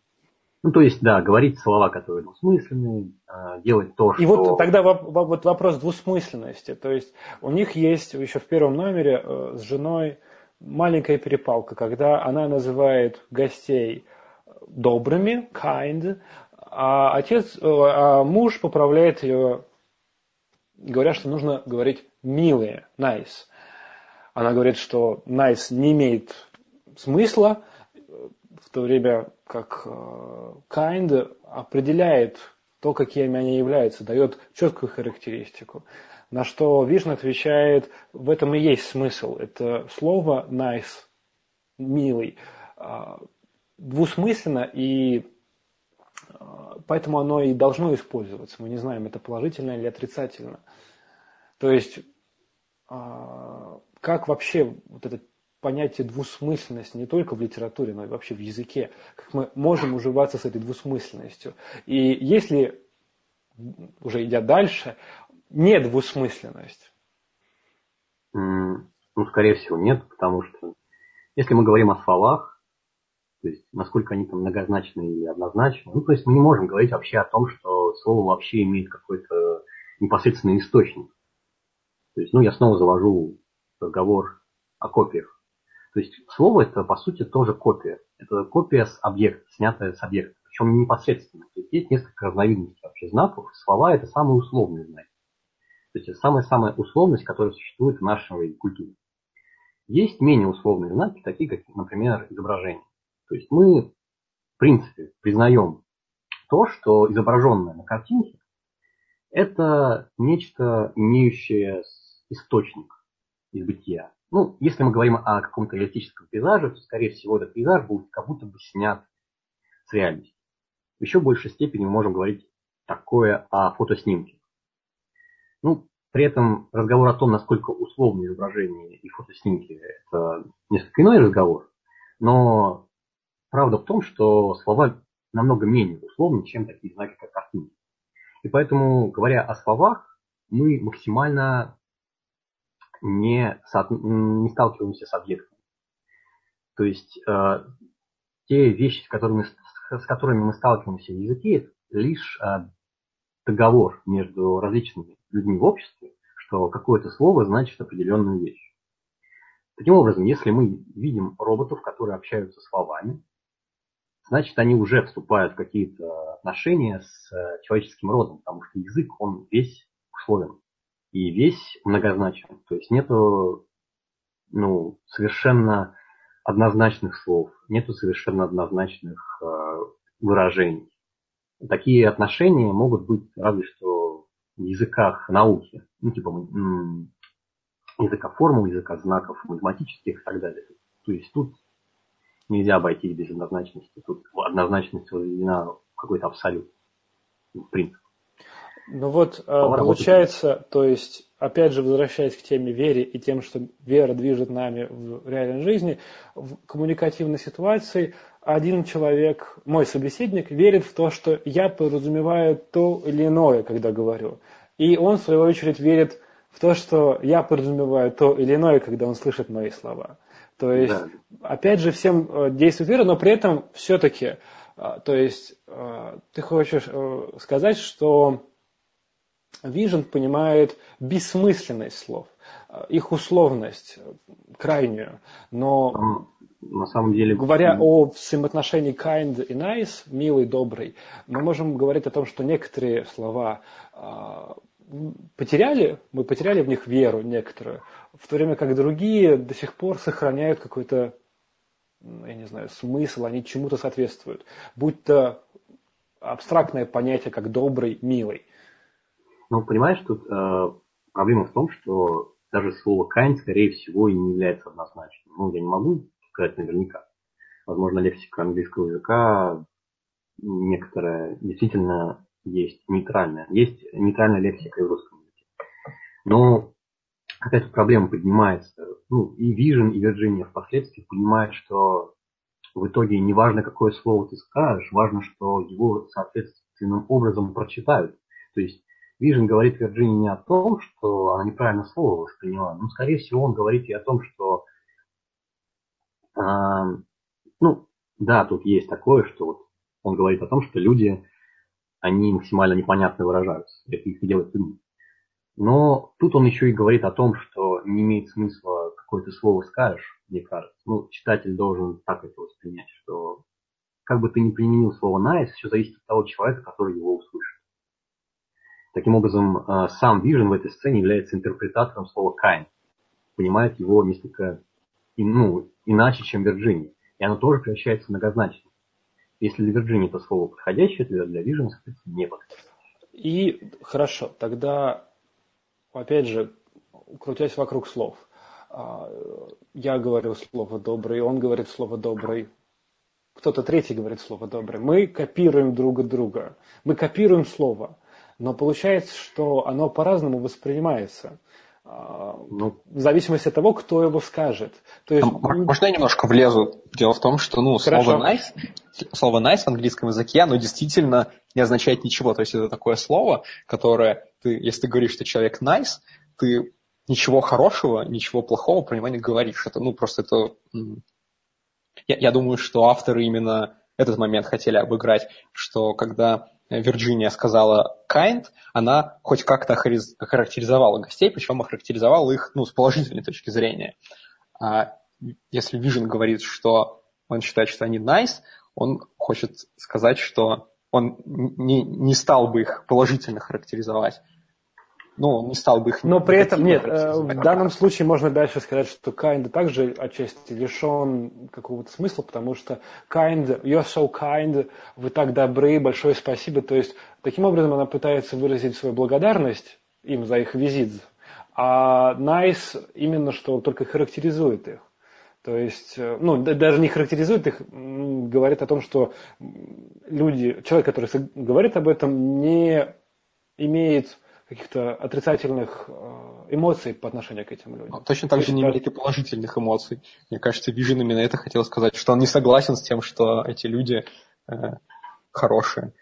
Speaker 3: Ну, то есть, да, говорить слова, которые двусмысленные, э, делать то,
Speaker 1: что... И вот тогда вот вопрос двусмысленности. То есть у них есть еще в первом номере с женой маленькая перепалка, когда она называет гостей добрыми, kind, а отец, э, а муж поправляет ее, говоря, что нужно говорить милые, nice. Она говорит, что nice не имеет смысла, в то время как э, kind определяет то, какими они являются, дает четкую характеристику. На что Вишна отвечает, в этом и есть смысл. Это слово nice, милый, а, двусмысленно, и поэтому оно и должно использоваться. Мы не знаем, это положительно или отрицательно. То есть, а, как вообще вот это понятие двусмысленность не только в литературе, но и вообще в языке, как мы можем уживаться с этой двусмысленностью. И если, уже идя дальше, не двусмысленность?
Speaker 3: Ну, скорее всего, нет, потому что если мы говорим о словах, то есть насколько они там многозначны или однозначны, ну, то есть мы не можем говорить вообще о том, что слово вообще имеет какой-то непосредственный источник. То есть, ну, я снова завожу разговор о копиях. То есть слово это, по сути, тоже копия. Это копия с объекта, снятая с объекта. Причем непосредственно. То есть, есть несколько разновидностей вообще знаков. Слова это самые условные знаки. То есть это самая-самая условность, которая существует в нашей культуре. Есть менее условные знаки, такие как, например, изображение. То есть мы, в принципе, признаем то, что изображенное на картинке это нечто, имеющее источник из бытия. Ну, если мы говорим о каком-то реалистическом пейзаже, то, скорее всего, этот пейзаж будет как будто бы снят с реальности. В еще большей степени мы можем говорить такое о фотоснимке. Ну, при этом разговор о том, насколько условные изображения и фотоснимки, это несколько иной разговор. Но правда в том, что слова намного менее условны, чем такие знаки, как картинки. И поэтому, говоря о словах, мы максимально не, не сталкиваемся с объектом. То есть э, те вещи, с которыми, с которыми мы сталкиваемся в языке, это лишь э, договор между различными людьми в обществе, что какое-то слово значит определенную вещь. Таким образом, если мы видим роботов, которые общаются словами, значит, они уже вступают в какие-то отношения с э, человеческим родом, потому что язык, он весь условен и весь многозначен. То есть нету ну, совершенно однозначных слов, нету совершенно однозначных э, выражений. Такие отношения могут быть разве что в языках науки, ну, типа языка формул, языка знаков, математических и так далее. То есть тут нельзя обойтись без однозначности. Тут однозначность возведена в какой-то абсолют, в принцип.
Speaker 1: Ну вот, э, получается, работает. то есть, опять же, возвращаясь к теме вере и тем, что вера движет нами в реальной жизни, в коммуникативной ситуации один человек, мой собеседник, верит в то, что я подразумеваю то или иное, когда говорю. И он, в свою очередь, верит в то, что я подразумеваю то или иное, когда он слышит мои слова. То есть, да. опять же, всем э, действует вера, но при этом все-таки, э, то есть, ты хочешь сказать, что Vision понимает бессмысленность слов, их условность крайнюю, но
Speaker 3: на самом деле...
Speaker 1: Говоря о взаимоотношении kind и nice, милый, добрый, мы можем говорить о том, что некоторые слова потеряли, мы потеряли в них веру некоторую, в то время как другие до сих пор сохраняют какой-то, я не знаю, смысл, они чему-то соответствуют. Будь то абстрактное понятие, как добрый, милый.
Speaker 3: Ну, понимаешь, тут э, проблема в том, что даже слово kind, скорее всего, и не является однозначным. Ну, я не могу сказать наверняка. Возможно, лексика английского языка некоторая действительно есть нейтральная. Есть нейтральная лексика и в русском языке. Но какая-то проблема поднимается. Ну, и Vision, и Virginia впоследствии понимают, что в итоге не важно, какое слово ты скажешь, важно, что его соответственным образом прочитают. То есть Вижен говорит Вирджинии не о том, что она неправильно слово восприняла, но, скорее всего, он говорит и о том, что, э, ну, да, тут есть такое, что вот он говорит о том, что люди, они максимально непонятно выражаются, это их делает людьми. Но тут он еще и говорит о том, что не имеет смысла какое-то слово скажешь, мне кажется. Ну, читатель должен так это воспринять, что как бы ты ни применил слово nice, все зависит от того человека, который его услышит. Таким образом, э, сам Vision в этой сцене является интерпретатором слова kind. Понимает его несколько ну, иначе, чем Вирджиния. И оно тоже превращается в многозначность. Если для Вирджинии это слово подходящее, то для Vision, соответственно, не подходящее.
Speaker 1: И хорошо, тогда, опять же, крутясь вокруг слов. А, я говорю слово добрый, он говорит слово добрый, кто-то третий говорит слово добрый. Мы копируем друг друга. Мы копируем слово но получается, что оно по-разному воспринимается. А, ну, в зависимости от того, кто его скажет.
Speaker 4: То есть... Можно я немножко влезу? Дело в том, что ну, слово nice, слово nice в английском языке, оно действительно не означает ничего. То есть это такое слово, которое ты, если ты говоришь, что человек nice, ты ничего хорошего, ничего плохого про него не говоришь. Это, ну, просто это... Я, я думаю, что авторы именно этот момент хотели обыграть, что когда Вирджиния сказала kind, она хоть как-то охарактеризовала гостей, причем охарактеризовала их ну, с положительной точки зрения. А если Vision говорит, что он считает, что они nice, он хочет сказать, что он не, не стал бы их положительно характеризовать ну, не стал бы их...
Speaker 1: Но при этом, нет, э, в данном случае можно дальше сказать, что kind также отчасти лишен какого-то смысла, потому что kind, you're so kind, вы так добры, большое спасибо. То есть, таким образом она пытается выразить свою благодарность им за их визит, а nice именно что только характеризует их. То есть, э, ну, даже не характеризует их, говорит о том, что люди, человек, который говорит об этом, не имеет каких-то отрицательных э, эмоций по отношению к этим людям.
Speaker 4: Точно так же не имеет и положительных эмоций. Мне кажется, Вижен именно это хотел сказать, что он не согласен с тем, что эти люди э, хорошие.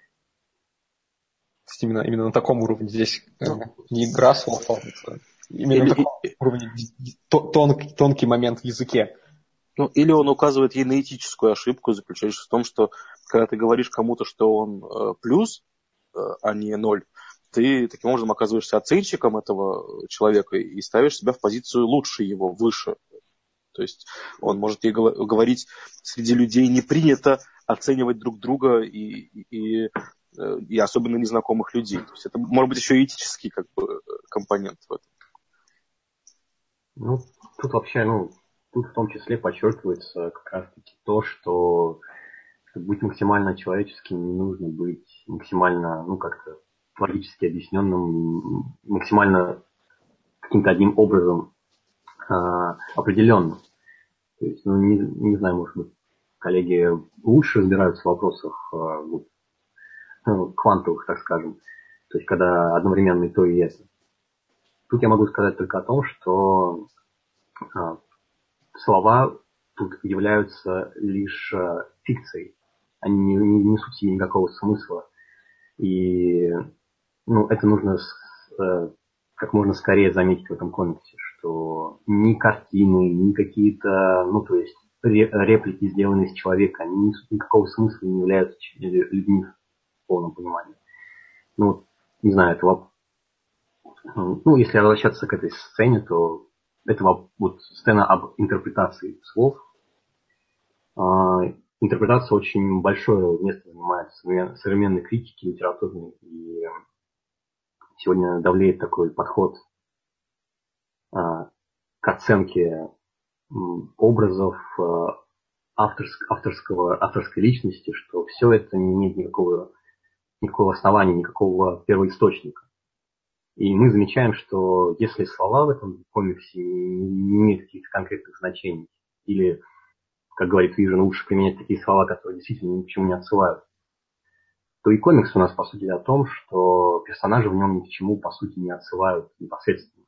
Speaker 4: Именно, именно на таком уровне здесь э, ну, не игра слов, а именно на таком уровне тон, тонкий момент в языке.
Speaker 2: Ну, или он указывает ей на этическую ошибку, заключающуюся в том, что когда ты говоришь кому-то, что он э, плюс, э, а не ноль, ты таким образом оказываешься оценщиком этого человека и ставишь себя в позицию лучше его, выше. То есть он может ей говорить, среди людей не принято оценивать друг друга и, и, э, и особенно незнакомых людей. То есть это может быть еще и этический как бы, компонент в этом.
Speaker 3: Ну, тут вообще, ну, тут в том числе подчеркивается как раз-таки то, что чтобы быть максимально человеческим, не нужно быть максимально, ну, как-то логически объясненным, максимально каким-то одним образом э, определенным. То есть, ну, не, не знаю, может быть, коллеги лучше разбираются в вопросах э, вот, ну, квантовых, так скажем. То есть, когда одновременно и то, и это. Тут я могу сказать только о том, что а, слова тут являются лишь а, фикцией. Они не, не несут себе никакого смысла. И ну, это нужно э, как можно скорее заметить в этом комиксе, что ни картины, ни какие-то, ну, то есть реплики, сделанные из человека, они не несут никакого смысла и не являются людьми в полном понимании. Ну, не знаю, это ну, если возвращаться к этой сцене, то это вот сцена об интерпретации слов. А, интерпретация очень большое место занимает в современной критике литературной. И сегодня давлеет такой подход а, к оценке образов а, авторского, авторской личности, что все это не имеет никакого, никакого основания, никакого первоисточника. И мы замечаем, что если слова в этом комиксе не имеют каких-то конкретных значений, или, как говорит Вижен, лучше применять такие слова, которые действительно ни к чему не отсылают, то и комикс у нас, по сути, о том, что персонажи в нем ни к чему, по сути, не отсылают непосредственно.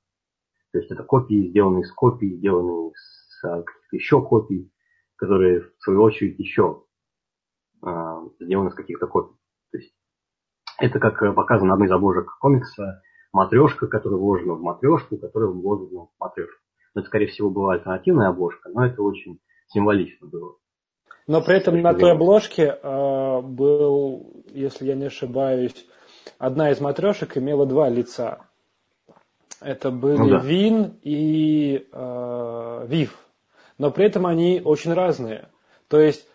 Speaker 3: То есть это копии, сделанные из копий, сделанные из а, каких-то еще копий, которые, в свою очередь, еще э, сделаны из каких-то копий. То есть это, как показано на одной из обложек комикса, матрешка, которая вложена в матрешку, которая вложена в матрешку. Это, скорее всего, была альтернативная обложка, но это очень символично было.
Speaker 1: Но при этом на той обложке э, был, если я не ошибаюсь, одна из матрешек имела два лица. Это были ну, да. Вин и э, Вив. Но при этом они очень разные. То есть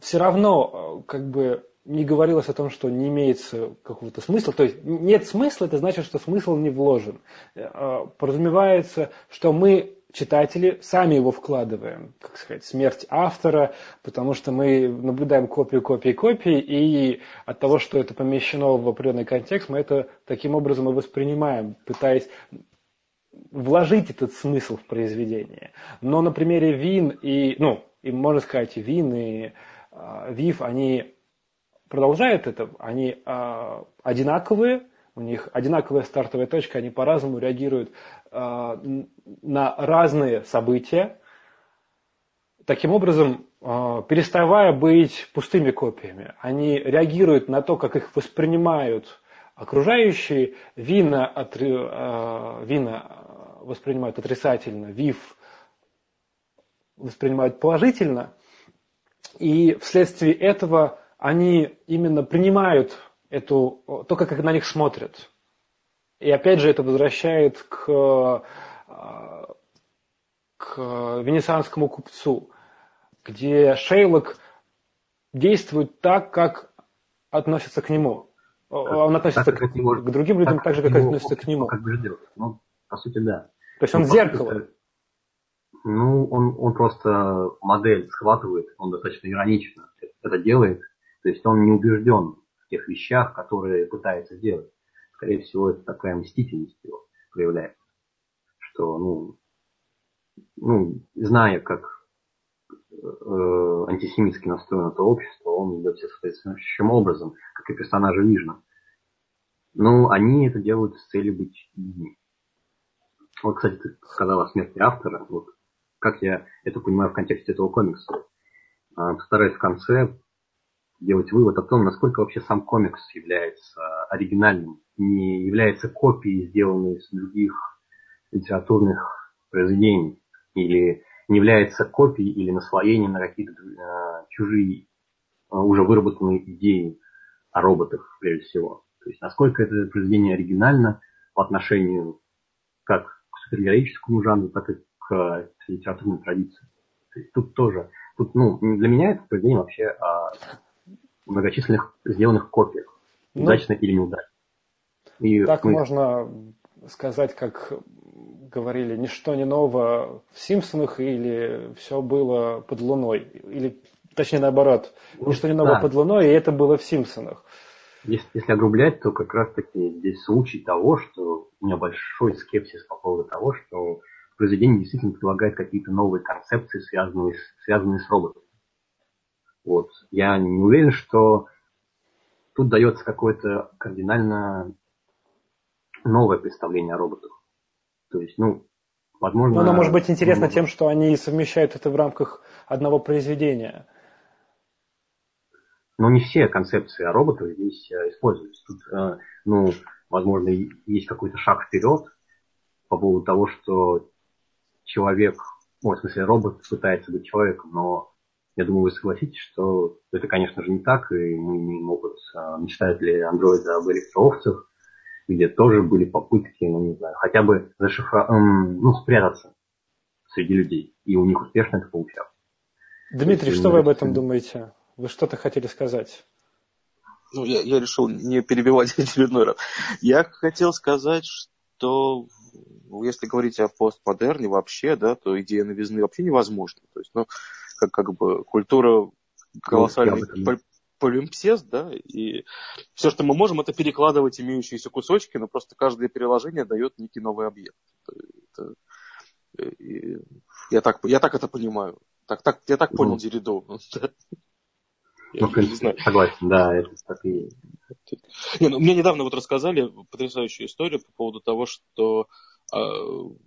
Speaker 1: все равно э, как бы не говорилось о том, что не имеется какого-то смысла. То есть нет смысла, это значит, что смысл не вложен. Э, подразумевается, что мы, читатели, сами его вкладываем, как сказать, смерть автора, потому что мы наблюдаем копию, копии, копии, и от того, что это помещено в определенный контекст, мы это таким образом и воспринимаем, пытаясь вложить этот смысл в произведение. Но на примере Вин и, ну, и можно сказать, Вин, и э, Вив, они продолжают это, они э, одинаковые, у них одинаковая стартовая точка, они по-разному реагируют э, на разные события, таким образом, э, переставая быть пустыми копиями. Они реагируют на то, как их воспринимают окружающие, вина, от, э, вина воспринимают отрицательно, вив воспринимают положительно, и вследствие этого они именно принимают эту, то, как на них смотрят. И опять же это возвращает к, к венецианскому купцу, где Шейлок действует так, как относится к нему. Он относится так, к, к, к другим людям так, так же, как него, относится к нему.
Speaker 3: Как бы ждет. Ну, по сути, да.
Speaker 1: То есть он ну, зеркало. Сути,
Speaker 3: ну, он, он просто модель схватывает, он достаточно иронично это делает, то есть он не убежден тех вещах, которые пытается делать. Скорее всего, это такая мстительность его проявляется. Что, ну, ну зная, как э, антисемитски настроено это общество, он ведет себя соответствующим образом, как и персонажи Вижна. Но они это делают с целью быть людьми. Вот, кстати, ты сказал о смерти автора. Вот как я это понимаю в контексте этого комикса. А, постараюсь в конце делать вывод о том, насколько вообще сам комикс является оригинальным, не является копией, сделанной из других литературных произведений, или не является копией или наслоением на какие-то э, чужие э, уже выработанные идеи о роботах, прежде всего. То есть насколько это произведение оригинально по отношению как к супергероическому жанру, так и к литературной традиции. То есть тут тоже, тут, ну, для меня это произведение вообще о многочисленных сделанных копиях, ну, удачно или неудачно.
Speaker 1: И так мы... можно сказать, как говорили, ничто не ново в «Симпсонах» или все было под луной. Или, точнее, наоборот, ну, ничто не ново да. под луной, и это было в «Симпсонах».
Speaker 3: Если, если огрублять, то как раз-таки здесь случай того, что у меня большой скепсис по поводу того, что произведение действительно предлагает какие-то новые концепции, связанные с, связанные с роботами. Вот. Я не уверен, что тут дается какое-то кардинально новое представление о роботах. То есть, ну, возможно...
Speaker 1: Но оно может быть интересно тем, что они совмещают это в рамках одного произведения.
Speaker 3: Но не все концепции о роботах здесь э, используются. Тут, э, ну, возможно, есть какой-то шаг вперед по поводу того, что человек, ну, в смысле, робот пытается быть человеком, но я думаю, вы согласитесь, что это, конечно же, не так, и мы имеем опыт, мечтают ли андроиды об электроовцах, где тоже были попытки, ну не знаю, хотя бы зашифра... ну, спрятаться среди людей. И у них успешно это получалось.
Speaker 1: Дмитрий, что вы об этом думаете? Вы что-то хотели сказать?
Speaker 2: Ну, я, я решил не перебивать [laughs] очередной раз. Я хотел сказать, что ну, если говорить о постмодерне вообще, да, то идея новизны вообще невозможна. То есть, ну, как, как бы культура колоссальной ну, полимпсест, да, и все, что мы можем, это перекладывать имеющиеся кусочки, но просто каждое переложение дает некий новый объект. Это, и, я, так, я так это понимаю. Так, так, я так понял ну, Деридо.
Speaker 3: Ну, согласен, да, это так и
Speaker 2: Не, ну, мне недавно вот рассказали потрясающую историю по поводу того, что э,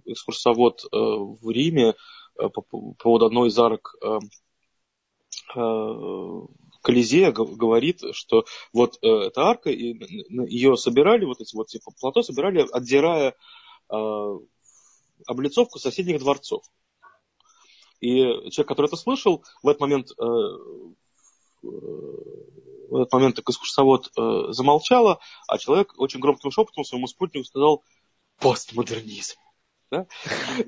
Speaker 2: экскурсовод э, в Риме по, по поводу одной из арок э, э, Колизея говорит, что вот э, эта арка, ее собирали, вот эти вот типа плато собирали, отдирая э, облицовку соседних дворцов. И человек, который это слышал, в этот момент, э, в этот момент экскурсовод э, замолчала, а человек очень громким шепотом своему спутнику сказал «постмодернизм». Да? [laughs]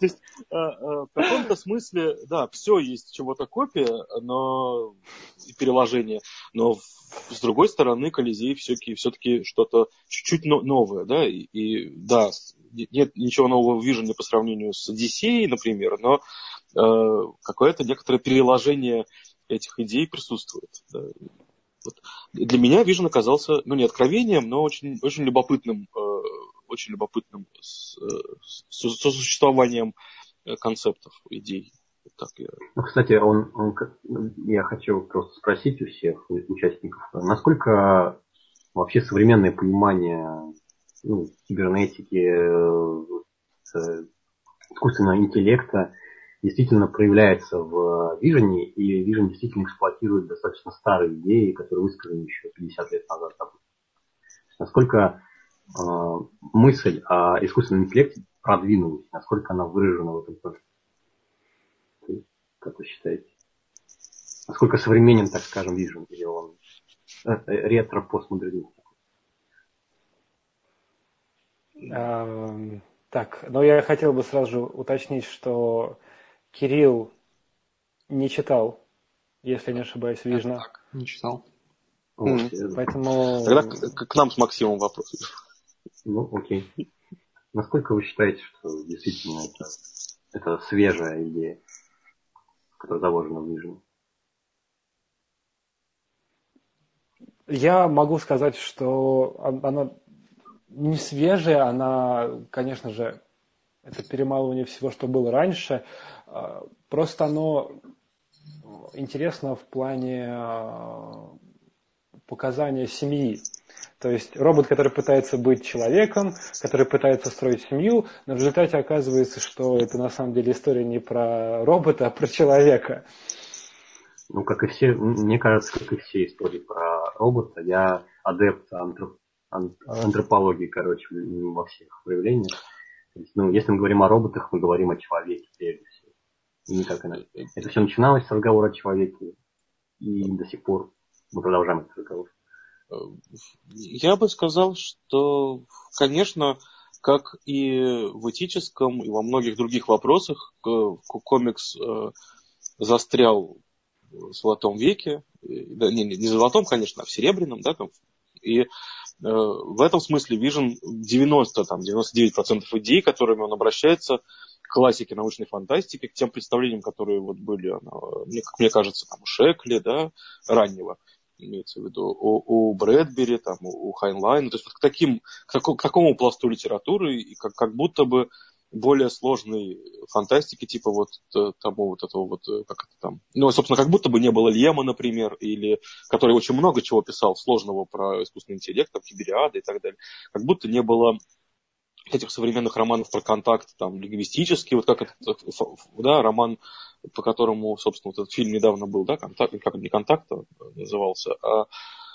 Speaker 2: То есть э, э, в каком-то смысле, да, все есть чего-то копия, но переложение, но с другой стороны Колизей все-таки все что-то чуть-чуть новое, да, и, и да, нет ничего нового в Вижене по сравнению с Одиссеей, например, но э, какое-то некоторое переложение этих идей присутствует. Да. Вот. Для меня Вижен оказался, ну, не откровением, но очень, очень любопытным э, очень любопытным сосуществованием э, концептов, идей.
Speaker 3: Так я... Ну, кстати, он, он, я хочу просто спросить у всех участников, насколько вообще современное понимание ну, кибернетики, э, искусственного интеллекта действительно проявляется в Vision, и Vision действительно эксплуатирует достаточно старые идеи, которые высказаны еще 50 лет назад. Насколько Э, мысль о искусственном интеллекте продвинулась, насколько она выражена в этом тоже. Как вы считаете? Насколько современен, так скажем, Vision, или он э, э, ретро-постмодернист?
Speaker 1: Эм, так, но я хотел бы сразу же уточнить, что Кирилл не читал, если не ошибаюсь, Вижна.
Speaker 4: Не читал.
Speaker 1: Вот, Поэтому...
Speaker 2: Тогда к, к нам с Максимом вопрос.
Speaker 3: Ну, окей. Насколько вы считаете, что действительно это, это свежая идея, которая заложена в Нижнем?
Speaker 1: Я могу сказать, что она не свежая, она, конечно же, это перемалывание всего, что было раньше. А, просто оно интересно в плане а, показания семьи. То есть робот, который пытается быть человеком, который пытается строить семью, но в результате оказывается, что это на самом деле история не про робота, а про человека.
Speaker 3: Ну, как и все, мне кажется, как и все истории про робота, я адепт антроп, антропологии, короче, во всех проявлениях. есть, ну, если мы говорим о роботах, мы говорим о человеке прежде всего. И никак иначе. Это все начиналось с разговора о человеке, и до сих пор мы продолжаем этот разговор.
Speaker 2: Я бы сказал, что, конечно, как и в этическом, и во многих других вопросах комикс э, застрял в золотом веке, да, не, не золотом, конечно, а в серебряном, да, там, и э, в этом смысле Vision 90, там, 99% идей, которыми он обращается к классике научной фантастики, к тем представлениям, которые вот были, мне, как мне кажется, там, у Шекли, да, раннего, имеется в виду, у, у Брэдбери, там, у Хайнлайна, то есть вот к, таким, к, такому, к такому пласту литературы, и как, как будто бы более сложной фантастики, типа вот э, того вот этого вот, э, как это там, ну, собственно, как будто бы не было Лема, например, или который очень много чего писал сложного про искусственный интеллект, там, Кибериады и так далее, как будто не было этих современных романов про контакт, там, лингвистический, вот как этот, да, роман, по которому, собственно, вот этот фильм недавно был, да, контакт, как не контакт а назывался, а,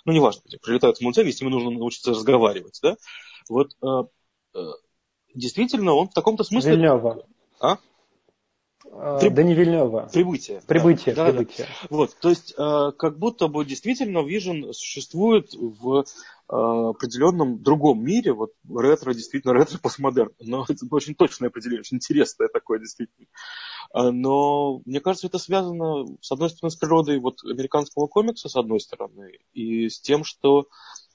Speaker 2: ну, неважно, прилетают самолетяне, с ними нужно научиться разговаривать, да, вот э, действительно он в таком-то смысле...
Speaker 1: Вильнева.
Speaker 2: А?
Speaker 1: При... Да не Вильнева.
Speaker 2: Прибытие.
Speaker 1: Прибытие,
Speaker 2: да,
Speaker 1: прибытие.
Speaker 2: Да. Вот, то есть, э, как будто бы действительно Vision существует в э, определенном другом мире. Вот ретро, действительно, ретро-постмодерн. Но это очень точное определение, очень интересное такое, действительно. Э, но мне кажется, это связано, с одной стороны, с природой вот, американского комикса, с одной стороны, и с тем, что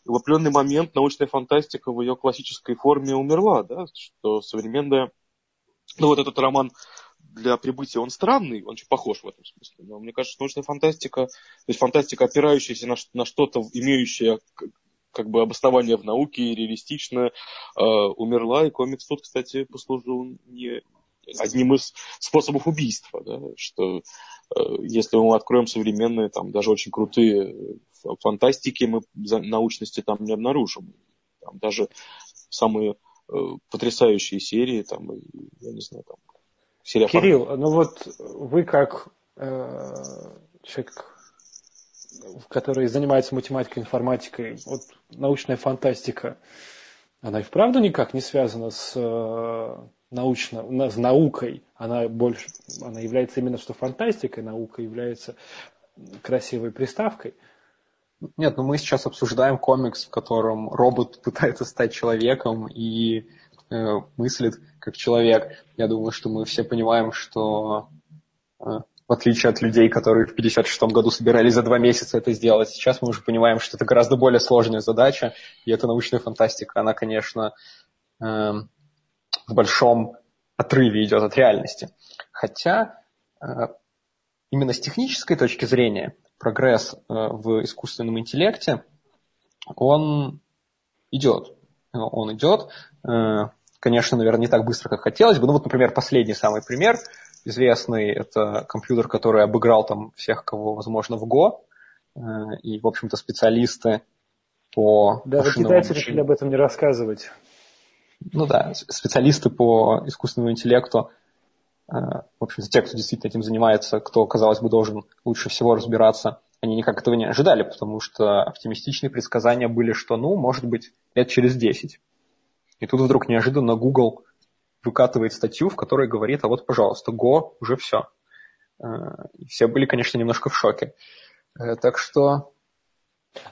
Speaker 2: в определенный момент научная фантастика в ее классической форме умерла, да, что современная... Ну, вот этот роман для прибытия, он странный, он очень похож в этом смысле. Но мне кажется, научная фантастика, то есть фантастика, опирающаяся на, на что-то, имеющее как бы обоснование в науке, реалистичное, э, умерла. И комикс тут, кстати, послужил не одним из способов убийства. Да, что э, если мы откроем современные, там, даже очень крутые фантастики, мы научности там не обнаружим. Там даже самые э, потрясающие серии, там, я не знаю, там,
Speaker 1: Серия Кирилл, ну вот вы как э, человек, который занимается математикой, информатикой, вот научная фантастика, она и вправду никак не связана с э, научно, с наукой. Она больше, она является именно что фантастикой, наука является красивой приставкой.
Speaker 4: Нет, ну мы сейчас обсуждаем комикс, в котором робот пытается стать человеком и мыслит как человек. Я думаю, что мы все понимаем, что э, в отличие от людей, которые в 1956 году собирались за два месяца это сделать, сейчас мы уже понимаем, что это гораздо более сложная задача, и эта научная фантастика, она, конечно, э, в большом отрыве идет от реальности. Хотя э, именно с технической точки зрения прогресс в искусственном интеллекте, он идет. Он идет. Конечно, наверное, не так быстро, как хотелось бы. Ну вот, например, последний самый пример известный, это компьютер, который обыграл там всех, кого возможно в Go. Э, и, в общем-то, специалисты по
Speaker 1: Даже китайцы решили об этом не рассказывать.
Speaker 4: Ну да, специалисты по искусственному интеллекту, э, в общем-то, те, кто действительно этим занимается, кто, казалось бы, должен лучше всего разбираться, они никак этого не ожидали, потому что оптимистичные предсказания были, что, ну, может быть, лет через 10 и тут вдруг неожиданно Google выкатывает статью, в которой говорит, а вот, пожалуйста, Go уже все. Э, и все были, конечно, немножко в шоке. Э, так что...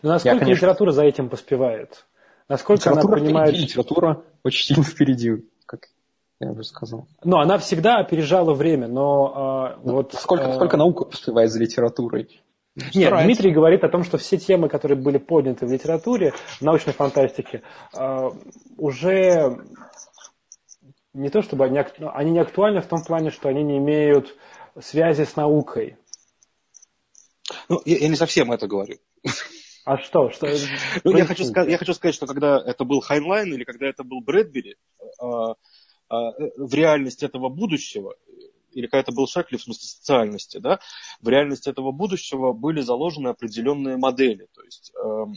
Speaker 1: Но насколько я, конечно... литература за этим поспевает? Насколько литература она понимает...
Speaker 4: Впереди, литература очень сильно [laughs] впереди, как я уже сказал.
Speaker 1: Ну, она всегда опережала время, но э, вот...
Speaker 4: Сколько, э... сколько наука поспевает за литературой?
Speaker 1: Нет, Дмитрий говорит о том, что все темы, которые были подняты в литературе, в научной фантастике, э, уже не то чтобы они, они не актуальны в том плане, что они не имеют связи с наукой.
Speaker 2: Ну, я, я не совсем это говорю.
Speaker 1: А что? что [laughs]
Speaker 2: ну, я, хочу сказать, я хочу сказать, что когда это был Хайнлайн или когда это был Брэдбери, э, э, в реальность этого будущего или когда это был Шекли в смысле социальности, да, в реальности этого будущего были заложены определенные модели, то есть эм,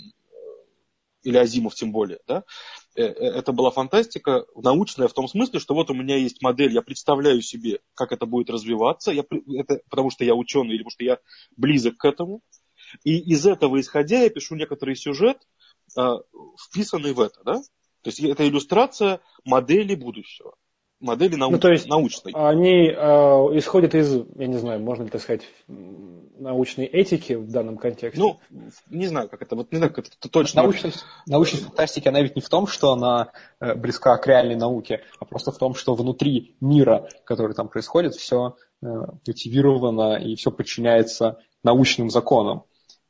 Speaker 2: или Азимов тем более, да, э, э, это была фантастика научная в том смысле, что вот у меня есть модель, я представляю себе, как это будет развиваться, я, это, потому что я ученый или потому что я близок к этому, и из этого исходя я пишу некоторый сюжет, э, вписанный в это, да, то есть это иллюстрация модели будущего. Модели науч...
Speaker 1: ну, то есть
Speaker 2: научной.
Speaker 1: Они э, исходят из, я не знаю, можно ли так сказать, научной этики в данном контексте?
Speaker 2: Ну, не знаю, как это, вот не знаю, как это точно.
Speaker 4: Научность, научность фантастики, она ведь не в том, что она э, близка к реальной науке, а просто в том, что внутри мира, который там происходит, все э, мотивировано и все подчиняется научным законам.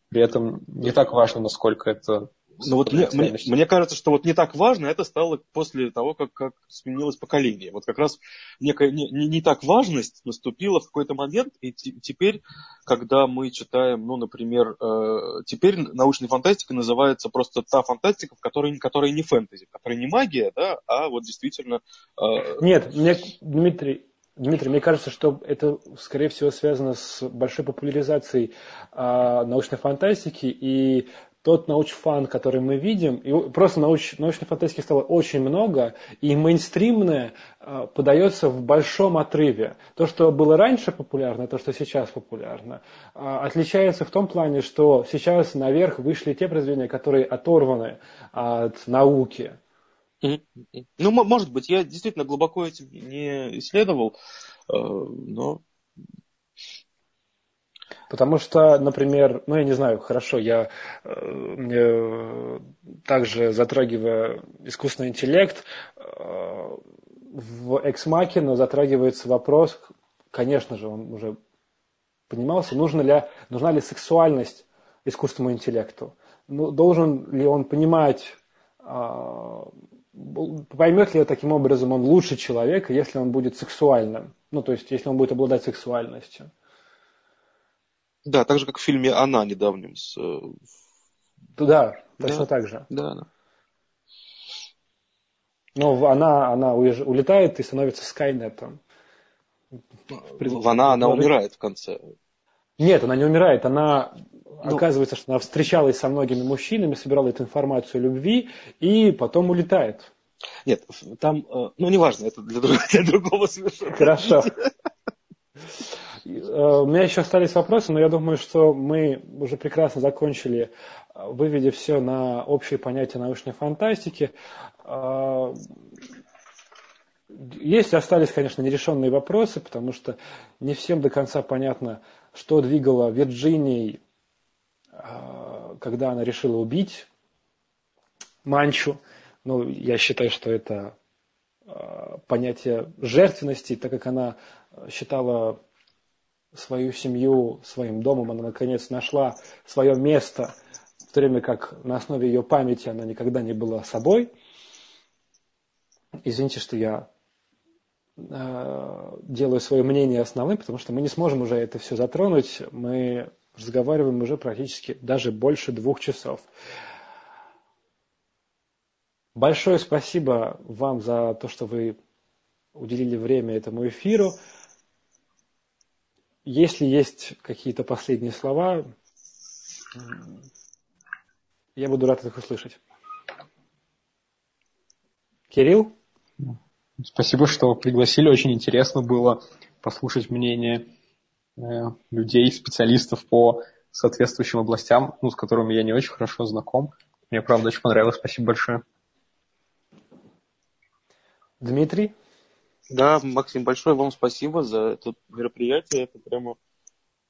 Speaker 4: При этом не так важно, насколько это
Speaker 2: но вот мне, мне, мне кажется, что вот не так важно это стало после того, как, как сменилось поколение. Вот как раз некая не, не, не так важность наступила в какой-то момент, и т, теперь, когда мы читаем, ну, например, э, теперь научной фантастикой называется просто та фантастика, в которой, которая не фэнтези, которая не магия, да, а вот действительно...
Speaker 1: Э... Нет, мне, Дмитрий, Дмитрий, мне кажется, что это, скорее всего, связано с большой популяризацией а, научной фантастики и тот научфан, который мы видим, и просто науч, научной фантастики стало очень много, и мейнстримное э, подается в большом отрыве. То, что было раньше популярно, то, что сейчас популярно, э, отличается в том плане, что сейчас наверх вышли те произведения, которые оторваны от науки.
Speaker 2: Ну, может быть, я действительно глубоко этим не исследовал, э, но
Speaker 1: Потому что, например, ну я не знаю, хорошо, я э, также затрагивая искусственный интеллект, э, в Machina затрагивается вопрос, конечно же, он уже понимался, нужна ли, нужна ли сексуальность искусственному интеллекту. Ну, должен ли он понимать, э, поймет ли таким образом он лучше человека, если он будет сексуальным, ну, то есть, если он будет обладать сексуальностью.
Speaker 2: Да, так же, как в фильме «Она» недавнем. С... Э,
Speaker 1: да, точно да, так же.
Speaker 2: Да, да.
Speaker 1: Но она, она уезж... улетает и становится Скайнетом.
Speaker 2: В она, она умирает в конце.
Speaker 1: Нет, она не умирает. Она ну, оказывается, что она встречалась со многими мужчинами, собирала эту информацию о любви и потом улетает.
Speaker 2: Нет, там, э, ну неважно, это для, [laughs] для другого совершенно.
Speaker 1: Хорошо. [laughs] Э, у меня еще остались вопросы, но я думаю, что мы уже прекрасно закончили, э, выведя все на общее понятие научной фантастики. Э, есть остались, конечно, нерешенные вопросы, потому что не всем до конца понятно, что двигало Вирджинией, когда она решила убить Манчу. Ну, я считаю, что это понятие жертвенности, так как она считала свою семью своим домом, она наконец нашла свое место, в то время как на основе ее памяти она никогда не была собой. Извините, что я э, делаю свое мнение основным, потому что мы не сможем уже это все затронуть. Мы разговариваем уже практически даже больше двух часов. Большое спасибо вам за то, что вы уделили время этому эфиру. Если есть какие-то последние слова, я буду рад их услышать. Кирилл?
Speaker 4: Спасибо, что пригласили. Очень интересно было послушать мнение э, людей, специалистов по соответствующим областям, ну, с которыми я не очень хорошо знаком. Мне, правда, очень понравилось. Спасибо большое.
Speaker 1: Дмитрий?
Speaker 2: Да, Максим, большое вам спасибо за это мероприятие. Это прямо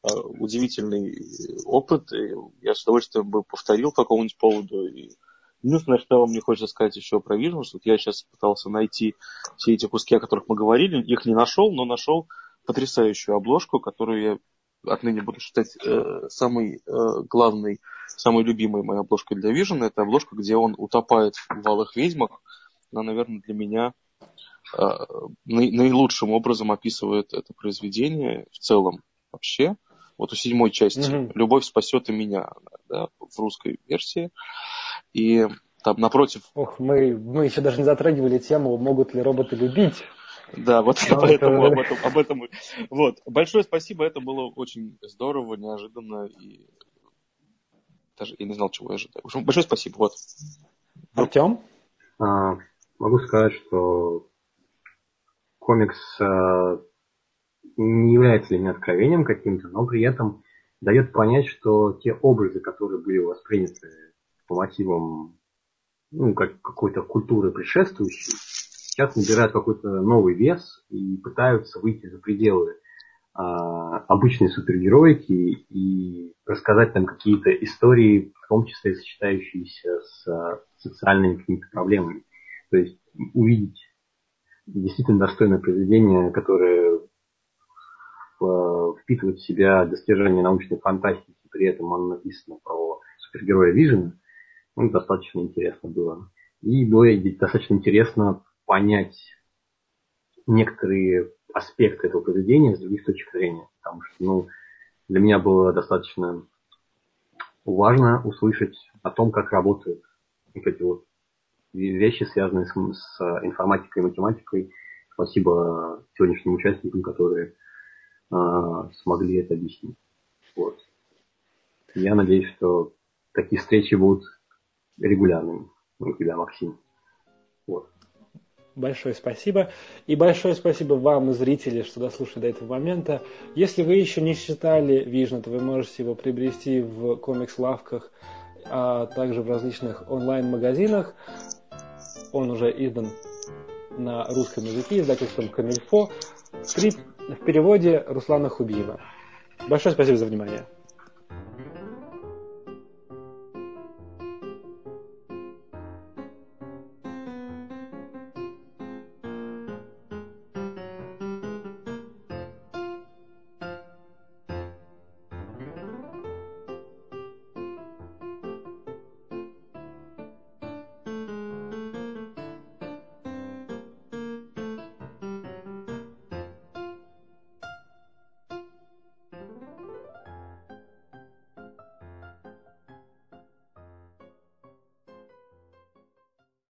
Speaker 2: а, удивительный опыт. И я с удовольствием бы повторил по какому-нибудь поводу. И единственное, что мне хочется сказать еще про Visions, вот я сейчас пытался найти все эти куски, о которых мы говорили, их не нашел, но нашел потрясающую обложку, которую я отныне буду считать э, самой э, главной, самой любимой моей обложкой для Vision. Это обложка, где он утопает в валых ведьмах. Она, наверное, для меня наилучшим образом описывает это произведение в целом вообще. Вот у седьмой части mm-hmm. «Любовь спасет и меня» да, в русской версии. И там напротив...
Speaker 1: Ох, мы, мы еще даже не затрагивали тему, могут ли роботы любить.
Speaker 2: Да, вот Но [laughs] поэтому это... об, этом, об этом. Вот. Большое спасибо, это было очень здорово, неожиданно и даже я не знал, чего я ожидаю. Большое спасибо. Вот.
Speaker 1: Артем?
Speaker 3: А, могу сказать, что комикс э, не является для меня откровением каким-то, но при этом дает понять, что те образы, которые были восприняты по мотивам ну, как какой-то культуры предшествующей, сейчас набирают какой-то новый вес и пытаются выйти за пределы а, обычной супергероики и рассказать там какие-то истории, в том числе сочетающиеся с а, социальными какими-то проблемами. То есть увидеть действительно достойное произведение, которое впитывает в себя достижения научной фантастики, при этом оно написано про супергероя Вижена, ну, достаточно интересно было. И было достаточно интересно понять некоторые аспекты этого поведения с других точек зрения. Потому что ну, для меня было достаточно важно услышать о том, как работают вот эти вот вещи, связанные с, с информатикой и математикой. Спасибо сегодняшним участникам, которые э, смогли это объяснить. Вот. Я надеюсь, что такие встречи будут регулярными у тебя, Максим. Вот.
Speaker 1: Большое спасибо. И большое спасибо вам, зрители, что дослушали до этого момента. Если вы еще не читали Вижн, то вы можете его приобрести в комикс-лавках, а также в различных онлайн-магазинах. Он уже издан на русском языке издательством Камильфо в переводе Руслана Хубиева. Большое спасибо за внимание.